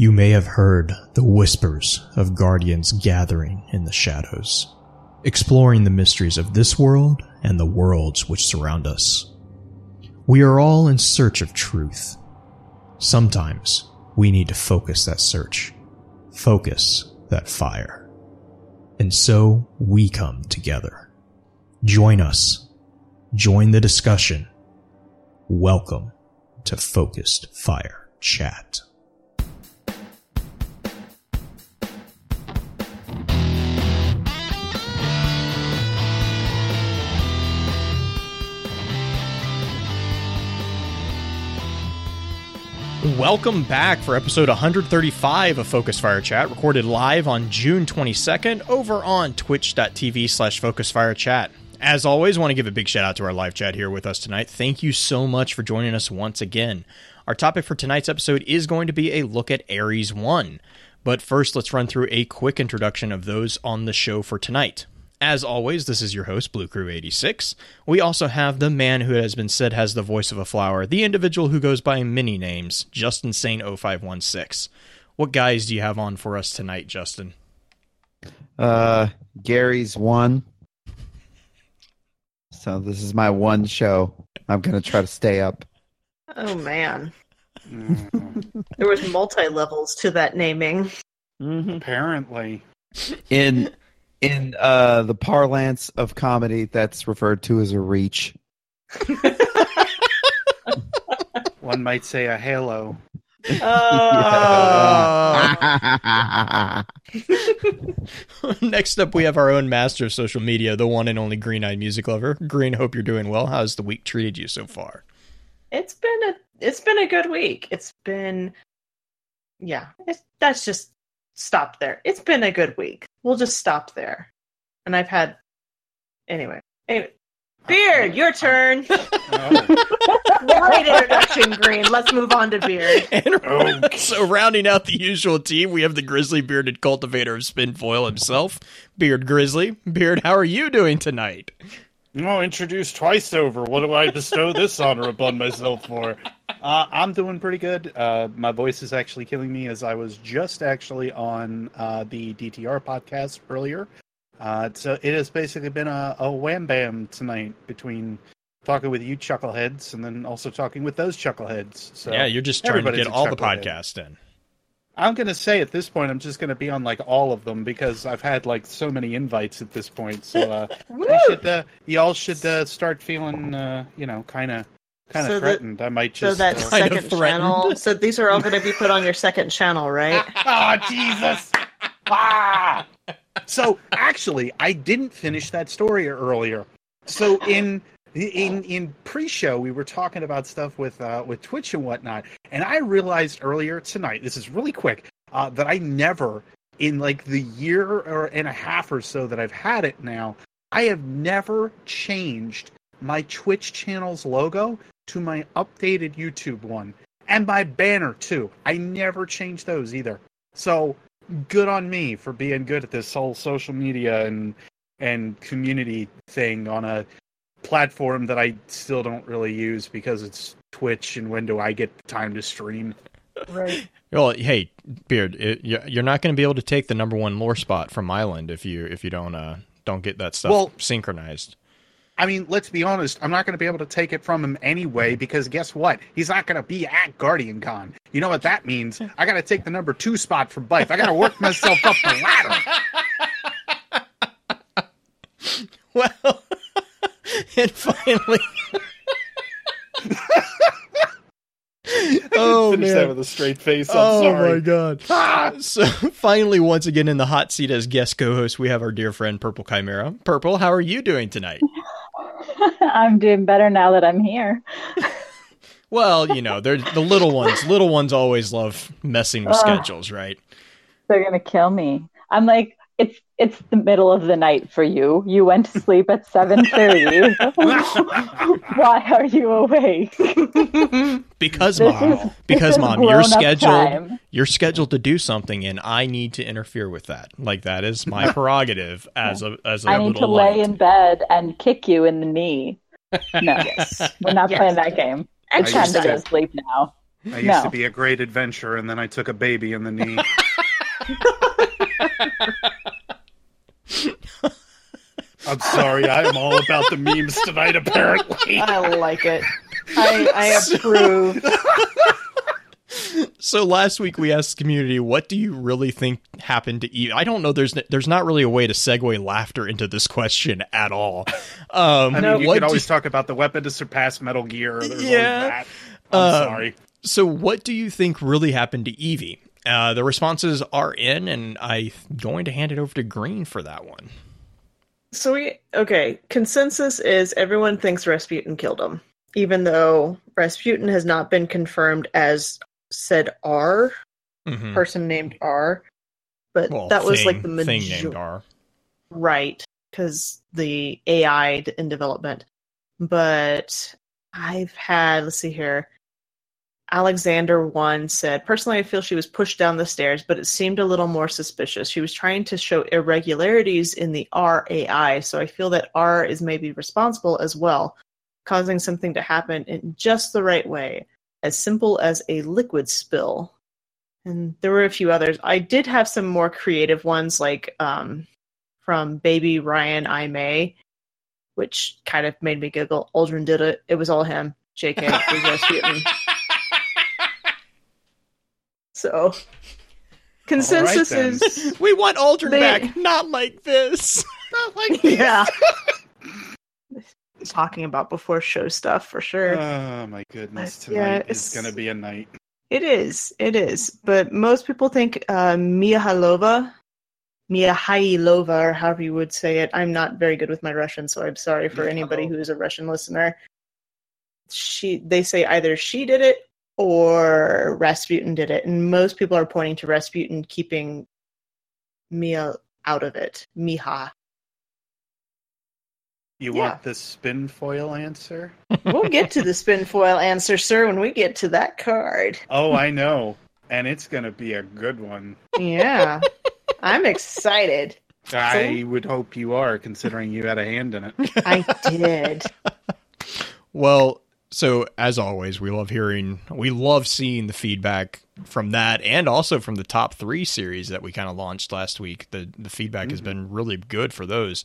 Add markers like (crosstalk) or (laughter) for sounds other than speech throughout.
You may have heard the whispers of guardians gathering in the shadows, exploring the mysteries of this world and the worlds which surround us. We are all in search of truth. Sometimes we need to focus that search, focus that fire. And so we come together. Join us. Join the discussion. Welcome to Focused Fire Chat. Welcome back for episode 135 of Focus Fire Chat, recorded live on June 22nd over on twitch.tv slash Focus Fire Chat. As always, want to give a big shout out to our live chat here with us tonight. Thank you so much for joining us once again. Our topic for tonight's episode is going to be a look at Ares 1. But first, let's run through a quick introduction of those on the show for tonight. As always, this is your host, Blue Crew 86. We also have the man who has been said has the voice of a flower, the individual who goes by many names, Justin Sane 0516. What guys do you have on for us tonight, Justin? Uh, Gary's one. So this is my one show. I'm gonna try to stay up. Oh man. there was multi levels to that naming. Apparently. In in uh the parlance of comedy, that's referred to as a reach. (laughs) One might say a halo. Uh, (laughs) Next up, we have our own master of social media, the one and only Green Eyed Music Lover. Green, hope you're doing well. How's the week treated you so far? it's been a it's been a good week. It's been yeah. It's, that's just stop there. It's been a good week. We'll just stop there. And I've had anyway. Anyway, Beard, your turn. (laughs) (laughs) Oh. Great introduction, Green. Let's move on to Beard. (laughs) And oh. so, rounding out the usual team, we have the grizzly bearded cultivator of spinfoil himself, Beard Grizzly. Beard, how are you doing tonight? Oh, introduced twice over. What do I bestow this honor upon myself for? Uh, I'm doing pretty good. Uh, my voice is actually killing me as I was just actually on uh, the DTR podcast earlier. Uh, so it has basically been a, a wham bam tonight between talking with you chuckleheads and then also talking with those chuckleheads. So yeah, you're just trying to get all the chucklehead. podcast in. I'm gonna say at this point, I'm just gonna be on like all of them because I've had like so many invites at this point. So uh, (laughs) you should, uh, y'all should uh, start feeling, uh, you know, kind of, kind of So that- threatened. I might just So just. that uh, Kind of second channel. So these are all going to be put on your second channel, right? oh (laughs) Jesus! Ah! So actually, I didn't finish that story earlier. So in in in pre-show, we were talking about stuff with uh, with Twitch and whatnot, and I realized earlier tonight. This is really quick uh, that I never, in like the year or and a half or so that I've had it now, I have never changed my Twitch channel's logo to my updated YouTube one and my banner too. I never changed those either. So good on me for being good at this whole social media and and community thing on a platform that I still don't really use because it's Twitch and when do I get the time to stream? Right. (laughs) Well, hey, Beard, it, you- you're not going to be able to take the number one lore spot from Island if you if you don't uh don't get that stuff Well- synchronized. I mean, let's be honest, I'm not going to be able to take it from him anyway because guess what? He's not going to be at Guardian Con. You know what that means? I got to take the number 2 spot from Byf. I got to work myself up the ladder. (laughs) Well, (laughs) and finally. (laughs) oh Finish that with a straight face. I'm Oh sorry. my god. (laughs) Ah! So finally, once again in the hot seat as guest co-host, we have our dear friend Purple Chimera. Purple, how are you doing tonight? I'm doing better now that I'm here. Well, you know, they're the little ones. Little ones always love messing with Ugh. schedules, right? They're gonna kill me. I'm like, it's it's the middle of the night for you. You went to sleep at seven thirty. (laughs) Why are you awake? Because This mom, is- because mom, you're grown-up scheduled. time. You're scheduled to do something, and I need to interfere with that. Like that is my (laughs) prerogative as a as a I need to lay light. in bed and kick you in the knee. No, (laughs) Yes. we're not Yes. playing that game. It's time to go to sleep now. I used No. to be a great adventurer, and then I took a baby in the knee. I'm sorry, I am all about the memes tonight, apparently. I like it. I, I approve. (laughs) So last week we asked the community, what do you really think happened to Eve? I don't know. There's there's not really a way to segue laughter into this question at all. Um, I mean, you what could do- always talk about the weapon to surpass Metal Gear. (laughs) There's Yeah. that. I'm Um, sorry. So, what do you think really happened to Evie? Uh, the responses are in, and I'm going to hand it over to Green for that one. So we okay. Consensus is everyone thinks Rasputin killed him, even though Rasputin has not been confirmed as said R Mhm. person named R. But Well, that was like the thing major- named R. right because the AI in development. But I've had let's see here. Alexander one said, personally, I feel she was pushed down the stairs, but it seemed a little more suspicious. She was trying to show irregularities in the R AI, so I feel that R is maybe responsible as well, causing something to happen in just the right way, as simple as a liquid spill. And there were a few others. I did have some more creative ones, like um, from Baby Ryan I May, which kind of made me giggle. Aldrin did it. It was all him. JK (laughs) it was Rasputin. So consensus then. is We want Aldrin They- back, not like this. (laughs) Not like (laughs) this. yeah. (laughs) Talking about before show stuff for sure. Oh my goodness! Uh, yeah, Tonight it's- is going to be a night. It is. It is. But most people think uh, Mihaylova, Mihaylova, or however you would say it. I'm not very good with my Russian, so I'm sorry for anybody who is a Russian listener. She, they say either she did it or Rasputin did it, and most people are pointing to Rasputin keeping Mia out of it. Miha. You Yeah. want the spin foil answer? (laughs) We'll get to the spin foil answer, sir, when we get to that card. Oh, I know, and it's going to be a good one. Yeah, (laughs) I'm excited. I would hope you are, considering you had a hand in it. I did. (laughs) Well, so as always, we love hearing, we love seeing the feedback from that, and also from the top three series that we kind of launched last week. The the feedback has been really good for those.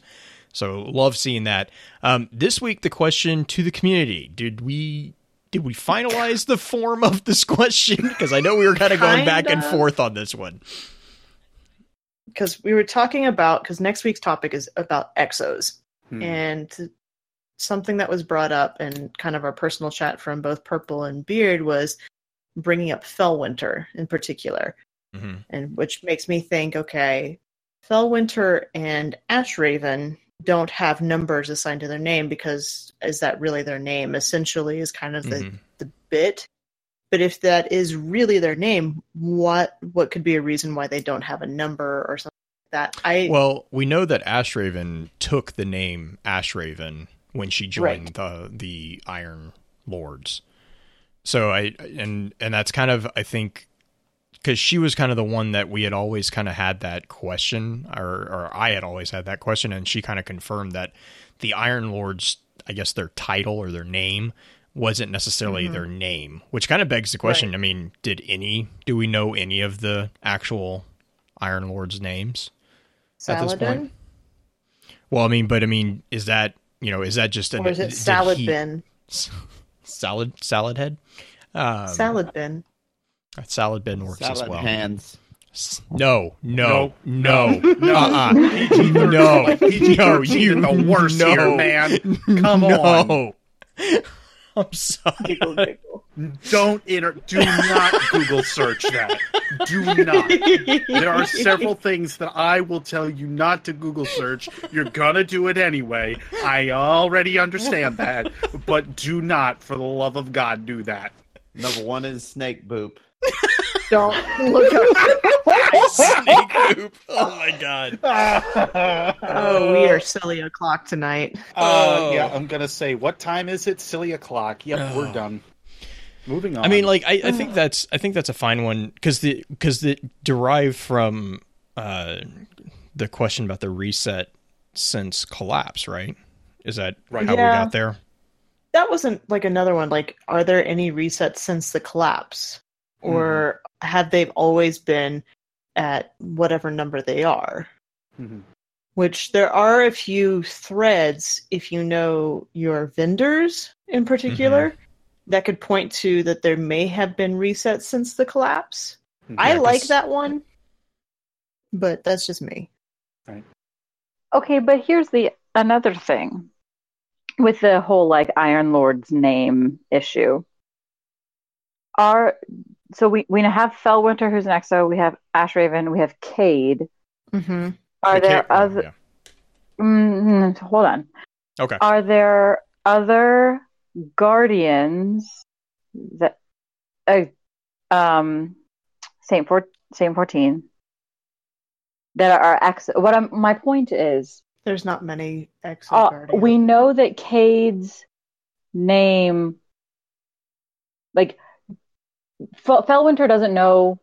So love seeing that. Um, this week, the question to the community: Did we did we finalize the form of this (laughs) question? Because I know we were kind of going back and forth on this one. because we were talking about because next week's topic is about exos Hmm. and something that was brought up in kind of our personal chat from both purple and beard was bringing up fellwinter in particular hmm and which makes me think okay fellwinter and ashraven don't have numbers assigned to their name because is that really their name? Essentially is kind of the Mhm. the bit. But if that is really their name what what could be a reason why they don't have a number or something like that? I Well, we know that Ashraven took the name Ashraven when she joined the the Iron Lords. So I and and that's kind of I think because she was kind of the one that we had always kind of had that question, or or I had always had that question, and she kind of confirmed that the Iron Lords, I guess their title or their name wasn't necessarily Mhm. their name, which kind of begs the question. Right. I mean, did any do we know any of the actual Iron Lords names? at this point? Well, I mean, but I mean, is that you know, is that just an or is it salad he- bin (laughs) salad salad head? Um, salad bin salad bin works as well. hands. No, no, no, no, no. uh-uh. PG-13, (laughs) no, like no, you the worst no, here, man. Come no. on. (laughs) (laughs) I'm sorry. giggle giggle Don't enter. Do not Google search that. Do not. There are several things that I will tell you not to Google search. You're gonna do it anyway. I already understand that, but do not, for the love of God, do that. Number one is snake boop. Don't look up Snake poop. Oh my god. (laughs) Oh, we are silly o'clock tonight. Uh, Oh. yeah, I'm gonna say, what time is it? Silly o'clock. Yep, Oh. we're done. Moving on. I mean, like I, I think that's I think that's a fine one because the because the derived from uh, the question about the reset since collapse, right? Is that Right. how Yeah. we got there? That wasn't like another one. Like, are there any resets since the collapse? Or have they always been at whatever number they are? Mhm. Which there are a few threads, if you know your vendors in particular, that could point to that there may have been resets since the collapse. I Yeah, 'cause- like that one, but that's just me. Right. Okay, but here's the another thing with the whole like Iron Lord's name issue. Are so we we have Fellwinter who's an EXO, we have Ashraven, we have Cayde. Mm-hmm. Are Okay, there other? yeah. Mm, hold on. Okay. Are there other guardians that uh, um Saint Four Saint Fourteen that are ex? What I'm my point is There's not many exo Uh, guardians. we know that Cayde's name, like, Fel- Fellwinter doesn't know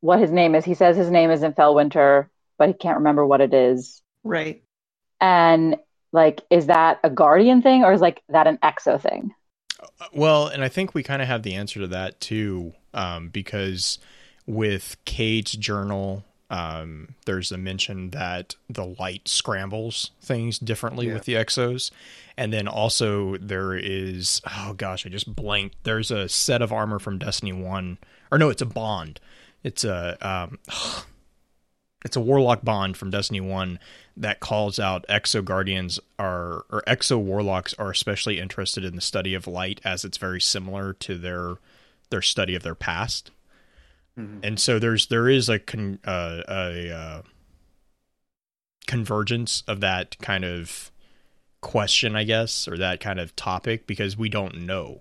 what his name is. He says his name isn't Fellwinter, but he can't remember what it is. right. And like, is that a Guardian thing or is like that an Exo thing? Well, and I think we kind of have the answer to that too, um, because with Cayde's journal, um, there's a mention that the light scrambles things differently Yeah. with the exos, and then also there is oh gosh, I just blanked. There's a set of armor from Destiny One, or no, it's a bond. It's a um, (sighs) it's a warlock bond from Destiny One that calls out exo guardians are or exo warlocks are especially interested in the study of light as it's very similar to their their study of their past Mhm. and so there's there is a con, uh, a uh, convergence of that kind of question i guess or that kind of topic because we don't know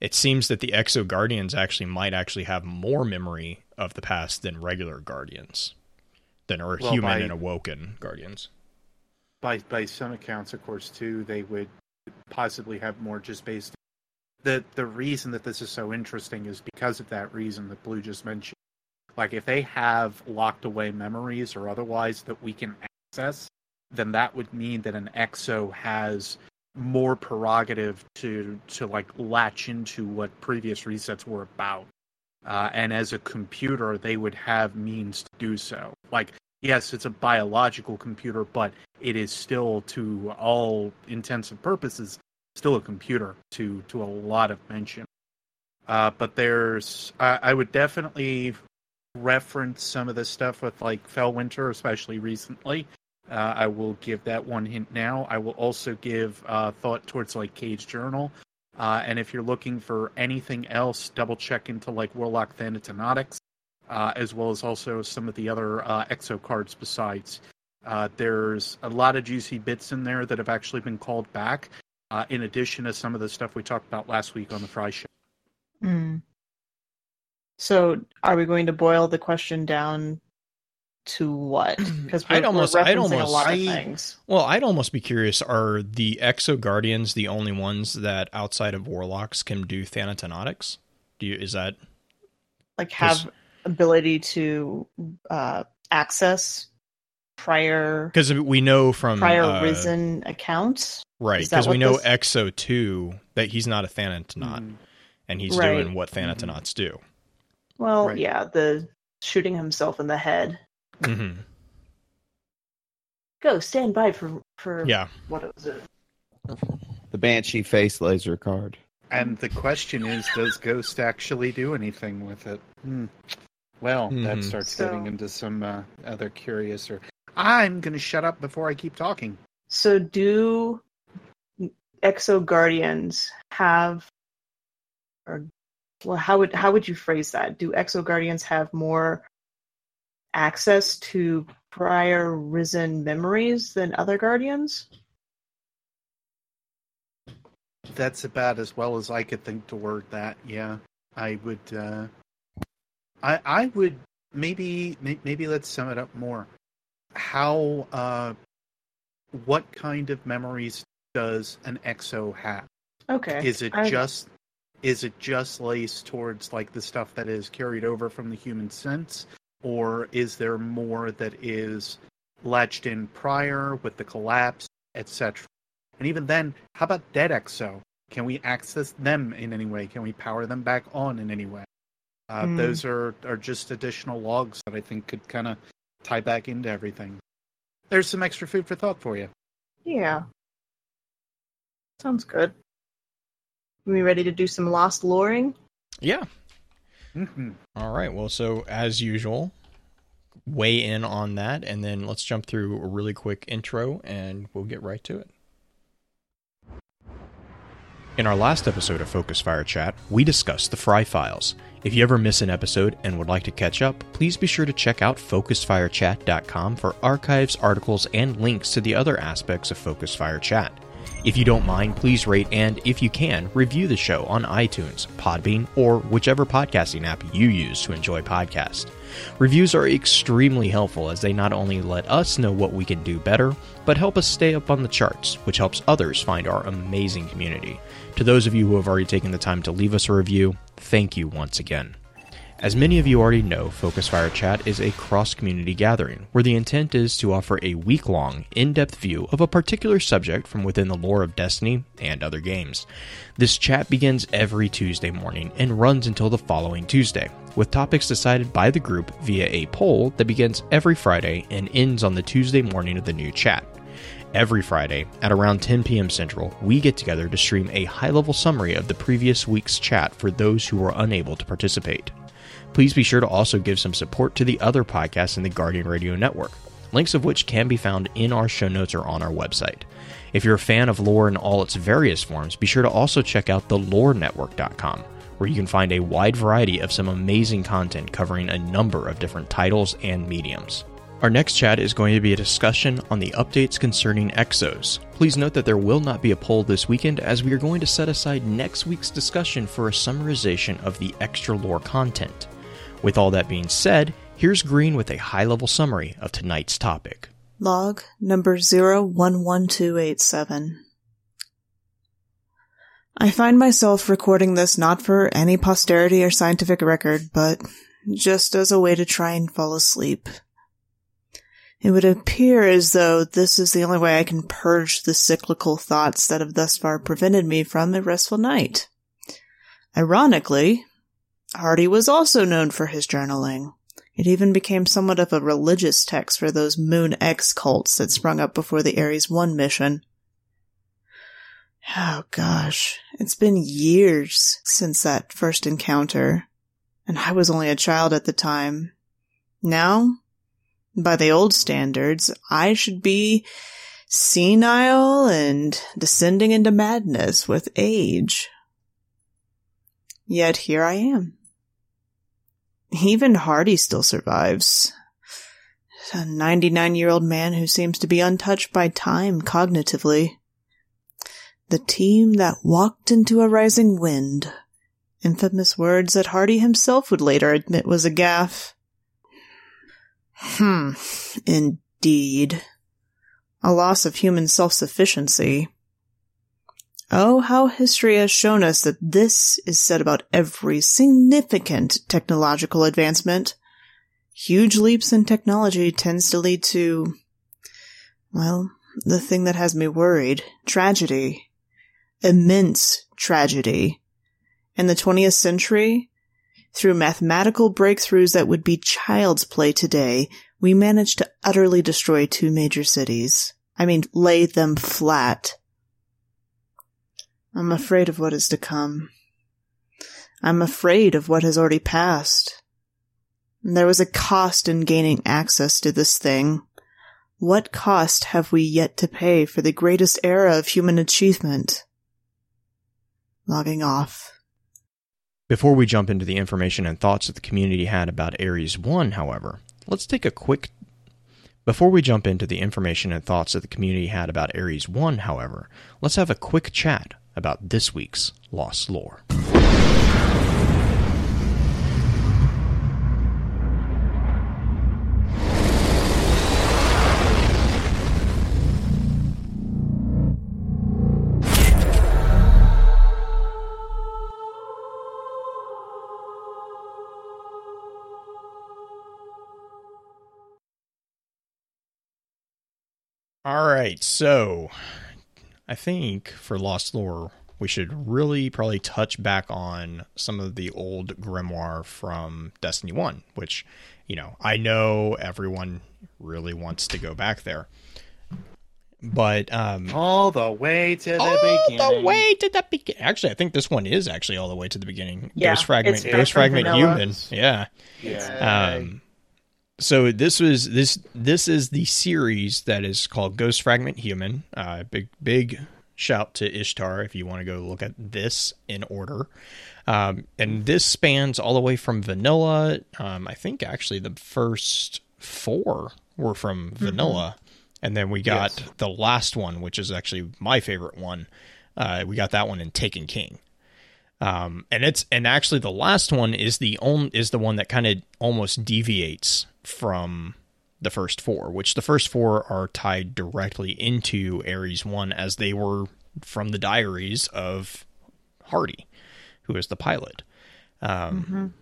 it seems that the exo guardians actually might actually have more memory of the past than regular guardians than or Well, human by- and awoken guardians by by some accounts, of course, too, they would possibly have more just based. The the reason that this is so interesting is because of that reason that Blue just mentioned. Like if they have locked away memories or otherwise that we can access, then that would mean that an exo has more prerogative to to like latch into what previous resets were about. Uh, and as a computer, they would have means to do so. Like yes, it's a biological computer, but it is still, to all intents and purposes, still a computer to to a lot of mention. Uh, but there's, I, I would definitely reference some of the stuff with like Fellwinter, especially recently. Uh, I will give that one hint now. I will also give uh, thought towards like Cayde Journal. Uh, and if you're looking for anything else, double check into like Warlock Thanatonautics uh, as well as also some of the other uh, exo cards besides. There's a lot of juicy bits in there that have actually been called back, uh, in addition to some of the stuff we talked about last week on the Fry Show. Mm. So, are we going to boil the question down to what? Because we're, I'd almost- we're I'd almost- a lot of I- things. Well, I'd almost be curious: Are the Exo Guardians the only ones that outside of Warlocks can do Thanatonautics? Do you is that Like, have Yes. ability to uh, access prior because we know from prior uh, risen accounts. Right? Because we know this- Exo Two that he's not a Thanatonaut, Mhm. and he's Right. doing what Thanatonauts do. Well, Right. yeah, the shooting himself in the head. hmm Go stand by for for Yeah, what was it? The Banshee face laser card. And the question is, does Ghost actually do anything with it? Hmm. Well, that Mhm. starts So- getting into some uh, other curious. Or I'm going to shut up before I keep talking. So, do Exo Guardians have, or well, how would how would you phrase that? Do Exo Guardians have more access to prior risen memories than other Guardians? That's about as well as I could think to word that. Yeah, I would. Uh, I I would maybe maybe let's sum it up more. How uh, what kind of memories does an exo have? Okay. Is it I- just is it just laced towards like the stuff that is carried over from the human sense, or is there more that is latched in prior with the collapse, etc.? And even then, how about dead exo? Can we access them in any way? Can we power them back on in any way? Uh, Hmm. Those are are just additional logs that I think could kind of tie back into everything. There's some extra food for thought for you. Yeah. Sounds good. We ready to do some lost loring? Yeah. hmm All right. Well, so as usual, weigh in on that, and then let's jump through a really quick intro, and we'll get right to it. In our last episode of Focus Fire Chat, we discussed the Fry Files. If you ever miss an episode and would like to catch up, please be sure to check out FocusFireChat.com for archives, articles, and links to the other aspects of Focus Fire Chat. If you don't mind, please rate and, if you can, review the show on iTunes, Podbean, or whichever podcasting app you use to enjoy podcasts. Reviews are extremely helpful as they not only let us know what we can do better, but help us stay up on the charts, which helps others find our amazing community. To those of you who have already taken the time to leave us a review, thank you once again. As many of you already know, Focus Fire Chat is a cross community gathering where the intent is to offer a week long, in depth view of a particular subject from within the lore of Destiny and other games. This chat begins every Tuesday morning and runs until the following Tuesday, with topics decided by the group via a poll that begins every Friday and ends on the Tuesday morning of the new chat. Every Friday at around 10 p.m. Central, we get together to stream a high level summary of the previous week's chat for those who were unable to participate. Please be sure to also give some support to the other podcasts in the Guardian Radio Network, links of which can be found in our show notes or on our website. If you're a fan of lore in all its various forms, be sure to also check out thelorenetwork.com, where you can find a wide variety of some amazing content covering a number of different titles and mediums. Our next chat is going to be a discussion on the updates concerning Exos. Please note that there will not be a poll this weekend as we are going to set aside next week's discussion for a summarization of the extra lore content. With all that being said, here's Green with a high level summary of tonight's topic. Log number 011287. I find myself recording this not for any posterity or scientific record, but just as a way to try and fall asleep. It would appear as though this is the only way I can purge the cyclical thoughts that have thus far prevented me from a restful night. Ironically, Hardy was also known for his journaling. It even became somewhat of a religious text for those Moon X cults that sprung up before the Ares 1 mission. Oh gosh, it's been years since that first encounter, and I was only a child at the time. Now, by the old standards, I should be senile and descending into madness with age. Yet here I am. Even Hardy still survives. A 99 year old man who seems to be untouched by time cognitively. The team that walked into a rising wind. Infamous words that Hardy himself would later admit was a gaffe. Hmm, indeed. A loss of human self-sufficiency. Oh, how history has shown us that this is said about every significant technological advancement. Huge leaps in technology tends to lead to, well, the thing that has me worried, tragedy. Immense tragedy. In the 20th century, through mathematical breakthroughs that would be child's play today, we managed to utterly destroy two major cities. I mean, lay them flat. I'm afraid of what is to come. I'm afraid of what has already passed. There was a cost in gaining access to this thing. What cost have we yet to pay for the greatest era of human achievement? Logging off. Before we jump into the information and thoughts that the community had about Ares 1, however, let's take a quick. Before we jump into the information and thoughts that the community had about Ares 1, however, let's have a quick chat about this week's Lost Lore. All right, so I think for Lost Lore, we should really probably touch back on some of the old grimoire from Destiny 1, which, you know, I know everyone really wants to go back there. But um All the way to the all beginning. the way to the beginning. Actually, I think this one is actually all the way to the beginning. Yeah, Ghost Fragment, it's Ghost Fragment vanilla. Human. Yeah. Yeah. Um, so this was this this is the series that is called Ghost Fragment Human. Uh, big big shout to Ishtar if you want to go look at this in order. Um, and this spans all the way from vanilla. Um, I think actually the first four were from vanilla, and then we got Yes. the last one, which is actually my favorite one. Uh, we got that one in Taken King. Um, and it's and actually the last one is the only is the one that kind of almost deviates from the first four, which the first four are tied directly into Ares one as they were from the diaries of Hardy, who is the pilot. Um,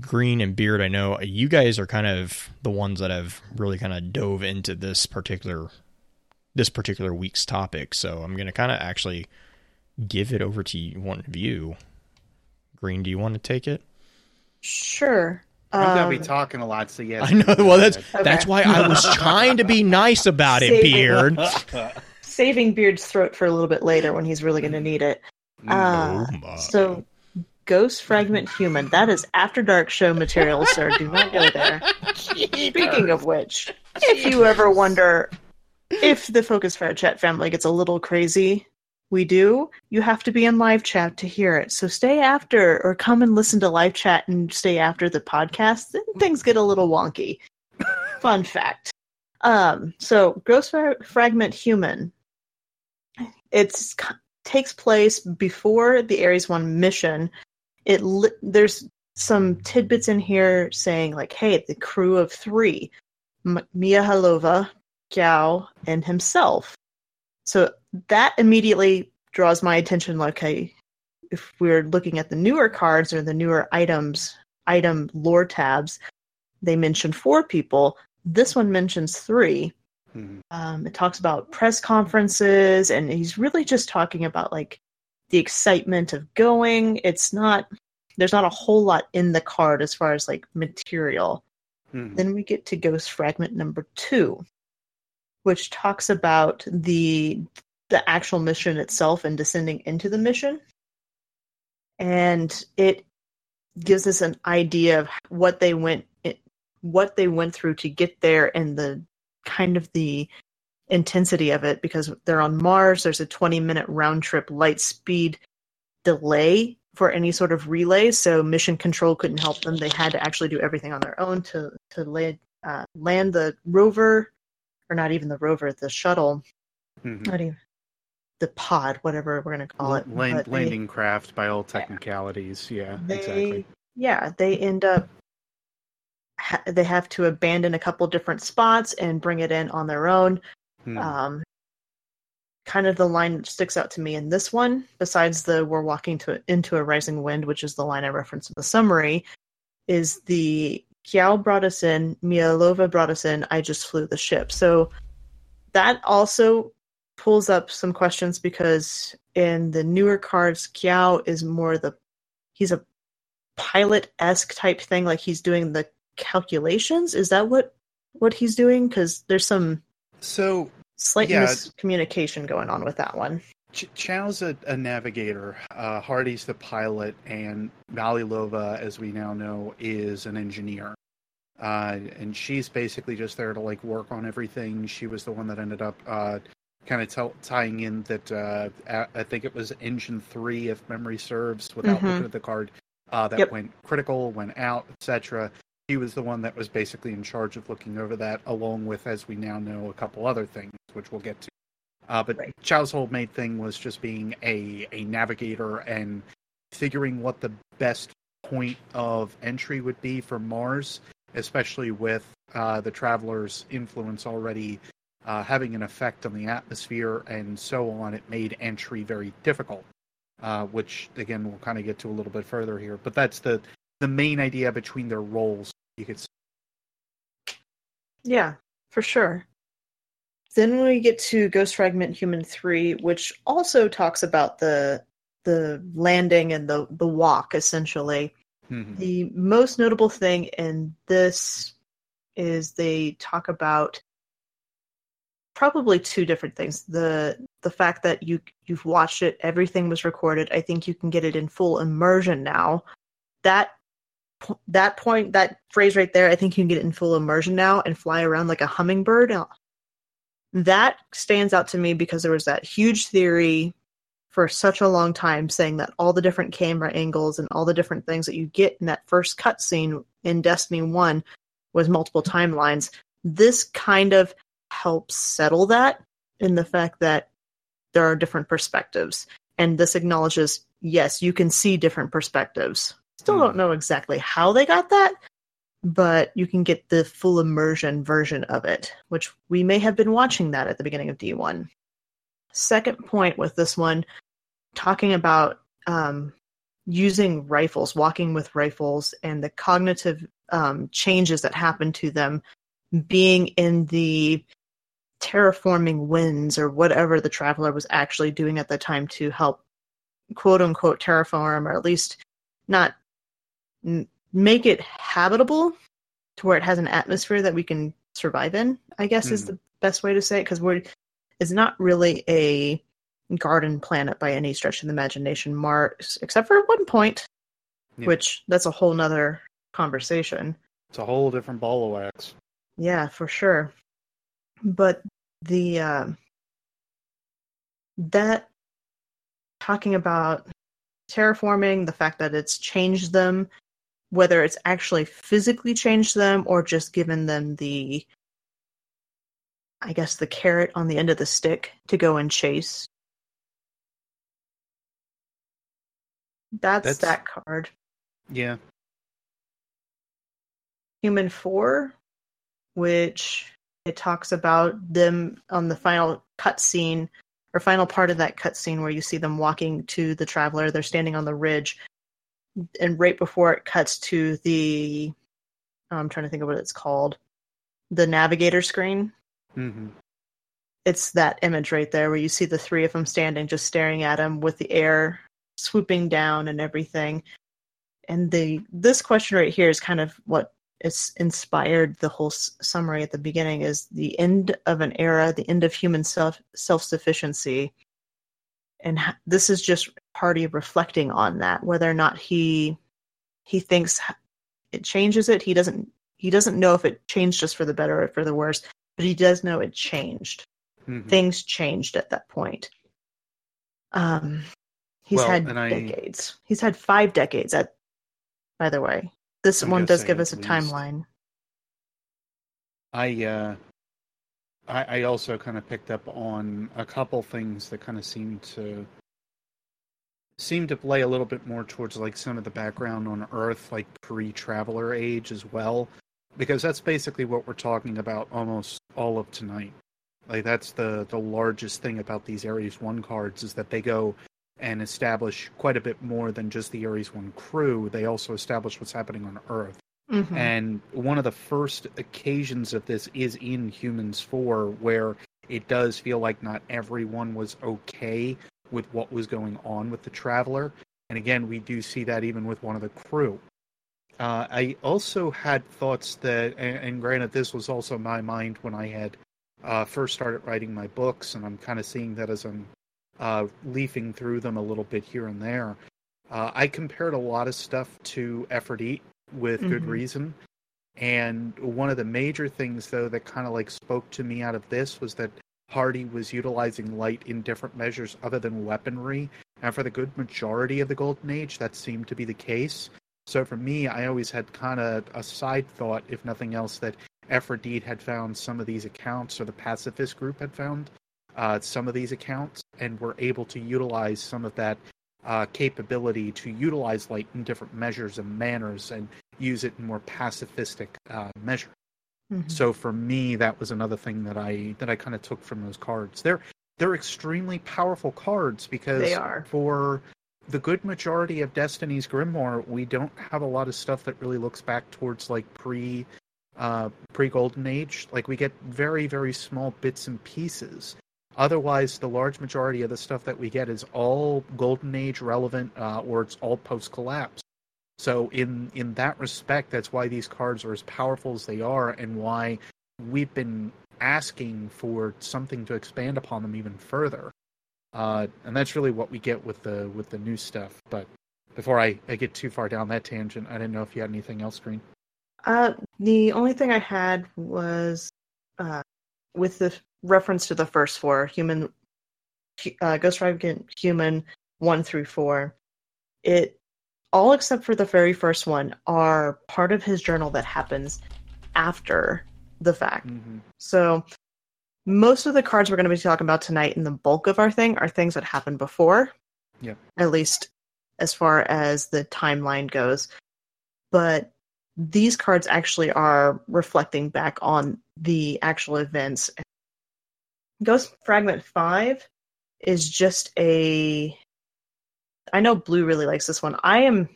Green and Beard, I know you guys are kind of the ones that have really kind of dove into this particular this particular week's topic. So I'm going to kind of actually give it over to one of you. Green, do you want to take it? Sure. I'm gonna be Um, talking a lot, so yes. I know. Well, that's Okay. that's why I was (laughs) trying to be nice about it, Save- Beard. (laughs) saving Beard's throat for a little bit later when he's really going to need it. Uh, Oh so, Ghost Fragment Human. That is After Dark show material, sir. Do not go there. (laughs) Speaking of which, if you ever wonder if the Focus Fire Chat family gets a little crazy, we do. You have to be in live chat to hear it. So stay after or come and listen to live chat and stay after the podcast. Then things get a little wonky. (laughs) Fun fact. Um, so Ghost Fra- Fragment Human. It's takes place before the Ares One mission. It li- there's some tidbits in here saying like, "Hey, the crew of three, M- Mihaylova, Gao, and himself." So that immediately draws my attention. Like, okay, if we're looking at the newer cards or the newer items, item lore tabs, they mention four people. This one mentions three. Mhm. Um, it talks about press conferences, and he's really just talking about like the excitement of going. It's not there's not a whole lot in the card as far as like material. Mhm. Then we get to Ghost Fragment number two, which talks about the the actual mission itself and descending into the mission. And it gives us an idea of what they went what they went through to get there and the kind of the intensity of it because they're on Mars. There's a 20 minute round trip light speed delay for any sort of relay, so mission control couldn't help them. They had to actually do everything on their own to to land uh, land the rover, or not even the rover, the shuttle, Mhm. not even the pod, whatever we're gonna call it. Land- they- landing craft by all technicalities. Yeah, they exactly. yeah they end up ha- they have to abandon a couple different spots and bring it in on their own Mhm. um kind of the line that sticks out to me in this one besides the we're walking to into a rising wind which is the line i referenced in the summary is the Chiao brought us in Mihaylova brought us in i just flew the ship so that also pulls up some questions because in the newer cards Chiao is more the he's a pilot esque type thing, like he's doing the calculations. Is that what what he's doing? Because there's some so slight Yeah. miscommunication going on with that one. Ch- Chiao's a, a navigator. Uh, Hardy's the pilot, and Valilova, as we now know, is an engineer. Uh, and she's basically just there to like work on everything. She was the one that ended up uh, kind of tell tying in that uh, I think it was engine three, if memory serves, without Mhm. looking at the card, uh, that Yep. went critical, went out, etc. He was the one that was basically in charge of looking over that, along with, as we now know, a couple other things, which we'll get to. Uh, but Right. Chiao's whole main thing was just being a, a navigator and figuring what the best point of entry would be for Mars, especially with uh, the traveler's influence already uh, having an effect on the atmosphere and so on. It made entry very difficult, uh, which again we'll kind of get to a little bit further here. But that's the the main idea between their roles. You could say. Yeah, for sure. then we get to Ghost Fragment Human 3, which also talks about the the landing and the the walk essentially. Mhm. The most notable thing in this is they talk about probably two different things. The the fact that you you've watched it, everything was recorded. I think you can get it in full immersion now. That that point, that phrase right there, I think you can get it in full immersion now and fly around like a hummingbird. That stands out to me because there was that huge theory for such a long time saying that all the different camera angles and all the different things that you get in that first cutscene in Destiny 1 was multiple timelines. This kind of helps settle that in the fact that there are different perspectives. And this acknowledges, yes, you can see different perspectives. Still Hmm. don't know exactly how they got that, but you can get the full immersion version of it, which we may have been watching that at the beginning of D1. Second point with this one, talking about um, using rifles, walking with rifles, and the cognitive um, changes that happen to them being in the terraforming winds or whatever the traveler was actually doing at the time to help quote unquote terraform or at least not m- make it habitable to where it has an atmosphere that we can survive in i guess is Mhm. the best way to say it because we're it's not really a garden planet by any stretch of the imagination mars except for one point Yeah. which that's a whole nother conversation It's a whole different ball of wax. yeah, for sure. But the um that talking about terraforming, the fact that it's changed them, whether it's actually physically changed them or just given them the I guess the carrot on the end of the stick to go and chase. That's, That's- that card. Yeah. Human 4, which it talks about them on the final cutscene or final part of that cutscene where you see them walking to the traveler. They're standing on the ridge, and right before it cuts to the, I'm trying to think of what it's called, the navigator screen. hmm It's that image right there where you see the three of them standing, just staring at him with the air swooping down and everything. And the this question right here is kind of what it's inspired the whole s- summary at the beginning is the end of an era, the end of human self self sufficiency, and h- this is just Hardy reflecting on that, whether or not he he thinks it changes it. He doesn't he doesn't know if it changed just for the better or for the worse, but he does know it changed. hmm Things changed at that point. Um, he's Well, had I- decades. He's had five decades. At by the way, this I'm one does give us a least. timeline. I uh, I, I also kind of picked up on a couple things that kind of seemed to seem to play a little bit more towards like some of the background on Earth, like pre-traveler age as well, because that's basically what we're talking about almost all of tonight. Like that's the the largest thing about these Ares One cards is that they go and establish quite a bit more than just the Ares One crew. They also establish what's happening on Earth. Mhm. And one of the first occasions of this is in Humans 4, where it does feel like not everyone was okay with what was going on with the Traveler. And again, we do see that even with one of the crew. Uh, I also had thoughts that, and, and granted, this was also my mind when I had uh, first started writing my books, and I'm kind of seeing that as I'm uh, leafing through them a little bit here and there. Uh, I compared a lot of stuff to Effort Eat with good Mhm. reason. And one of the major things, though, that kind of like spoke to me out of this was that Hardy was utilizing light in different measures other than weaponry. And for the good majority of the Golden Age, that seemed to be the case. So for me, I always had kind of a side thought, if nothing else, that Ephrodite had found some of these accounts, or the pacifist group had found uh, some of these accounts, and were able to utilize some of that uh, capability to utilize light in different measures and manners and use it in more pacifistic uh, measure. Mhm. So for me, that was another thing that I that I kind of took from those cards. They're they're extremely powerful cards because They are. for the good majority of Destiny's Grimoire, we don't have a lot of stuff that really looks back towards like pre uh, pre-golden age. Like we get very very small bits and pieces. Otherwise, the large majority of the stuff that we get is all golden age relevant, uh, or it's all post collapse. So in in that respect, that's why these cards are as powerful as they are, and why we've been asking for something to expand upon them even further. Uh, and that's really what we get with the with the new stuff. But before I, I get too far down that tangent, I didn't know if you had anything else, Green. Uh, the only thing I had was uh, with the reference to the first four human, uh, Ghost Rider Human one through four. It all except for the very first one are part of his journal that happens after the fact. Mm-hmm. So most of the cards we're going to be talking about tonight and the bulk of our thing are things that happened before. Yeah. At least as far as the timeline goes. But these cards actually are reflecting back on the actual events. Ghost Fragment 5 is just a I know Blue really likes this one. I am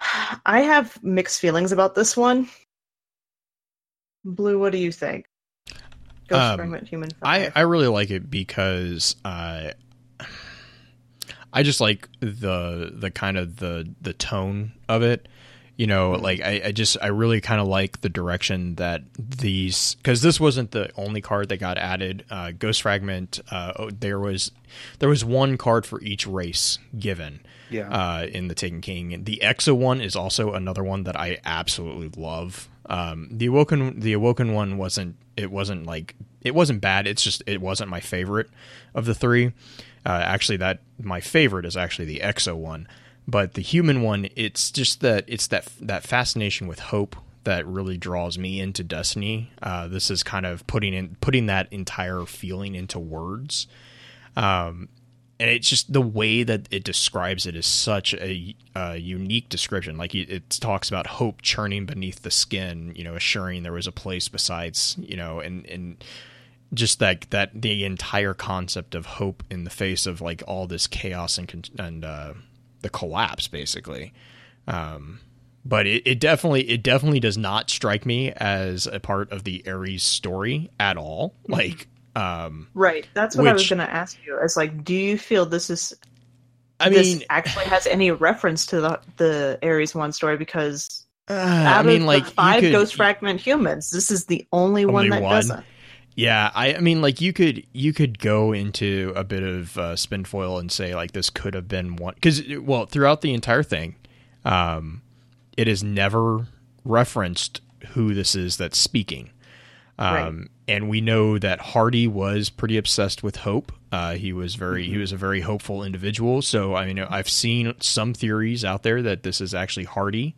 (sighs) I have mixed feelings about this one. Blue, what do you think? Ghost Um, Fragment Human 5. I, I really like it because uh, I just like the the kind of the the tone of it. You know, like I, I just I really kind of like the direction that these because this wasn't the only card that got added. Uh, Ghost Fragment, uh, oh, there was there was one card for each race given Yeah. uh, in the Taken King. The Exo one is also another one that I absolutely love. Um, the Awoken, the Awoken one wasn't. It wasn't like it wasn't bad. It's just it wasn't my favorite of the three. Uh, actually, that my favorite is actually the Exo one, but the human one. It's just that it's that that fascination with hope that really draws me into Destiny. Uh, this is kind of putting in putting that entire feeling into words. Um, and it's just the way that it describes it is such a, a unique description. Like it, it talks about hope churning beneath the skin, you know, assuring there was a place besides, you know, and and just like that the entire concept of hope in the face of like all this chaos and and uh, the collapse, basically. Um, but it, it definitely it definitely does not strike me as a part of the Ares story at all. Like, um, Right. That's what I was going to ask you. It's like, do you feel this is I this mean, actually has any reference to the the Ares one story? Because uh, out I mean, of like the five could- Ghost Fragment humans, this is the only, one that one? doesn't. Yeah, I, I mean, like you could you could go into a bit of uh, spin foil and say like this could have been one because well throughout the entire thing, um, it is never referenced who this is that's speaking, um, Right. and we know that Hardy was pretty obsessed with hope. Uh, he was very he was a very hopeful individual. So I mean, I've seen some theories out there that this is actually Hardy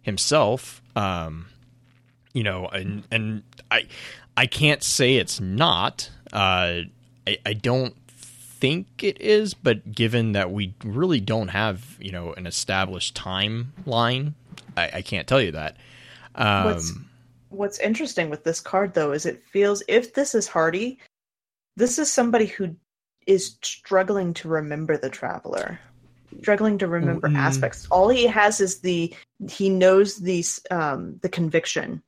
himself. Um, you know, and and I I can't say it's not. Uh, I I don't think it is, but given that we really don't have you know an established timeline, I, I can't tell you that. What's- Um, What's interesting with this card, though, is it feels if this is Hardy, this is somebody who is struggling to remember the traveler, struggling to remember Mm. aspects. All he has is the he knows these um the conviction.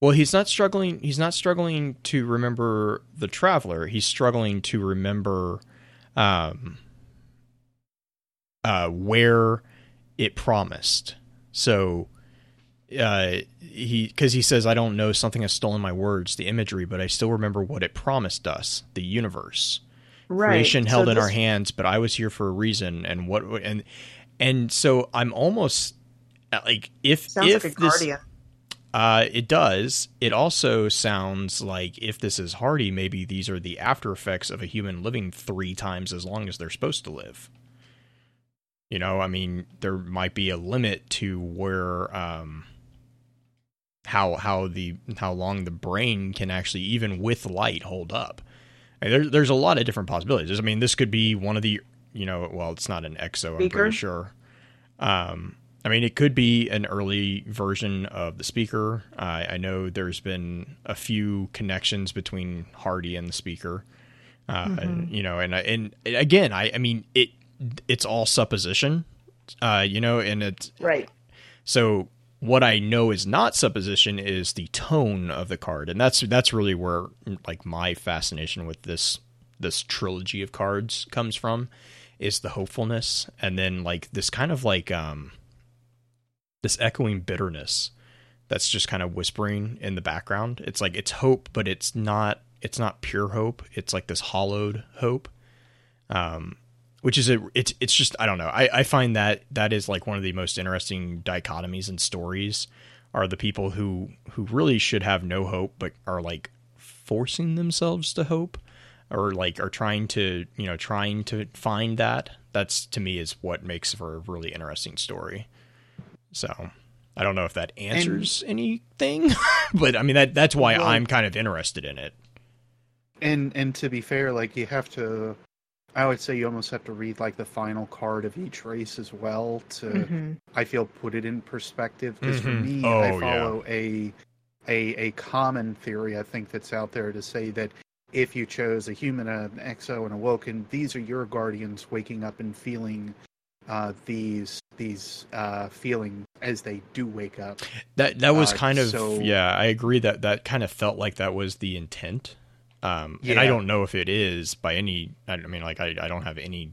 Well, he's not struggling. He's not struggling to remember the traveler. He's struggling to remember, um, uh, where it promised. So, uh, he because he says, "I don't know. Something has stolen my words, the imagery, but I still remember what it promised us, the universe." Right. creation held So in our hands but i was here for a reason and what and and so i'm almost uh, like if Sounds if like a this guardian. Uh it does. It also sounds like if this is hardy maybe these are the after effects of a human living three times as long as they're supposed to live. You know i mean there might be a limit to where um how how the how long the brain can actually even with light hold up. And there, there's a lot of different possibilities. I mean this could be one of the you know well it's not an exo i'm pretty sure. Um i mean it could be an early version of the speaker uh, i know there's been a few connections between hardy and the speaker uh, Mm-hmm. you know and and again i i mean it it's all supposition uh you know and it's Right. so what I know is not supposition is the tone of the card, and that's that's really where like my fascination with this this trilogy of cards comes from is the hopefulness and then like this kind of like um this echoing bitterness that's just kind of whispering in the background. It's like it's hope, but it's not it's not pure hope. It's like this hollowed hope. Um which is a it's it's just I don't know. I, I find that that is like one of the most interesting dichotomies in stories are the people who who really should have no hope but are like forcing themselves to hope or like are trying to you know trying to find that that's to me is what makes for a really interesting story so i don't know if that answers and, anything (laughs) but i mean that that's why well, i'm kind of interested in it and and to be fair like you have to i would say you almost have to read like the final card of each race as well to mm-hmm. i feel put it in perspective because mm-hmm. for me oh, i follow yeah. a a a common theory i think that's out there to say that if you chose a human, an exo, and Awoken, these are your guardians waking up and feeling uh, these these uh, feelings as they do wake up. That that was uh, kind of so, yeah. I agree that that kind of felt like that was the intent. Um, yeah. And I don't know if it is by any. I mean, like I, I don't have any,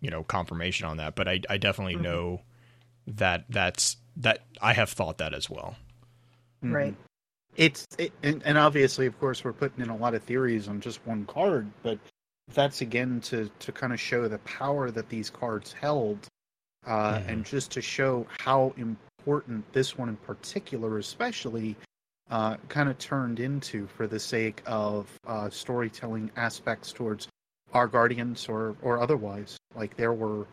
you know, confirmation on that, but I I definitely mm-hmm. know that that's that I have thought that as well. Right it's it, and, and, obviously of course we're putting in a lot of theories on just one card but that's again to to kind of show the power that these cards held uh, and just to show how important this one in particular especially uh, kind of turned into for the sake of uh, storytelling aspects towards our guardians or or otherwise. Like there were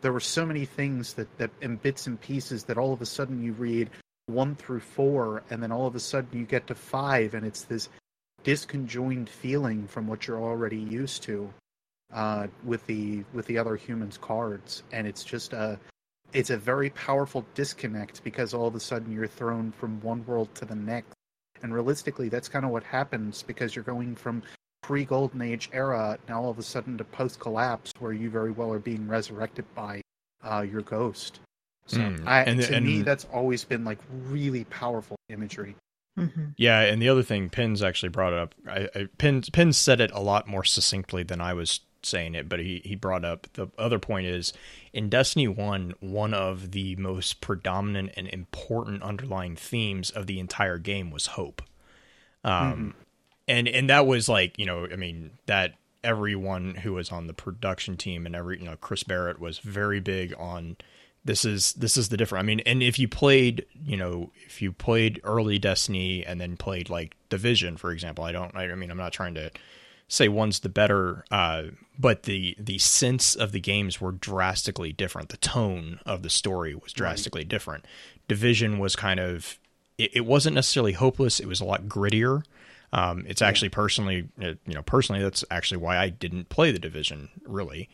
there were so many things that that in bits and pieces that all of a sudden you read one through four, and then all of a sudden you get to five, and it's this disconjoined feeling from what you're already used to uh, with the with the other humans cards, and it's just a it's a very powerful disconnect because all of a sudden you're thrown from one world to the next, and realistically, that's kind of what happens because you're going from pre Golden Age era now all of a sudden to post collapse, where you very well are being resurrected by uh, your ghost. So mm. I, and, to and, me, that's always been like really powerful imagery. Mm-hmm. Yeah, and the other thing, Pins actually brought it up. I, I, Pins Pins said it a lot more succinctly than I was saying it, but he he brought up the other point is in Destiny One, one of the most predominant and important underlying themes of the entire game was hope. Um, mm-hmm. and and that was like you know, I mean that everyone who was on the production team and every you know Chris Barrett was very big on this is this is the different. I mean, and if you played, you know, if you played early Destiny and then played like Division, for example, I don't. I mean, I'm not trying to say one's the better, uh, but the the sense of the games were drastically different. The tone of the story was drastically right. different. Division was kind of it, it, wasn't necessarily hopeless. It was a lot grittier. Um, it's yeah. actually personally, you know, personally, that's actually why I didn't play the Division really.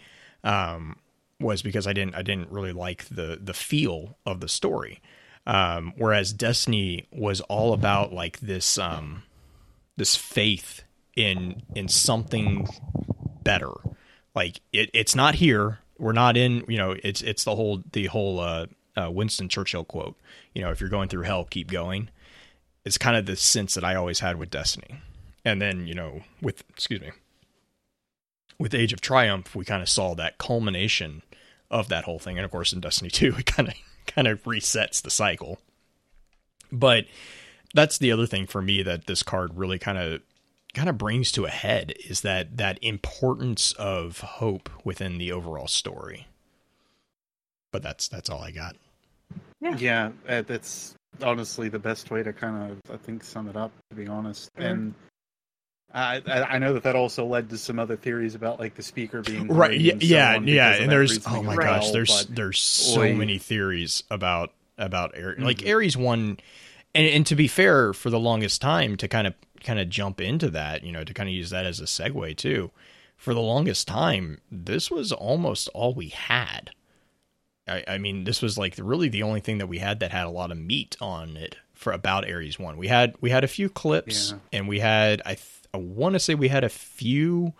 Um, was because I didn't I didn't really like the the feel of the story. Um, whereas Destiny was all about like this um, this faith in in something better. Like it, it's not here. We're not in. You know, it's it's the whole the whole uh, uh, Winston Churchill quote. You know, if you're going through hell, keep going. It's kind of the sense that I always had with Destiny. And then you know, with excuse me, with Age of Triumph, we kind of saw that culmination of that whole thing. And of course, in Destiny 2, it kind of (laughs) kind of resets the cycle. But that's the other thing for me that this card really kind of kind of brings to a head is that that importance of hope within the overall story. But that's that's all I got. Yeah, yeah, uh, that's honestly the best way to kind of I think sum it up. To be honest, mm-hmm. and I, I know that that also led to some other theories about like the speaker being right. Yeah, yeah, yeah. And there's oh my gosh, there's there's so oy. many theories about about Ares. Mm-hmm. Like Ares one, and and to be fair, for the longest time, to kind of kind of jump into that, you know, to kind of use that as a segue too. For the longest time, this was almost all we had. I, I mean, this was like really the only thing that we had that had a lot of meat on it for about Ares one. We had we had a few clips, yeah. and we had I. Th- I want to say we had a few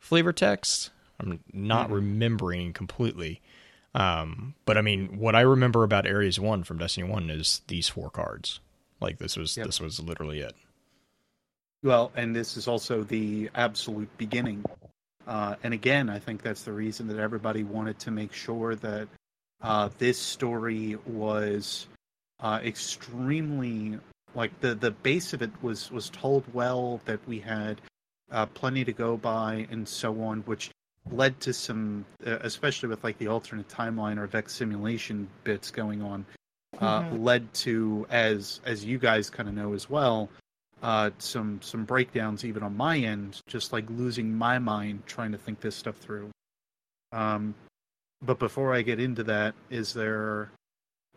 flavor texts. I'm not mm-hmm. remembering completely. Um, but I mean, what I remember about Ares One from Destiny One is these four cards. Like this was Yep. this was literally it. Well, and this is also the absolute beginning. Uh, and again, I think that's the reason that everybody wanted to make sure that uh, this story was uh, extremely like the the base of it was was told well. That we had uh, plenty to go by and so on, which led to some, uh, especially with like the alternate timeline or Vex simulation bits going on, uh, Mhm. led to as as you guys kind of know as well uh, some some breakdowns even on my end, just like losing my mind trying to think this stuff through. Um, but before I get into that, is there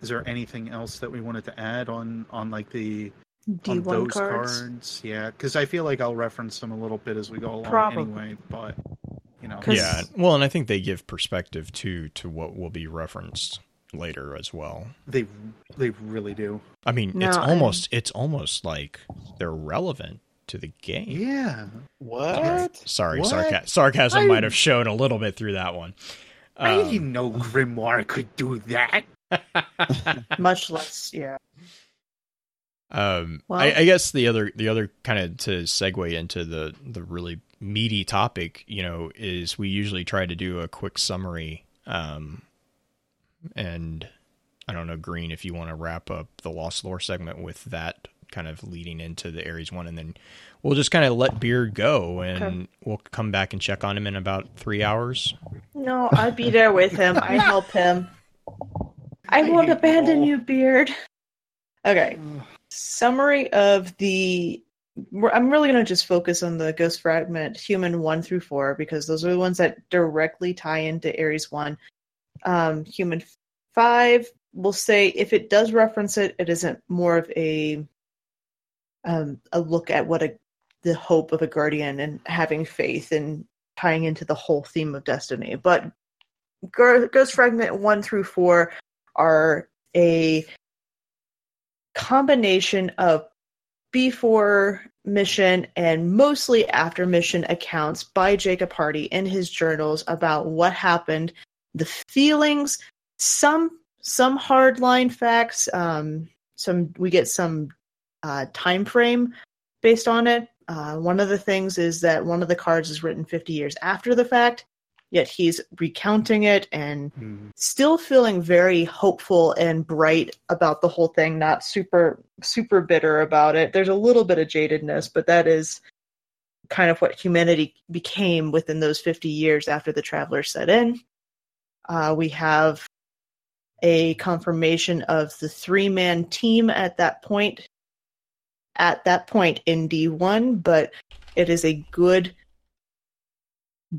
is there anything else that we wanted to add on on like the D1 those cards. cards? Yeah, because I feel like I'll reference them a little bit as we go along Probably. anyway. But you know, Yeah. Well, and I think they give perspective too to what will be referenced later as well. they they really do. I mean, No, it's I- almost it's almost like they're relevant to the game. Yeah. What? Sorry, What? sarca- sarcasm I- might have showed a little bit through that one. I Um, didn't know Grimoire could do that. (laughs) Much less, yeah. Um, Well- I, I guess the other the other kind of to segue into the the really meaty topic, you know, is we usually try to do a quick summary. Um, and I don't know, Green, if you want to wrap up the Lost Lore segment with that kind of leading into the Ares one, and then we'll just kind of let Beard go, and Okay. we'll come back and check on him in about three hours. No, I'd be there with him. I help him. I I won't abandon you, Beard. Okay. Summary of the. I'm really going to just focus on the Ghost Fragment Human 1 through 4 because those are the ones that directly tie into Ares 1. Um, human 5, we'll say if it does reference it, it isn't more of a um, a look at what a the hope of a guardian and having faith and tying into the whole theme of destiny. But Gho- Ghost Fragment 1 through 4 are a combination of before mission and mostly after mission accounts by Jacob Hardy in his journals about what happened, the feelings, some some hardline facts, um, some we get some uh, time frame based on it. Uh, one of the things is that one of the cards is written 50 years after the fact, yet he's recounting it and Mhm. still feeling very hopeful and bright about the whole thing not super super bitter about it there's a little bit of jadedness but that is kind of what humanity became within those 50 years after the traveler set in uh, we have a confirmation of the three man team at that point at that point in d1 but it is a good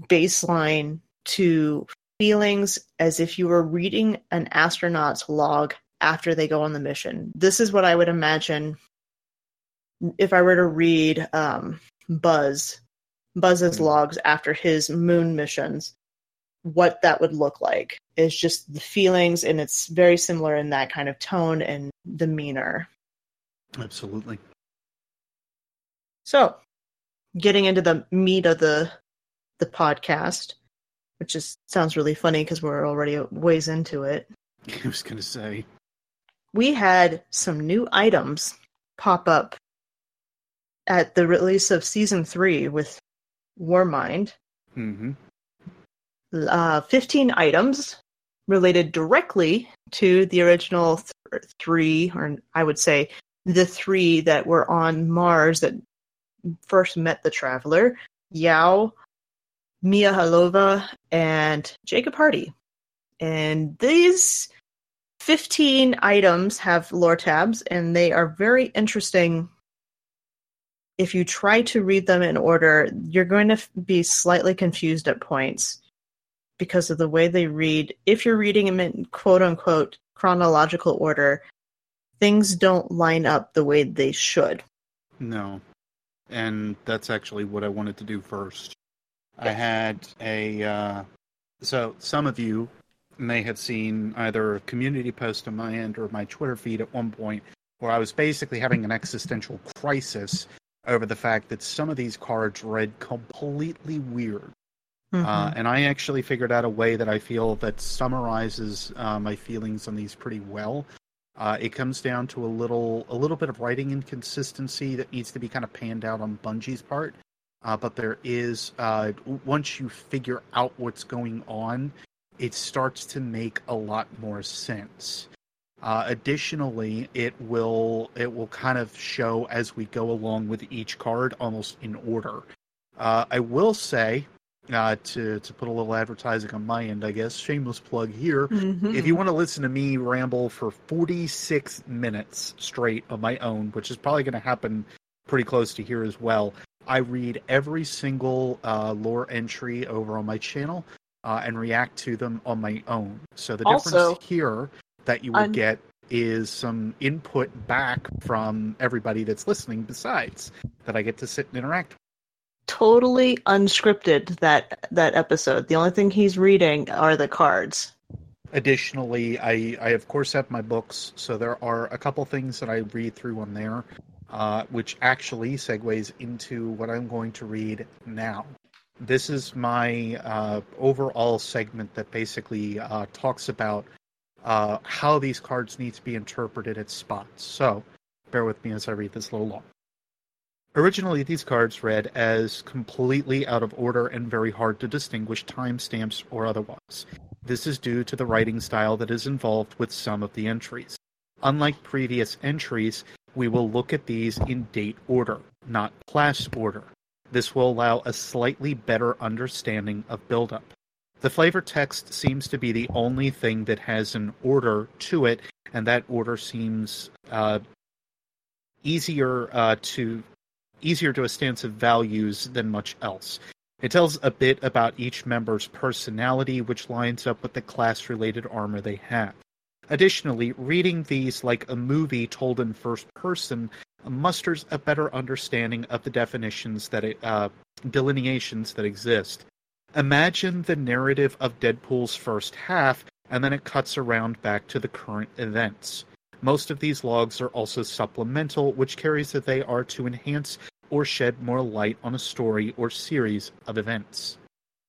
baseline to feelings as if you were reading an astronaut's log after they go on the mission. This is what I would imagine if I were to read um, Buzz, Buzz's Hmm. logs after his moon missions. What that would look like is just the feelings, and it's very similar in that kind of tone and demeanor. Absolutely. So, getting into the meat of the the podcast, which is sounds really funny because we're already ways into it. (laughs) I was gonna say. We had some new items pop up at the release of season three with Warmind. hmm Uh, 15 items related directly to the original th- three, or I would say the three that were on Mars that first met the Traveler Chiao, Mia Halova, and Jacob Hardy. And these 15 items have lore tabs, and they are very interesting. If you try to read them in order, you're going to be slightly confused at points because of the way they read. If you're reading them in quote unquote chronological order, things don't line up the way they should. No. And that's actually what I wanted to do first. I had a uh, so some of you may have seen either a community post on my end or my Twitter feed at one point where I was basically having an existential crisis over the fact that some of these cards read completely weird. Uh, Mhm. and I actually figured out a way that I feel that summarizes uh, my feelings on these pretty well. Uh, it comes down to a little a little bit of writing inconsistency that needs to be kind of panned out on Bungie's part. Uh, but there is uh, once you figure out what's going on, it starts to make a lot more sense. Uh, additionally, it will it will kind of show as we go along with each card, almost in order. Uh, I will say uh, to to put a little advertising on my end, I guess shameless plug here. Mhm. If you want to listen to me ramble for 46 minutes straight on my own, which is probably going to happen pretty close to here as well, I read every single uh, lore entry over on my channel uh, and react to them on my own. So the difference here that you will I'm- get is some input back from everybody that's listening besides that I get to sit and interact with. Totally unscripted that that episode. The only thing he's reading are the cards. Additionally, I, I of course have my books, so there are a couple things that I read through on there, uh, which actually segues into what I'm going to read now. This is my uh, overall segment that basically uh, talks about uh, how these cards need to be interpreted at spots. So, bear with me as I read this little long. Originally, these cards read as completely out of order and very hard to distinguish timestamps or otherwise. This is due to the writing style that is involved with some of the entries. Unlike previous entries, we will look at these in date order, not class order. This will allow a slightly better understanding of buildup. The flavor text seems to be the only thing that has an order to it, and that order seems uh, easier uh, to easier to a stance of values than much else. It tells a bit about each member's personality, which lines up with the class related armor they have. Additionally, reading these like a movie told in first person musters a better understanding of the definitions that it, uh, delineations that exist. Imagine the narrative of Deadpool's first half, and then it cuts around back to the current events. Most of these logs are also supplemental, which carries that they are to enhance or shed more light on a story or series of events.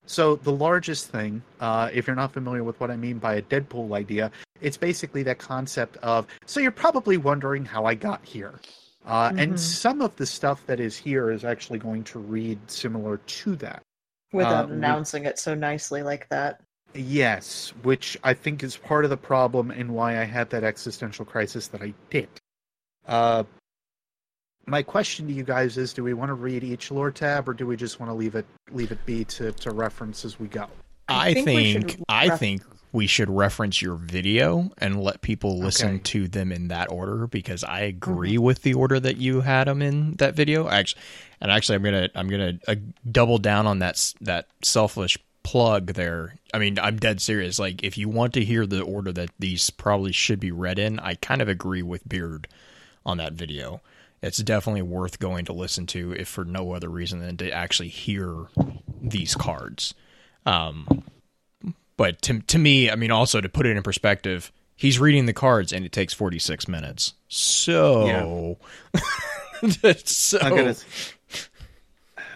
So, the largest thing, uh, if you're not familiar with what I mean by a Deadpool idea, it's basically that concept of, so you're probably wondering how I got here. Uh, Mhm. And some of the stuff that is here is actually going to read similar to that. without Uh, we- announcing it so nicely like that. Yes, which I think is part of the problem and why I had that existential crisis that I did. Uh, my question to you guys is: Do we want to read each lore tab, or do we just want to leave it leave it be to, to reference as we go? I think we think, should I ref- think we should reference your video and let people listen Okay. to them in that order because I agree Mm-hmm. with the order that you had them in that video. Actually, and actually, I'm gonna I'm gonna uh, double down on that that selfish plug there. I mean, I'm dead serious. Like, if you want to hear the order that these probably should be read in, I kind of agree with Beard on that video. It's definitely worth going to listen to, if for no other reason than to actually hear these cards. Um, but to to me, I mean, also to put it in perspective, he's reading the cards and it takes 46 minutes. So, (laughs) so I'm gonna.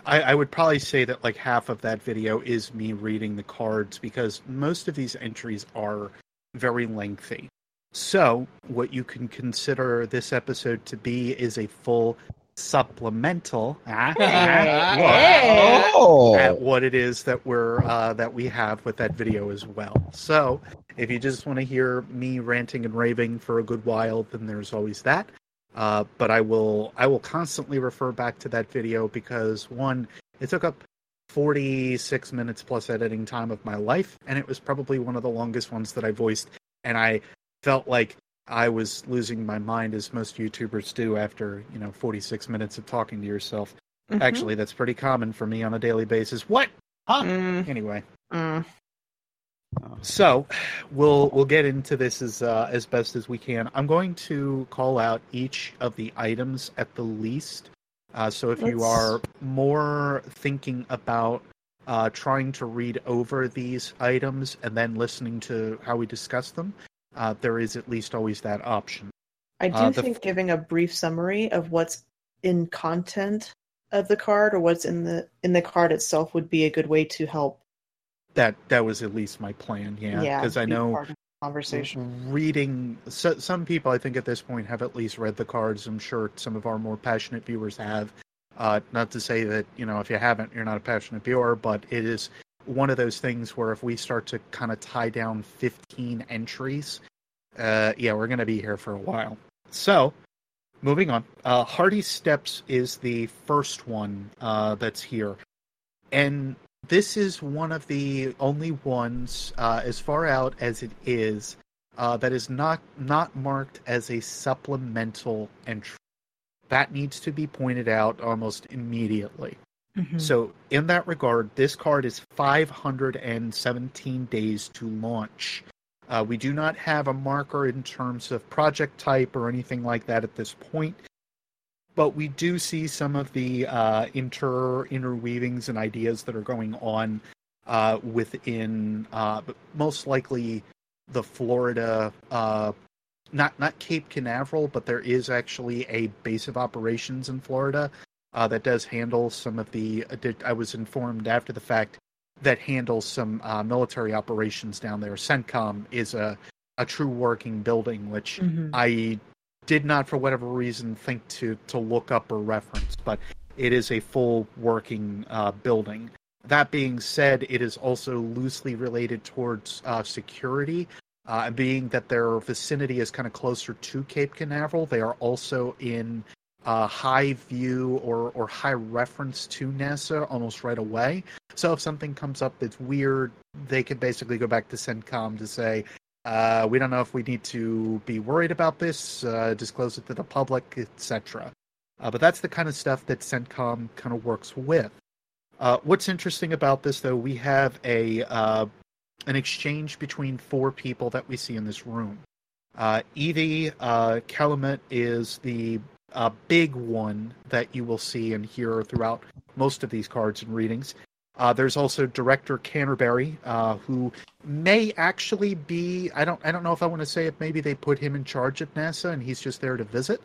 I, I would probably say that like half of that video is me reading the cards because most of these entries are very lengthy. So, what you can consider this episode to be is a full supplemental ah, look Oh, at what it is that we're uh, that we have with that video as well. So, if you just want to hear me ranting and raving for a good while, then there's always that. Uh, but I will I will constantly refer back to that video because one, it took up 46 minutes plus editing time of my life, and it was probably one of the longest ones that I voiced, and I felt like I was losing my mind as most YouTubers do after you know 46 minutes of talking to yourself. Mhm. Actually, that's pretty common for me on a daily basis. What? Huh? Mm, Anyway, mm. so we'll we'll get into this as uh, as best as we can. I'm going to call out each of the items at the least. Uh, so if you Let's- are more thinking about uh, trying to read over these items and then listening to how we discuss them, uh, there is at least always that option. I do Uh, think f- giving a brief summary of what's in content of the card or what's in the in the card itself would be a good way to help that that was at least my plan. Yeah, because I know part of the conversation. reading so, some people i think at this point have at least read the cards i'm sure some of our more passionate viewers have uh, not to say that you know if you haven't you're not a passionate viewer but it is one of those things where if we start to kind of tie down 15 entries uh, yeah we're going to be here for a while so moving on uh, hardy steps is the first one uh, that's here and this is one of the only ones, uh, as far out as it is, uh, that is not not marked as a supplemental entry. That needs to be pointed out almost immediately. Mhm. So, in that regard, this card is 517 days to launch. Uh, we do not have a marker in terms of project type or anything like that at this point, but we do see some of the uh, inter interweavings and ideas that are going on uh, within, uh, most likely, the Florida. Uh, not not Cape Canaveral, but there is actually a base of operations in Florida uh, that does handle some of the. I was informed after the fact that handles some uh, military operations down there. CENTCOM is a a true working building, which Mhm. I did not, for whatever reason, think to to look up or reference, but it is a full working uh, building. That being said, it is also loosely related towards uh, security. Uh, and being that their vicinity is kind of closer to Cape Canaveral, they are also in uh, high view or, or high reference to NASA almost right away. So if something comes up that's weird, they could basically go back to CENTCOM to say, uh, we don't know if we need to be worried about this, uh, disclose it to the public, etc. Uh, but that's the kind of stuff that CENTCOM kind of works with. Uh, what's interesting about this, though, we have a uh, an exchange between four people that we see in this room. Uh, Evie uh, Calumet is the uh, big one that you will see and hear throughout most of these cards and readings. Uh, there's also director Canterbury, uh, who may actually be. I don't. I don't know if I want to say it. Maybe they put him in charge of NASA, and he's just there to visit.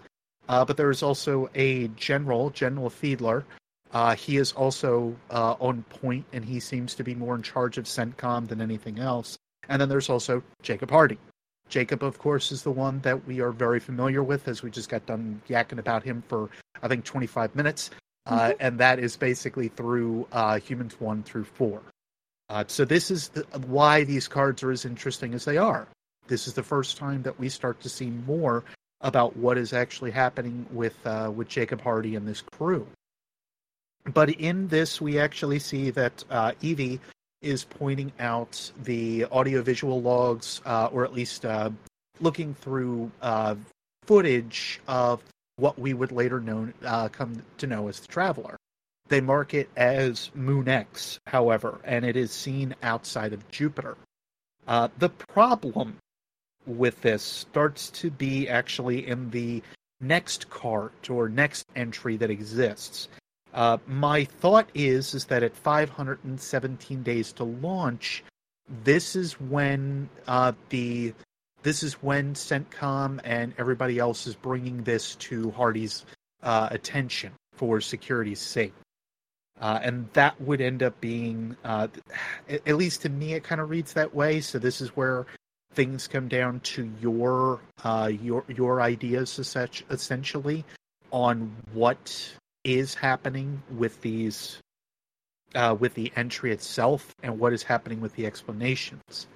Uh, but there is also a general, General Fiedler. Uh, he is also uh, on point, and he seems to be more in charge of CENTCOM than anything else. And then there's also Jacob Hardy. Jacob, of course, is the one that we are very familiar with, as we just got done yakking about him for, I think, 25 minutes. Uh, and that is basically through uh, Humans 1 through 4. Uh, so this is the, why these cards are as interesting as they are. This is the first time that we start to see more about what is actually happening with uh, with Jacob Hardy and this crew. But in this, we actually see that uh, Evie is pointing out the audiovisual logs, uh, or at least uh, looking through uh, footage of what we would later know, uh, come to know as the Traveler. They mark it as Moon X, however, and it is seen outside of Jupiter. Uh, the problem with this starts to be actually in the next cart or next entry that exists. Uh, my thought is is that at 517 days to launch, this is when uh, the this is when CENTCOM and everybody else is bringing this to Hardy's uh, attention for security's sake. Uh, and that would end up being, uh, at least to me, it kind of reads that way. So this is where things come down to your uh, your your ideas, essen- essentially, on what is happening with these uh, with the entry itself and what is happening with the explanations.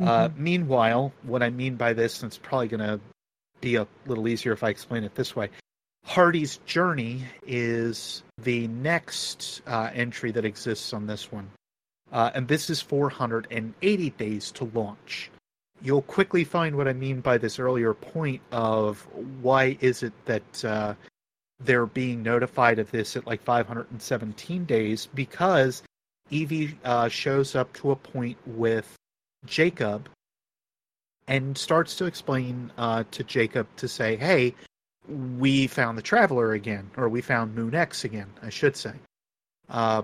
Uh, meanwhile, what I mean by this, and it's probably going to be a little easier if I explain it this way. Hardy's journey is the next uh, entry that exists on this one, uh, and this is 480 days to launch. You'll quickly find what I mean by this earlier point of why is it that uh, they're being notified of this at like 517 days because Evie uh, shows up to a point with Jacob and starts to explain uh, to Jacob to say, "Hey, we found the Traveler again, or we found Moon X again, I should say." Uh,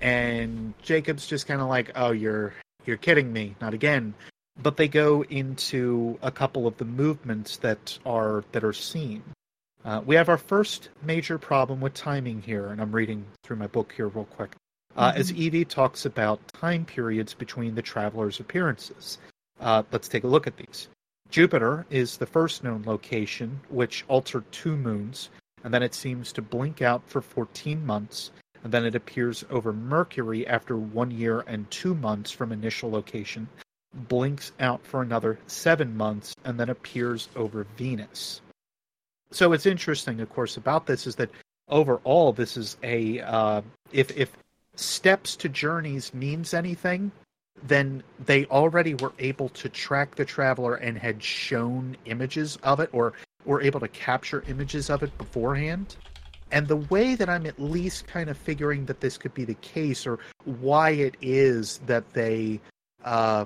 and Jacob's just kind of like, "Oh, you're you're kidding me, not again." But they go into a couple of the movements that are that are seen. Uh, we have our first major problem with timing here, and I'm reading through my book here real quick. uh, as Evie talks about time periods between the travelers' appearances. Uh, let's take a look at these. Jupiter is the first known location, which altered two moons, and then it seems to blink out for 14 months, and then it appears over Mercury after one year and two months from initial location, blinks out for another seven months, and then appears over Venus. So what's interesting, of course, about this is that overall, this is a uh, if if steps to journeys means anything, then they already were able to track the traveler and had shown images of it or were able to capture images of it beforehand. And the way that I'm at least kind of figuring that this could be the case or why it is that they uh,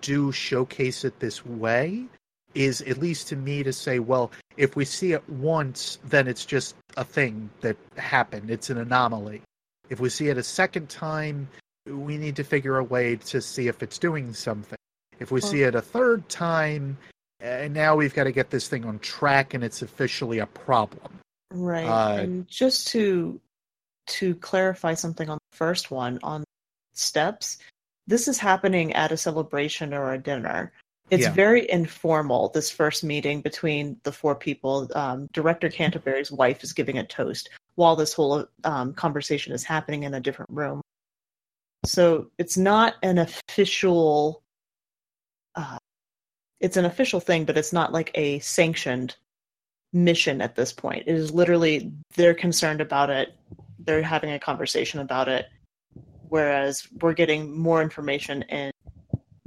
do showcase it this way is at least to me to say, well, if we see it once, then it's just a thing that happened. It's an anomaly. If we see it a second time, we need to figure a way to see if it's doing something. If we Well- see it a third time, uh, now we've got to get this thing on track and it's officially a problem. Right. Uh, and just to to clarify something on the first one on steps, this is happening at a celebration or a dinner. It's Yeah. very informal. This first meeting between the four people, um, Director Canterbury's wife is giving a toast while this whole um, conversation is happening in a different room. So it's not an official. Uh, it's an official thing, but it's not like a sanctioned mission at this point. It is literally they're concerned about it, they're having a conversation about it, whereas we're getting more information in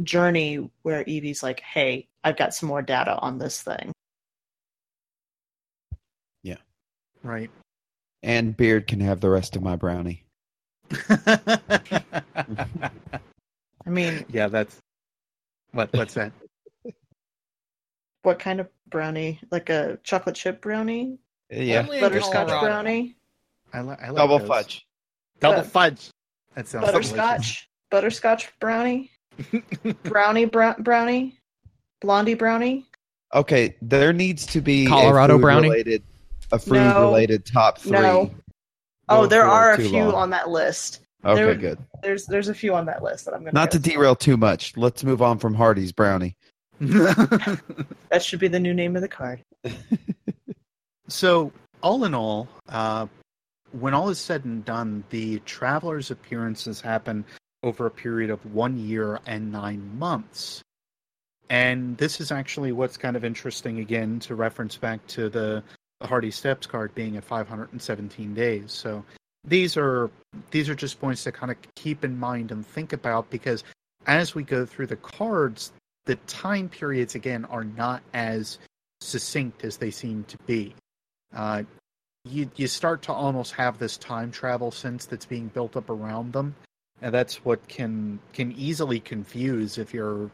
Journey where Evie's like, "Hey, I've got some more data on this thing." Yeah. Right. And Beard can have the rest of my brownie. (laughs) I mean, yeah, that's what what's that? (laughs) what kind of brownie? Like a chocolate chip brownie, Yeah. Butterscotch brownie, I, li- I like Double those. fudge. Double Uh, fudge. That sounds delicious. butterscotch, butterscotch brownie, (laughs) brownie brow- brownie, blondie brownie. Okay, there needs to be Colorado a food brownie? related a food No. related top three. No. Oh, there are a few long. on that list. Okay, there- good. There's there's a few on that list that I'm gonna Not to go. derail too much. Let's move on from Hardy's brownie. (laughs) That should be the new name of the card. (laughs) so, all in all, uh, when all is said and done, the traveler's appearances happen over a period of one year and nine months. And this is actually what's kind of interesting again to reference back to the, the Hardy Steps card being at 517 days. So these are these are just points to kind of keep in mind and think about because as we go through the cards, the time periods again are not as succinct as they seem to be. Uh, you you start to almost have this time travel sense that's being built up around them, and that's what can can easily confuse if you're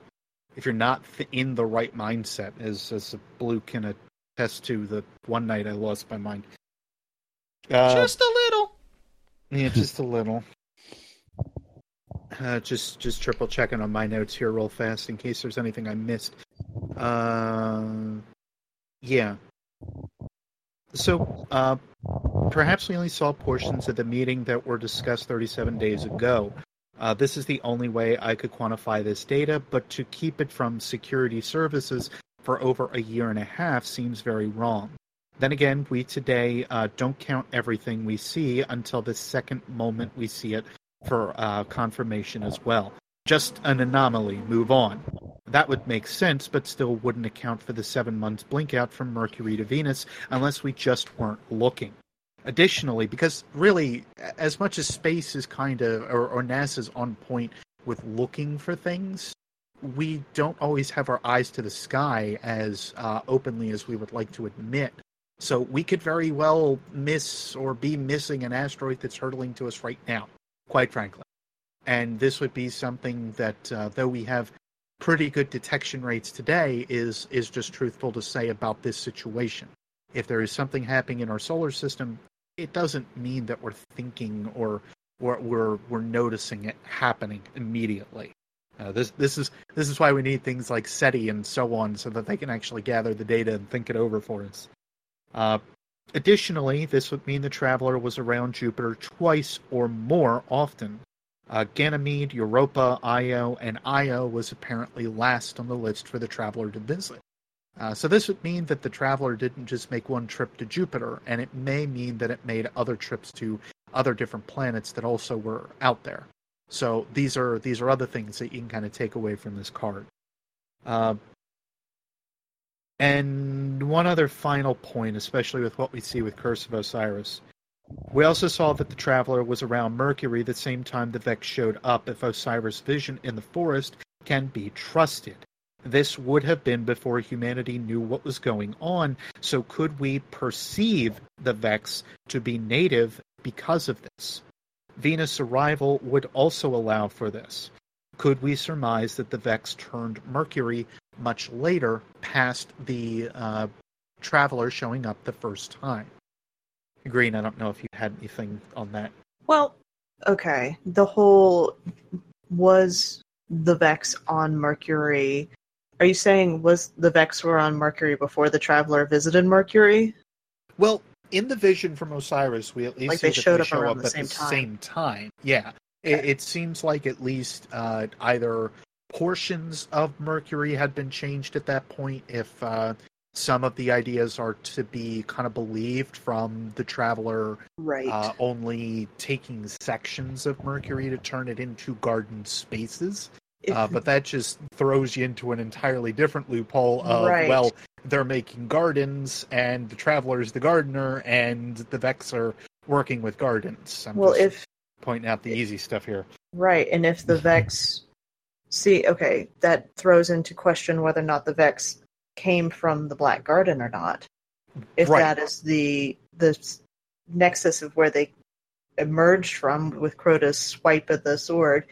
if you're not in the right mindset. As as Blue can attest to, the one night I lost my mind. Uh, Just a little. yeah, just a little. Uh, just just triple checking on my notes here real fast in case there's anything I missed. Uh, yeah. So, uh, perhaps we only saw portions of the meeting that were discussed 37 days ago. Uh, this is the only way I could quantify this data, but to keep it from security services for over a year and a half seems very wrong. Then again, we today uh, don't count everything we see until the second moment we see it for uh, confirmation as well. Just an anomaly, move on. That would make sense, but still wouldn't account for the seven months blink out from Mercury to Venus unless we just weren't looking. Additionally, because really, as much as space is kind of, or, or NASA's on point with looking for things, we don't always have our eyes to the sky as uh, openly as we would like to admit. So we could very well miss or be missing an asteroid that's hurtling to us right now, quite frankly. And this would be something that, uh, though we have pretty good detection rates today, is is just truthful to say about this situation. If there is something happening in our solar system, it doesn't mean that we're thinking or or we're we're noticing it happening immediately. Uh, this this is this is why we need things like SETI and so on, so that they can actually gather the data and think it over for us. Uh, additionally, this would mean the traveler was around Jupiter twice or more often. Uh, Ganymede, Europa, Io, and Io was apparently last on the list for the traveler to visit. Uh, so this would mean that the traveler didn't just make one trip to Jupiter, and it may mean that it made other trips to other different planets that also were out there. So these are these are other things that you can kind of take away from this card. Uh, and one other final point, especially with what we see with Curse of Osiris. We also saw that the Traveler was around Mercury the same time the Vex showed up if Osiris' vision in the forest can be trusted. This would have been before humanity knew what was going on, so could we perceive the Vex to be native because of this? Venus' arrival would also allow for this. Could we surmise that the Vex turned Mercury much later, past the uh, traveler showing up the first time? Green, I don't know if you had anything on that. Well, okay. The whole was the Vex on Mercury. Are you saying was the Vex were on Mercury before the Traveler visited Mercury? Well, in the vision from Osiris, we at least Like they showed they up show around up the at same the time. same time. Yeah, it, it seems like at least uh, either portions of Mercury had been changed at that point. If uh, some of the ideas are to be kind of believed from the traveler Right. uh, only taking sections of Mercury to turn it into garden spaces. Uh, but that just throws you into an entirely different loophole of Right. well, they're making gardens, and the traveler is the gardener, and the Vex are working with gardens. I'm well, just if pointing out the easy stuff here. right, and if the Vex, (laughs) see, okay, that throws into question whether or not the Vex came from the Black Garden or not. If Right. that is the the nexus of where they emerged from with Crota's swipe of the sword,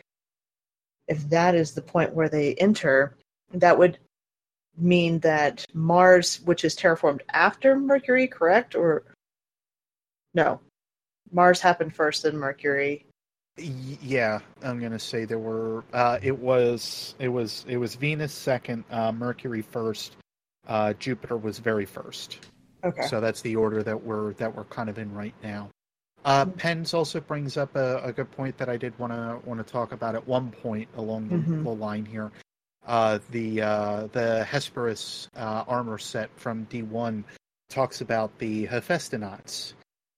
if that is the point where they enter, that would mean that Mars, which is terraformed after Mercury, correct? Or no, Mars happened first, then Mercury. Yeah, I'm gonna say there were. Uh, it was it was it was Venus second, uh, Mercury first, uh, Jupiter was very first. Okay. So that's the order that we're that we're kind of in right now. Uh, Mhm. Pens also brings up a, a good point that I did want to want to talk about at one point along the, Mhm. the line here. Uh, the uh, the Hesperus uh, armor set from D1 talks about the Hesperonauts.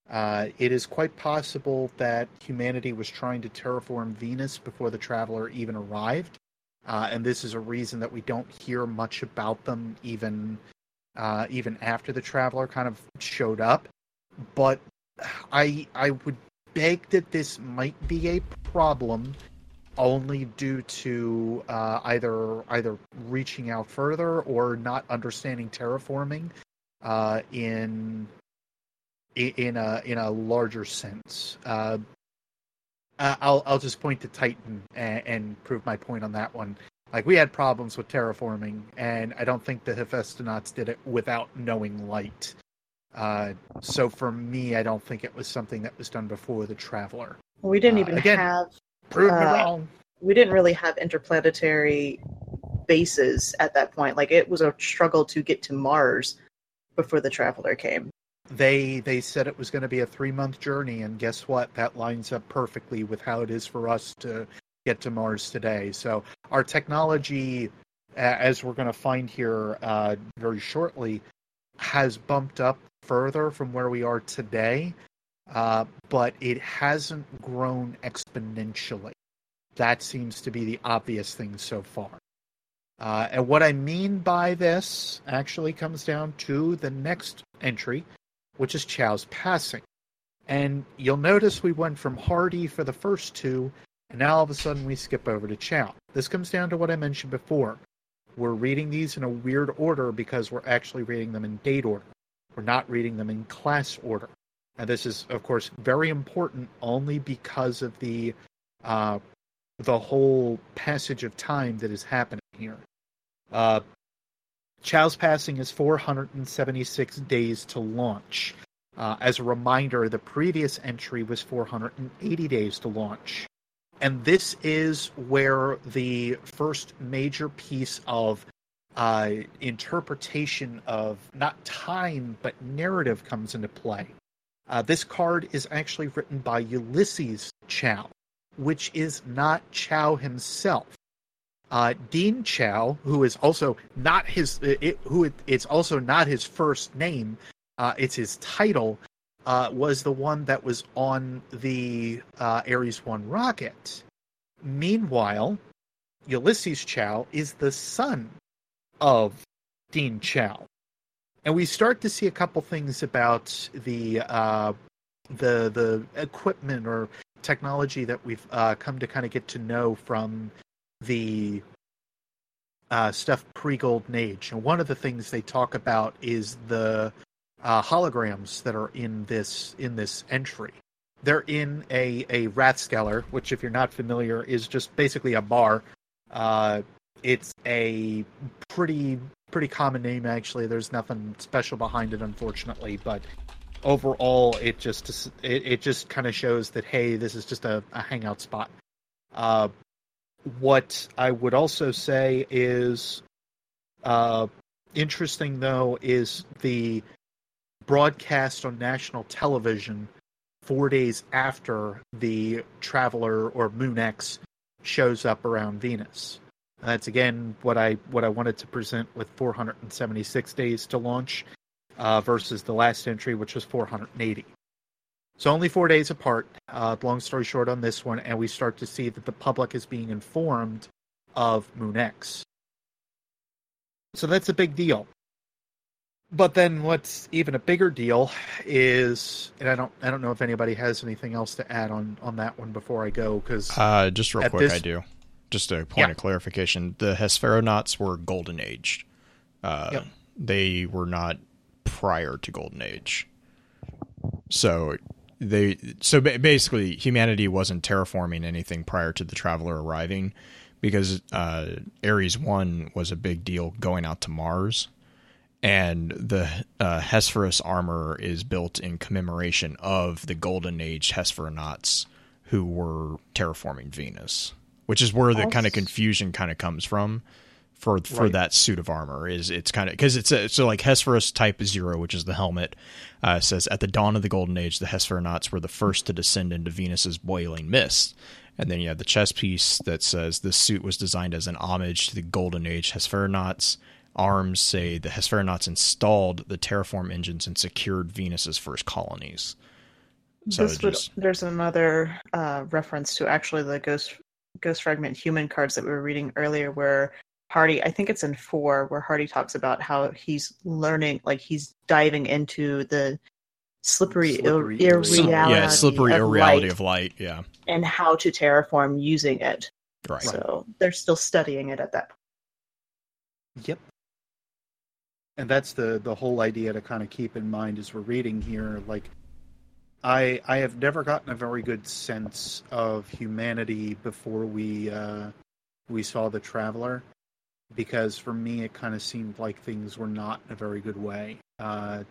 Uh, it is quite possible that humanity was trying to terraform Venus before the traveler even arrived, uh, and this is a reason that we don't hear much about them even uh, even after the traveler kind of showed up. But I I would beg that this might be a problem only due to uh, either either reaching out further or not understanding terraforming uh, in in a in a larger sense. Uh, I- I'll I'll just point to Titan and, and prove my point on that one. Like we had problems with terraforming, and I don't think the Hesperonauts did it without knowing light. Uh, so for me, I don't think it was something that was done before the Traveler. we didn't uh, even again- have Prove me Uh, wrong. we didn't really have interplanetary bases at that point. Like it was a struggle to get to Mars before the Traveler came. They they said it was going to be a three month journey, and guess what? That lines up perfectly with how it is for us to get to Mars today. So our technology, as we're going to find here uh, very shortly, has bumped up further from where we are today, uh, but it hasn't grown exponentially. That seems to be the obvious thing so far. Uh, and what I mean by this actually comes down to the next entry, which is Chiao's passing. And you'll notice we went from Hardy for the first two, and now all of a sudden we skip over to Chiao. This comes down to what I mentioned before. We're reading these in a weird order because we're actually reading them in date order. We're not reading them in class order. And this is, of course, very important only because of the uh, the whole passage of time that is happening here. Uh, Chiao's passing is 476 days to launch. Uh, as a reminder, the previous entry was 480 days to launch. And this is where the first major piece of uh, interpretation of not time but narrative comes into play. Uh, this card is actually written by Ulysses Chiao, which is not Chiao himself. Uh, Dean Chiao, who is also not his, it, who it, it's also not his first name, uh, it's his title, uh, was the one that was on the uh, Ares One rocket. Meanwhile, Ulysses Chiao is the son of Dean Chiao, and we start to see a couple things about the uh, the the equipment or technology that we've uh, come to kind of get to know from the uh, stuff pre Golden Age. And one of the things they talk about is the uh, holograms that are in this in this entry. They're in a a Rathskeller, which, if you're not familiar, is just basically a bar. Uh, it's a pretty pretty common name actually. There's nothing special behind it, unfortunately, but overall, it just it, it just kind of shows that hey, this is just a, a hangout spot. Uh, what I would also say is uh, interesting, though, is the broadcast on national television four days after the Traveler or Moon X shows up around Venus. That's again what I what I wanted to present with 476 days to launch uh, versus the last entry, which was 480. So only four days apart. Uh, long story short on this one, and we start to see that the public is being informed of Moon X. So that's a big deal. But then what's even a bigger deal is, and I don't, I don't know if anybody has anything else to add on on that one before I go, because Uh, just real quick, this- I do. Just a point Yeah. of clarification: the Hesperonauts were golden aged. Uh, Yep. They were not prior to golden age. So they, so ba- basically, humanity wasn't terraforming anything prior to the traveler arriving, because uh, Ares One was a big deal going out to Mars, and the uh, Hesperus armor is built in commemoration of the golden age Hesperonauts who were terraforming Venus, which is where the kind of confusion kind of comes from for for Right. that suit of armor. Is it's kind of because it's a, so like Hesperus Type Zero, which is the helmet, uh, says at the dawn of the golden age, the Hesperonauts were the first to descend into Venus's boiling mist. And then you have the chest piece that says this suit was designed as an homage to the golden age Hesperonauts. Arms say the Hesperonauts installed the terraform engines and secured Venus's first colonies. So this would, there's another uh, reference to actually the ghost ghost fragment human cards that we were reading earlier where hardy i think it's in four where hardy talks about how he's learning like he's diving into the slippery, Slippery ir- irreality. irreality yeah, slippery of irreality light of light. Yeah, and how to terraform using it right. so they're still studying it at that point Yep. And that's the the whole idea to kind of keep in mind as we're reading here. Like, I I have never gotten a very good sense of humanity before we uh, we saw the Traveler, because for me it kind of seemed like things were not in a very good way. Uh,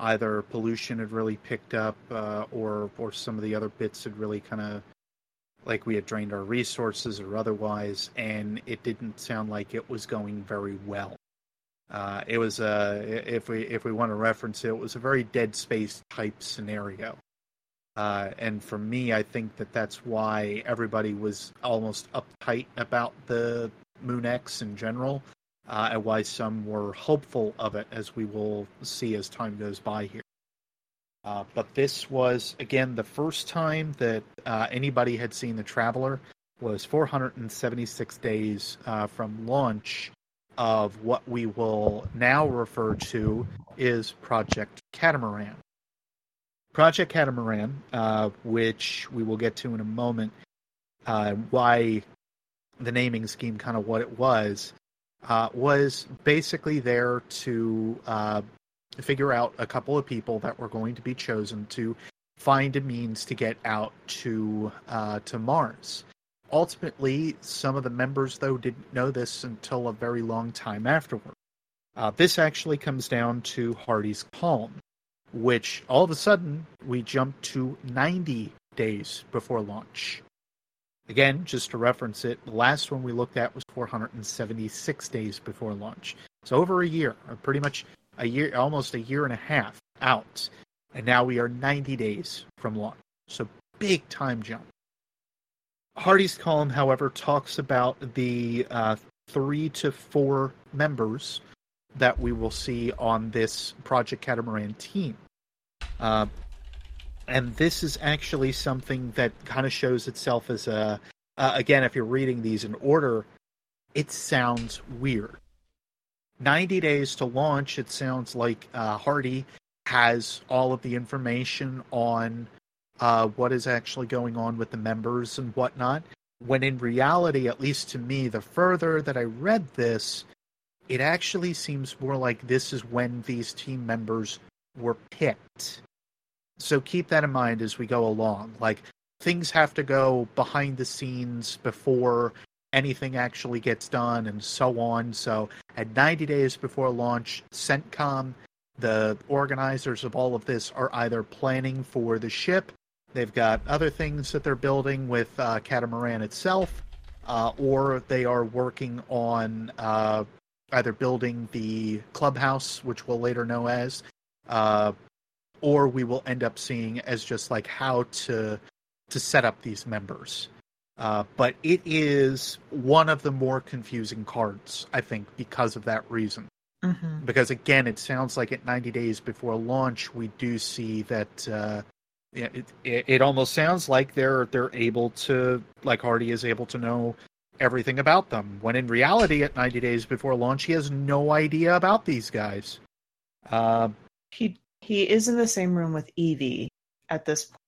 either pollution had really picked up, uh, or or some of the other bits had really kind of like we had drained our resources or otherwise, and it didn't sound like it was going very well. Uh, it was a if we if we want to reference it, it was a very Dead Space type scenario. Uh, and for me, I think that that's why everybody was almost uptight about the Moon X in general, uh, and why some were hopeful of it, as we will see as time goes by here. Uh, but this was again the first time that uh, anybody had seen the Traveler was 476 days uh, from launch of what we will now refer to is Project Catamaran. Project Catamaran, uh, which we will get to in a moment, uh, why the naming scheme, kind of what it was, uh, was basically there to uh, figure out a couple of people that were going to be chosen to find a means to get out to uh, to Mars. Ultimately, some of the members, though, didn't know this until a very long time afterward. Uh, this actually comes down to Hardy's Calm, which all of a sudden we jump to 90 days before launch. Again, just to reference it, the last one we looked at was 476 days before launch. So over a year, pretty much a year, almost a year and a half out. And now we are 90 days from launch. So big time jump. Hardy's column, however, talks about the uh, three to four members that we will see on this Project Catamaran team. Uh, and this is actually something that kind of shows itself as a uh, again if you're reading these in order it sounds weird. 90 days to launch it sounds like uh, hardy has all of the information on uh, what is actually going on with the members and whatnot. When in reality at least to me the further that i read this it actually seems more like this is when these team members were picked so keep that in mind as we go along. Like things have to go behind the scenes before anything actually gets done and so on. So at 90 days before launch, CENTCOM, the organizers of all of this are either planning for the ship, they've got other things that they're building with uh, Catamaran itself, uh, or they are working on uh, either building the clubhouse, which we'll later know as, uh, or we will end up seeing as just like how to to set up these members. Uh, but it is one of the more confusing cards, I think, because of that reason. Mm-hmm. Because again, it sounds like at 90 days before launch, we do see that uh, it, it, it almost sounds like they're they're able to, like Hardy is able to know everything about them. When in reality, at 90 days before launch, he has no idea about these guys. Uh, He he is in the same room with Evie at this point.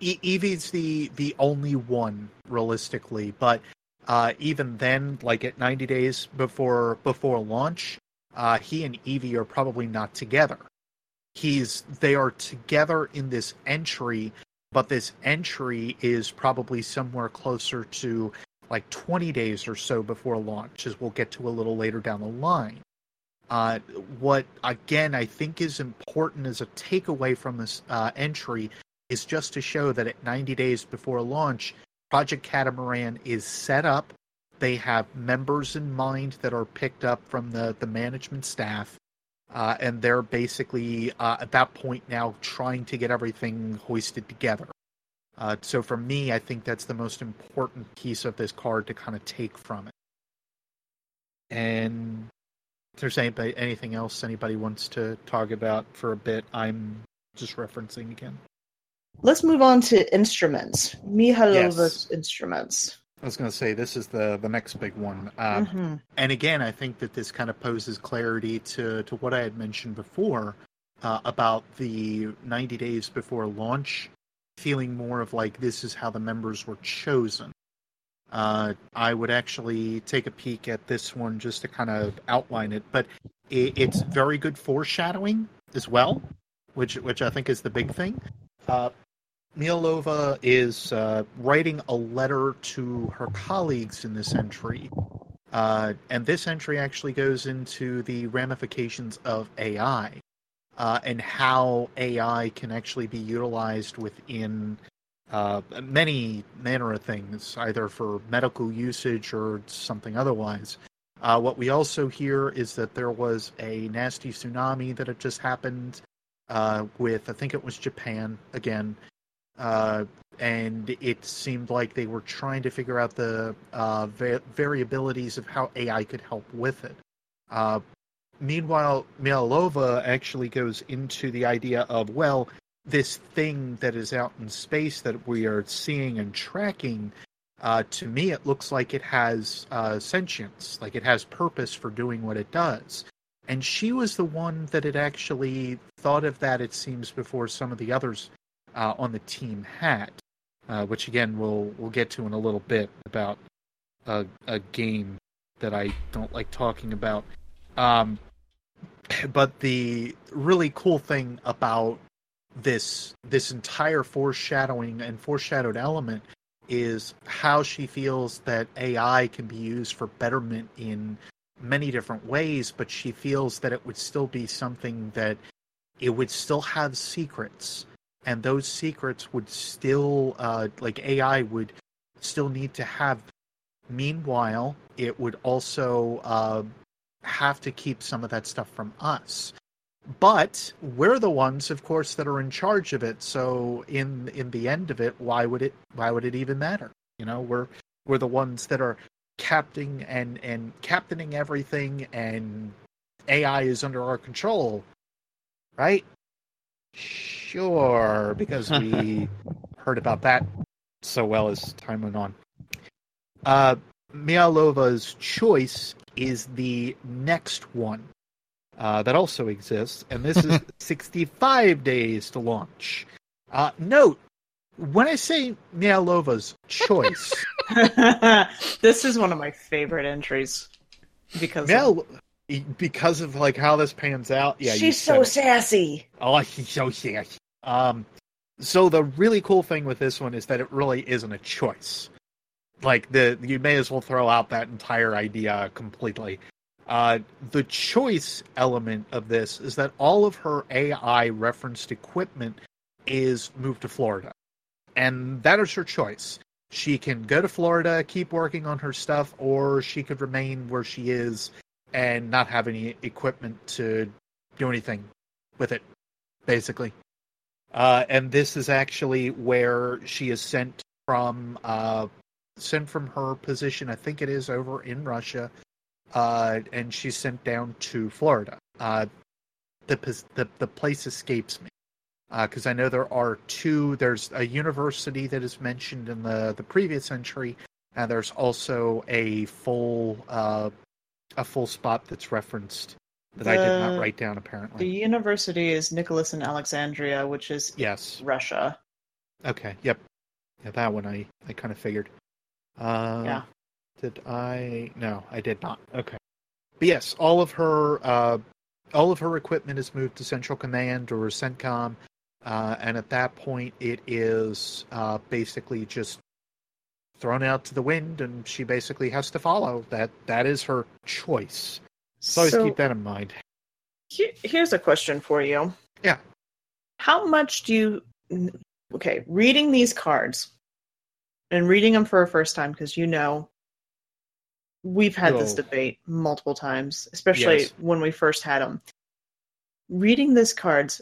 E- Evie's the the only one realistically, but uh, even then, like at 90 days before before launch, uh, he and Evie are probably not together. He's they are together in this entry, but this entry is probably somewhere closer to like 20 days or so before launch, as we'll get to a little later down the line. Uh, what again I think is important as a takeaway from this uh, entry is just to show that at 90 days before launch, Project Catamaran is set up. They have members in mind that are picked up from the, the management staff, uh, and they're basically uh, at that point now trying to get everything hoisted together. Uh, so for me, I think that's the most important piece of this card to kind of take from it. And if there's anybody, anything else anybody wants to talk about for a bit, I'm just referencing again. Let's move on to instruments. Mihaylova's Yes. instruments. I was going to say this is the the next big one, um, Mhm. and again, I think that this kind of poses clarity to to what I had mentioned before uh, about the 90 days before launch, feeling more of like this is how the members were chosen. Uh, I would actually take a peek at this one just to kind of outline it, but it, it's very good foreshadowing as well, which which I think is the big thing. Uh, is uh, writing a letter to her colleagues in this entry. Uh, and this entry actually goes into the ramifications of AI uh, and how AI can actually be utilized within uh, many manner of things, either for medical usage or something otherwise. Uh, what we also hear is that there was a nasty tsunami that had just happened uh, with, I think it was Japan again, uh, and it seemed like they were trying to figure out the uh, va- variabilities of how AI could help with it. Meanwhile, Mialova actually goes into the idea of well, this thing that is out in space that we are seeing and tracking. Uh, to me, it looks like it has uh, sentience, like it has purpose for doing what it does. And she was the one that had actually thought of that, it seems, before some of the others uh, on the team had, uh, which again we'll we'll get to in a little bit about a, a game that I don't like talking about. Um, but the really cool thing about this this entire foreshadowing and foreshadowed element is how she feels that AI can be used for betterment in many different ways, but she feels that it would still be something that it would still have secrets and those secrets would still uh, like AI would still need to have. Meanwhile, it would also uh, have to keep some of that stuff from us. But we're the ones, of course, that are in charge of it. So in in the end of it, why would it why would it even matter? You know, we're we're the ones that are captaining and and captaining everything, and AI is under our control, right? Sure, because we (laughs) heard about that so well as time went on. Uh, Mialova's choice is the next one uh, that also exists, and this is (laughs) 65 days to launch. Uh, note, when I say Mialova's choice, (laughs) this is one of my favorite entries because of- because of like how this pans out, yeah, she's so it. sassy. Oh, she's (laughs) so sassy. Um, so the really cool thing with this one is that it really isn't a choice. Like the you may as well throw out that entire idea completely. Uh, the choice element of this is that all of her AI referenced equipment is moved to Florida, and that is her choice. She can go to Florida, keep working on her stuff, or she could remain where she is and not have any equipment to do anything with it, basically. Uh, and this is actually where she is sent from uh, sent from her position. I think it is over in Russia, uh, and she's sent down to Florida. Uh, the the the place escapes me because I know there are two. There's a university that is mentioned in the the previous entry, and there's also a full uh, a full spot that's referenced that I did not write down. Apparently, the university is Nicholas in Alexandria, which is yes. Russia. Okay. Yep. Yeah, that one I I kind of figured. Uh, Yeah. Did I? No, I did not. Okay. But yes, all of her uh, all of her equipment is moved to Central Command or CENTCOM, uh, and at that point, it is uh, basically just thrown out to the wind, and she basically has to follow. That that is her choice. So always So- keep that in mind. Here- Here's a question for you. Yeah. How much do you. Okay, reading these cards and reading them for a first time, because you know we've had this Oh. debate multiple times, especially Yes. when we first had them. Reading this cards,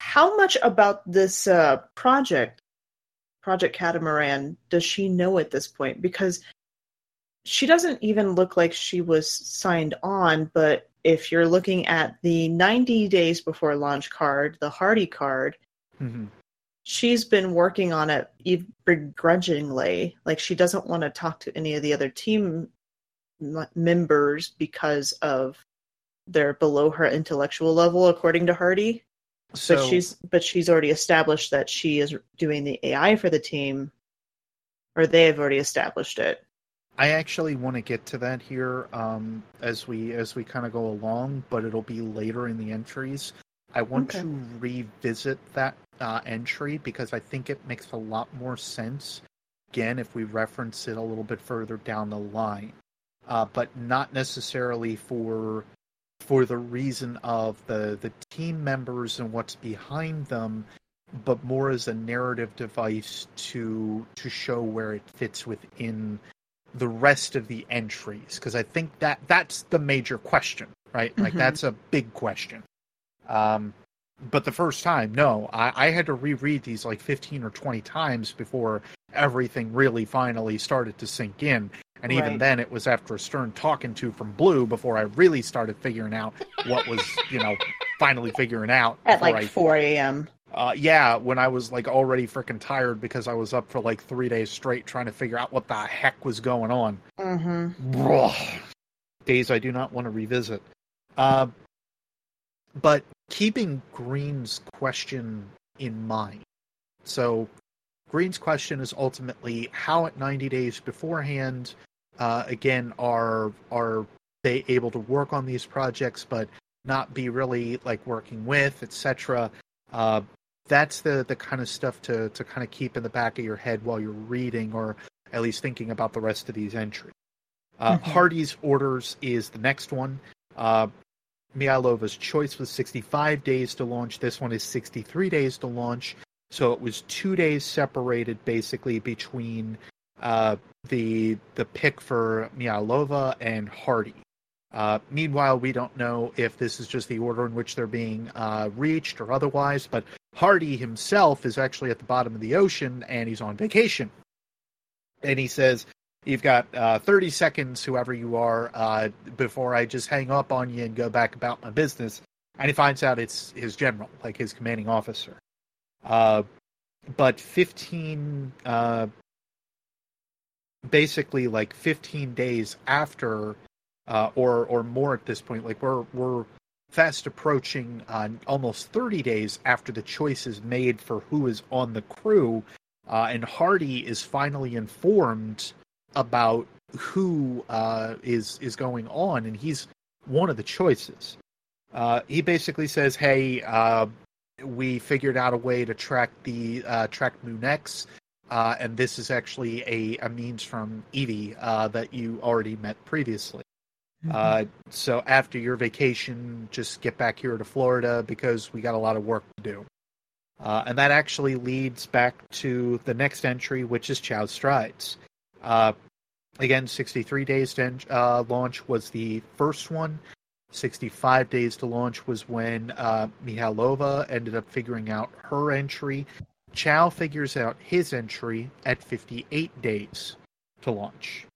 how much about this uh, project, Project Catamaran, does she know at this point? Because she doesn't even look like she was signed on, but if you're looking at the 90 days before launch card, the Hardy card, hmm she's been working on it begrudgingly. Like she doesn't want to talk to any of the other team members because of they're below her intellectual level, according to Hardy. So but she's but she's already established that she is doing the AI for the team, or they have already established it. I actually want to get to that here um, as we as we kind of go along, but it'll be later in the entries. I want Okay. to revisit that uh, entry because I think it makes a lot more sense. Again, if we reference it a little bit further down the line, uh, but not necessarily for for the reason of the the team members and what's behind them, but more as a narrative device to to show where it fits within the rest of the entries because I think that that's the major question, right? Like Mhm. that's a big question. Um, but the first time, no, I, I had to reread these like fifteen or twenty times before everything really finally started to sink in. And even Right. then, it was after a stern talking to from Blue before I really started figuring out what was, you know, finally figuring out (laughs) At like I 4 a.m. uh, yeah, when I was like already freaking tired because I was up for like three days straight trying to figure out what the heck was going on. Mm-hmm. Days I do not want to revisit. Uh, but keeping Green's question in mind. So, Green's question is ultimately how at 90 days beforehand, uh, again, are are they able to work on these projects but not be really like working with, etc. Uh, that's the the kind of stuff to to kind of keep in the back of your head while you're reading or at least thinking about the rest of these entries. Uh, Mhm. Hardy's orders is the next one. Uh, Mialova's choice was 65 days to launch. This one is 63 days to launch. So it was two days separated basically between uh, the the pick for Mialova and Hardy. Uh, meanwhile, we don't know if this is just the order in which they're being uh, reached or otherwise, but Hardy himself is actually at the bottom of the ocean and he's on vacation. And he says, You've got uh, 30 seconds, whoever you are, uh, before I just hang up on you and go back about my business. And he finds out it's his general, like his commanding officer. Uh, but 15, uh, basically like 15 days after, uh, or or more at this point, like we're we're fast approaching uh, almost 30 days after the choice is made for who is on the crew, and Hardy is finally informed about who uh, is is going on, and he's one of the choices. Uh, he basically says, "Hey, uh, we figured out a way to track the uh, track Moon X, uh, and this is actually a, a means from Evie uh, that you already met previously. Uh, so after your vacation, just get back here to Florida because we got a lot of work to do." Uh, and that actually leads back to the next entry, which is Chiao Strides. Uh, again, 63 days to uh, launch was the first one. 65 days to launch was when uh, Mihalova ended up figuring out her entry. Chiao figures out his entry at 58 days to launch.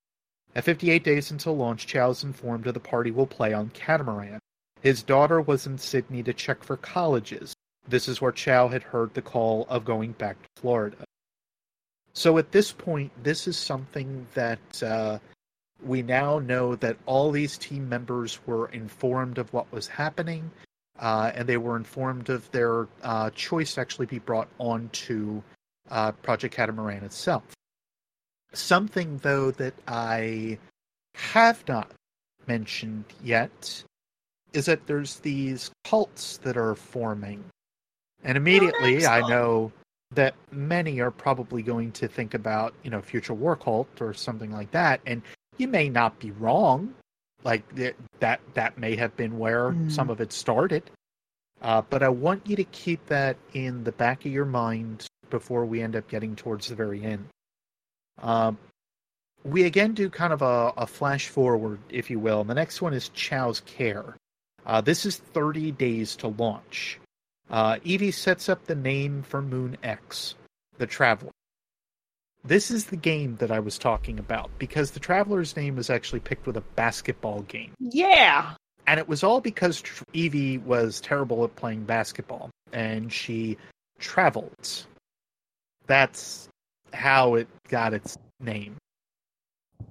At 58 days until launch, Chiao is informed of the party will play on Catamaran. His daughter was in Sydney to check for colleges. This is where Chiao had heard the call of going back to Florida. So at this point, this is something that uh, we now know that all these team members were informed of what was happening, uh, and they were informed of their uh, choice to actually be brought onto uh, Project Catamaran itself. Something, though, that I have not mentioned yet is that there's these cults that are forming. And immediately I know that many are probably going to think about, you know, future war cult or something like that. And you may not be wrong. Like th- that, that may have been where Mm. some of it started. Uh, but I want you to keep that in the back of your mind before we end up getting towards the very end. Um, we again do kind of a, a flash forward, if you will. And the next one is Chiao's Care. Uh, this is 30 days to launch. Uh, Evie sets up the name for Moon X, the Traveler. This is the game that I was talking about because the Traveler's name was actually picked with a basketball game. Yeah. And it was all because Evie was terrible at playing basketball and she traveled. That's how it got its name.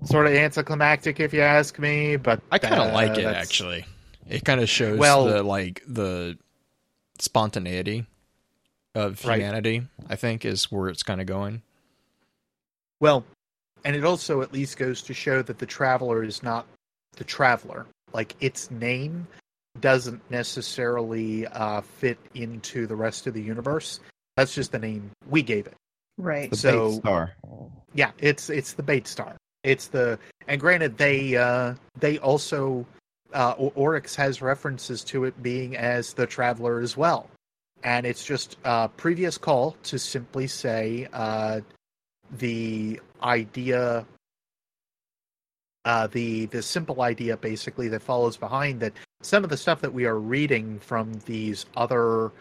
Sort of anticlimactic, if you ask me, but I kind of uh, like it that's- actually. It kind of shows Well- the like the spontaneity of Right. humanity. I think is where it's kind of going. Well, and it also at least goes to show that the traveler is not the traveler. Like its name doesn't necessarily uh, fit into the rest of the universe. That's just the name we gave it. Right. The So- bait star. Yeah, it's it's the bait star. It's the and granted they uh, they also uh, Oryx has references to it being as the traveler as well, and it's just a previous call to simply say uh, the idea. Uh, the the simple idea basically that follows behind that some of the stuff that we are reading from these other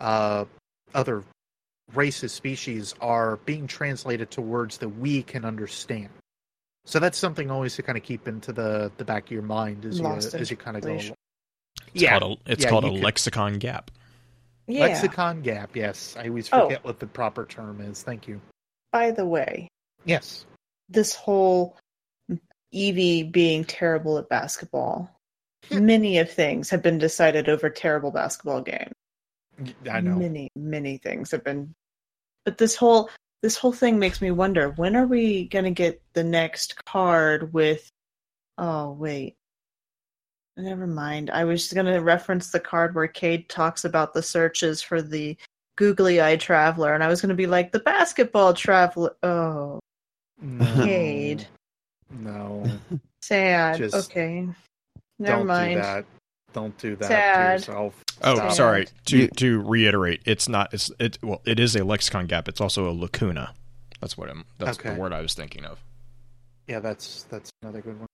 uh, other races species are being translated to words that we can understand. So that's something always to kind of keep into the the back of your mind as you Lost as you kind of go. along. It's yeah, called a, it's yeah, called a could- lexicon gap. Yeah. lexicon gap. Yes, I always Oh. forget what the proper term is. Thank you. By the way, Yes. this whole Evie being terrible at basketball, hmm. many of things have been decided over terrible basketball game. I know. Many, many things have been. But this whole this whole thing makes me wonder when are we gonna get the next card with? Oh wait, never mind. I was gonna reference the card where Cayde talks about the searches for the googly eye traveler, and I was gonna be like the basketball traveler. Oh, No. Cayde. No. sad. Just okay, never Don't mind. do that. Don't do that Sad. to yourself. Oh, Stop. sorry. To You- to reiterate, it's not. It's it. Well, it is a lexicon gap. It's also a lacuna. That's what I'm. That's Okay. the word I was thinking of. Yeah, that's that's another good one.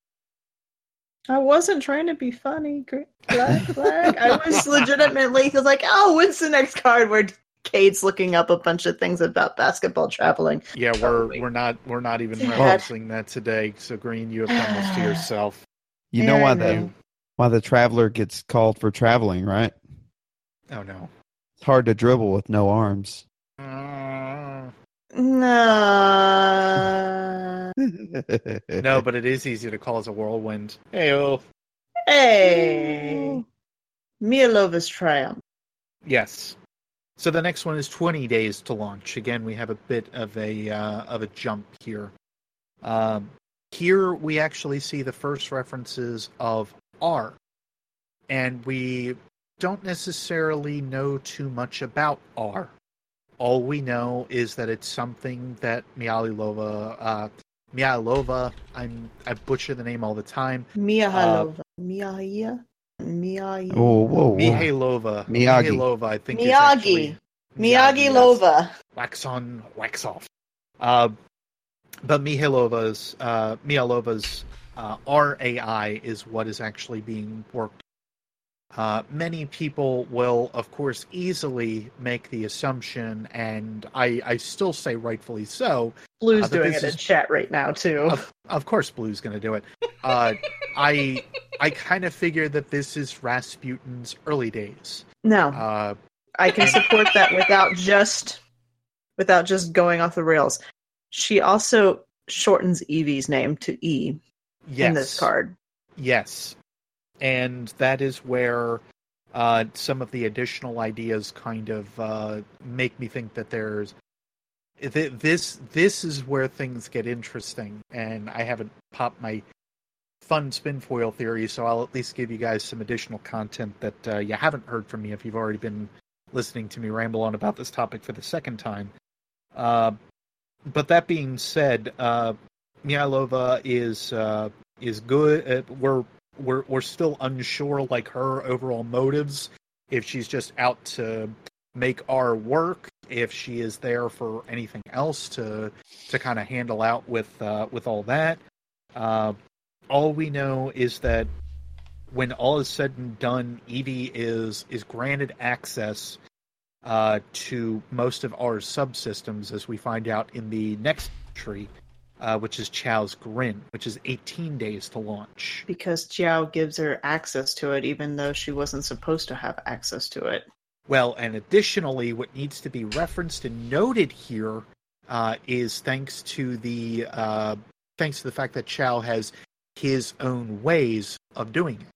I wasn't trying to be funny. Gr- Black, black. I was (laughs) legitimately was like, oh, what's the next card where Cayde's looking up a bunch of things about basketball traveling? Yeah, we're we're not we're not even Dad. referencing that today. So Green, you have done this to (sighs) yourself. You know Yeah, why I the know. Why the traveler gets called for traveling, right? Oh no. It's hard to dribble with no arms. Uh, No. (laughs) no, but it is easy to cause a whirlwind. Hey, oh, Hey. Mialova's triumph. yes. So the next one is 20 days to launch. Again, we have a bit of a uh, of a jump here. Um, here we actually see the first references of R, and we don't necessarily know too much about R. All we know is that it's something that Mialilova, uh, Mialova, I'm I butcher the name all the time. Mihalova. Miaia? Miaia. whoa, whoa, whoa. Mihaylova. Miyagi. Mihaylova, I think. is Miyagi. actually- Miyagi yes. Lova. Wax on, wax off. Uh, but Mihaylova's, uh, Mihaylova's uh, RAI is what is actually being worked. Uh, many people will, of course, easily make the assumption, and I, I still say rightfully so, Blue's Uh, doing it is- in chat right now too. of, of course blue's going to do it uh, (laughs) i i kind of figure that this is rasputin's early days no, uh, I can support that without just without just going off the rails. She also shortens Evie's name to E yes in this card. yes. And that is where uh, some of the additional ideas kind of uh, make me think that there's th- this this is where things get interesting and i haven't popped my fun spin foil theory so i'll at least give you guys some additional content that uh, you haven't heard from me if you've already been listening to me ramble on about this topic for the second time. Uh, but that being said Mihaylova is uh, is good. Uh, we're we're we're still unsure like her overall motives if she's just out to make our work if she is there for anything else to to kind of handle out with uh, with all that. Uh, all we know is that when all is said and done Evie is is granted access uh, to most of our subsystems as we find out in the next tree uh, which is Chiao's Grin, which is 18 days to launch. Because Chiao gives her access to it, even though she wasn't supposed to have access to it. Well, and additionally, what needs to be referenced and noted here uh, is thanks to the uh, thanks to the fact that Chiao has his own ways of doing it,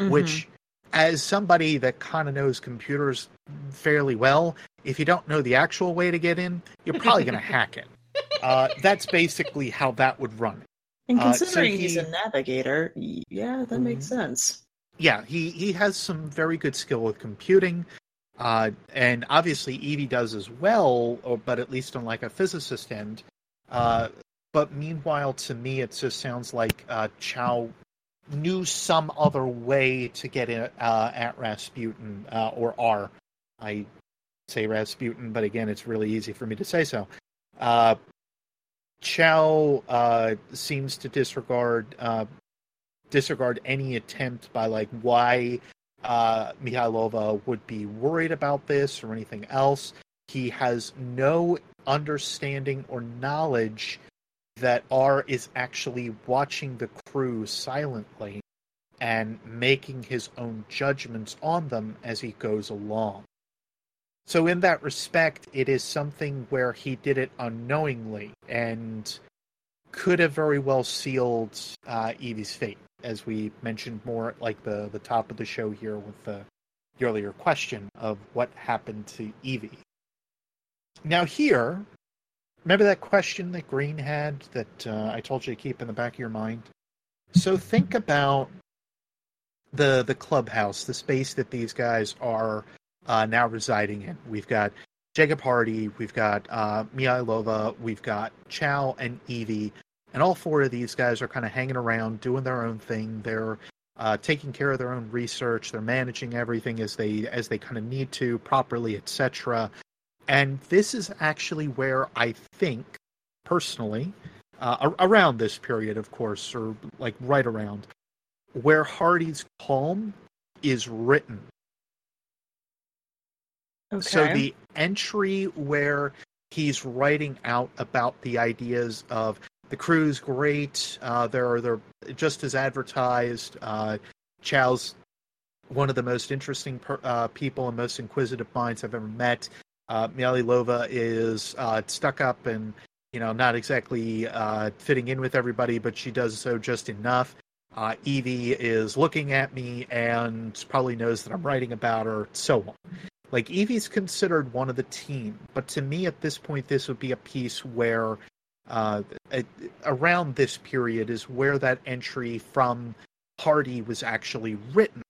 Mm-hmm. which, as somebody that kind of knows computers fairly well, if you don't know the actual way to get in, you're probably going (laughs) to hack it. Uh, that's basically how that would run. and uh, so considering he's a navigator, yeah, that makes sense. yeah, he he has some very good skill with computing, uh, and obviously Evie does as well, or, but at least on like a physicist end. Uh, but meanwhile, to me, it just sounds like uh, Chiao knew some other way to get in, uh, at Rasputin uh, or R. I say Rasputin, but again, it's really easy for me to say so. Uh, Chiao uh, seems to disregard uh, disregard any attempt by like why uh, Mihaylova would be worried about this or anything else. He has no understanding or knowledge that R is actually watching the crew silently and making his own judgments on them as he goes along. So, in that respect, it is something where he did it unknowingly and could have very well sealed uh, Evie's fate, as we mentioned more at like the, the top of the show here with the, the earlier question of what happened to Evie. Now, here, remember that question that Green had that uh, I told you to keep in the back of your mind? So, think about the the clubhouse, the space that these guys are uh, now residing in. We've got Jacob Hardy, we've got uh, Mihaylova, we've got Chiao and Evie, and all four of these guys are kind of hanging around, doing their own thing. They're uh, taking care of their own research. They're managing everything as they as they kind of need to properly, etc. And this is actually where I think personally, uh, around this period, of course, or like right around, where Hardy's calm is written. Okay. So the entry where he's writing out about the ideas of the crew's great, uh, they're they're just as advertised. Uh, Chiao's one of the most interesting per, uh, people and most inquisitive minds I've ever met. Uh, Miali Lova is uh, stuck up and you know not exactly uh, fitting in with everybody, but she does so just enough. Uh, Evie is looking at me and probably knows that I'm writing about her, so on. Like Evie's considered one of the team, but to me at this point, this would be a piece where uh, around this period is where that entry from Hardy was actually written.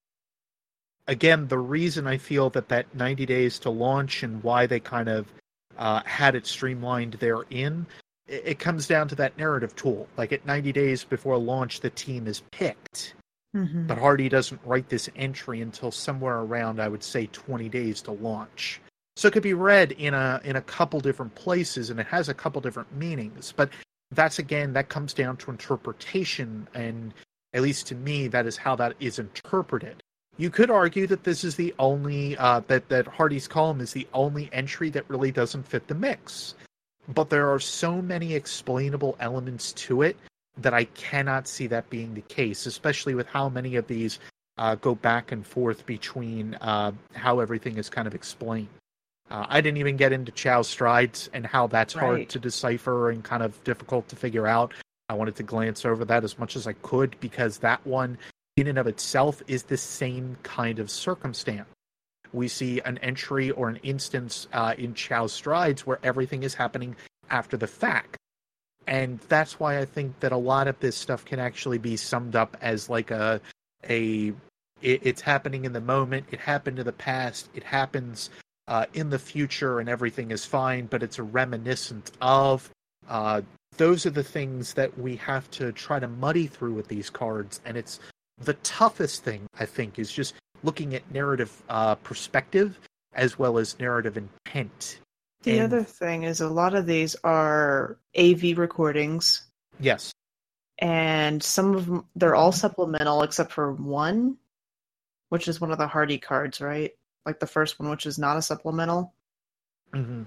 Again, the reason I feel that that 90 days to launch and why they kind of uh, had it streamlined therein, it, it comes down to that narrative tool. Like at 90 days before launch, the team is picked Mhm. but Hardy doesn't write this entry until somewhere around I would say 20 days to launch. So it could be read in a in a couple different places and it has a couple different meanings, but that's again that comes down to interpretation and at least to me that is how that is interpreted. You could argue that this is the only uh, that that Hardy's column is the only entry that really doesn't fit the mix. But there are so many explainable elements to it that I cannot see that being the case, especially with how many of these uh, go back and forth between uh, how everything is kind of explained. Uh, I didn't even get into Chiao's strides and how that's hard to decipher and kind of difficult to figure out. I wanted to glance over that as much as I could because that one, in and of itself, is the same kind of circumstance. We see an entry or an instance uh, in Chiao's strides where everything is happening after the fact and that's why I think that a lot of this stuff can actually be summed up as like a a it, it's happening in the moment, it happened in the past, it happens uh, in the future, and everything is fine, but it's a reminiscent of. Uh, those are the things that we have to try to muddy through with these cards, and it's the toughest thing I think is just looking at narrative uh, perspective as well as narrative intent. The And- other thing is a lot of these are AV recordings, Yes, and some of them they're all supplemental except for one, which is one of the Hardy cards, right? Like the first one, which is not a supplemental. Mm-hmm.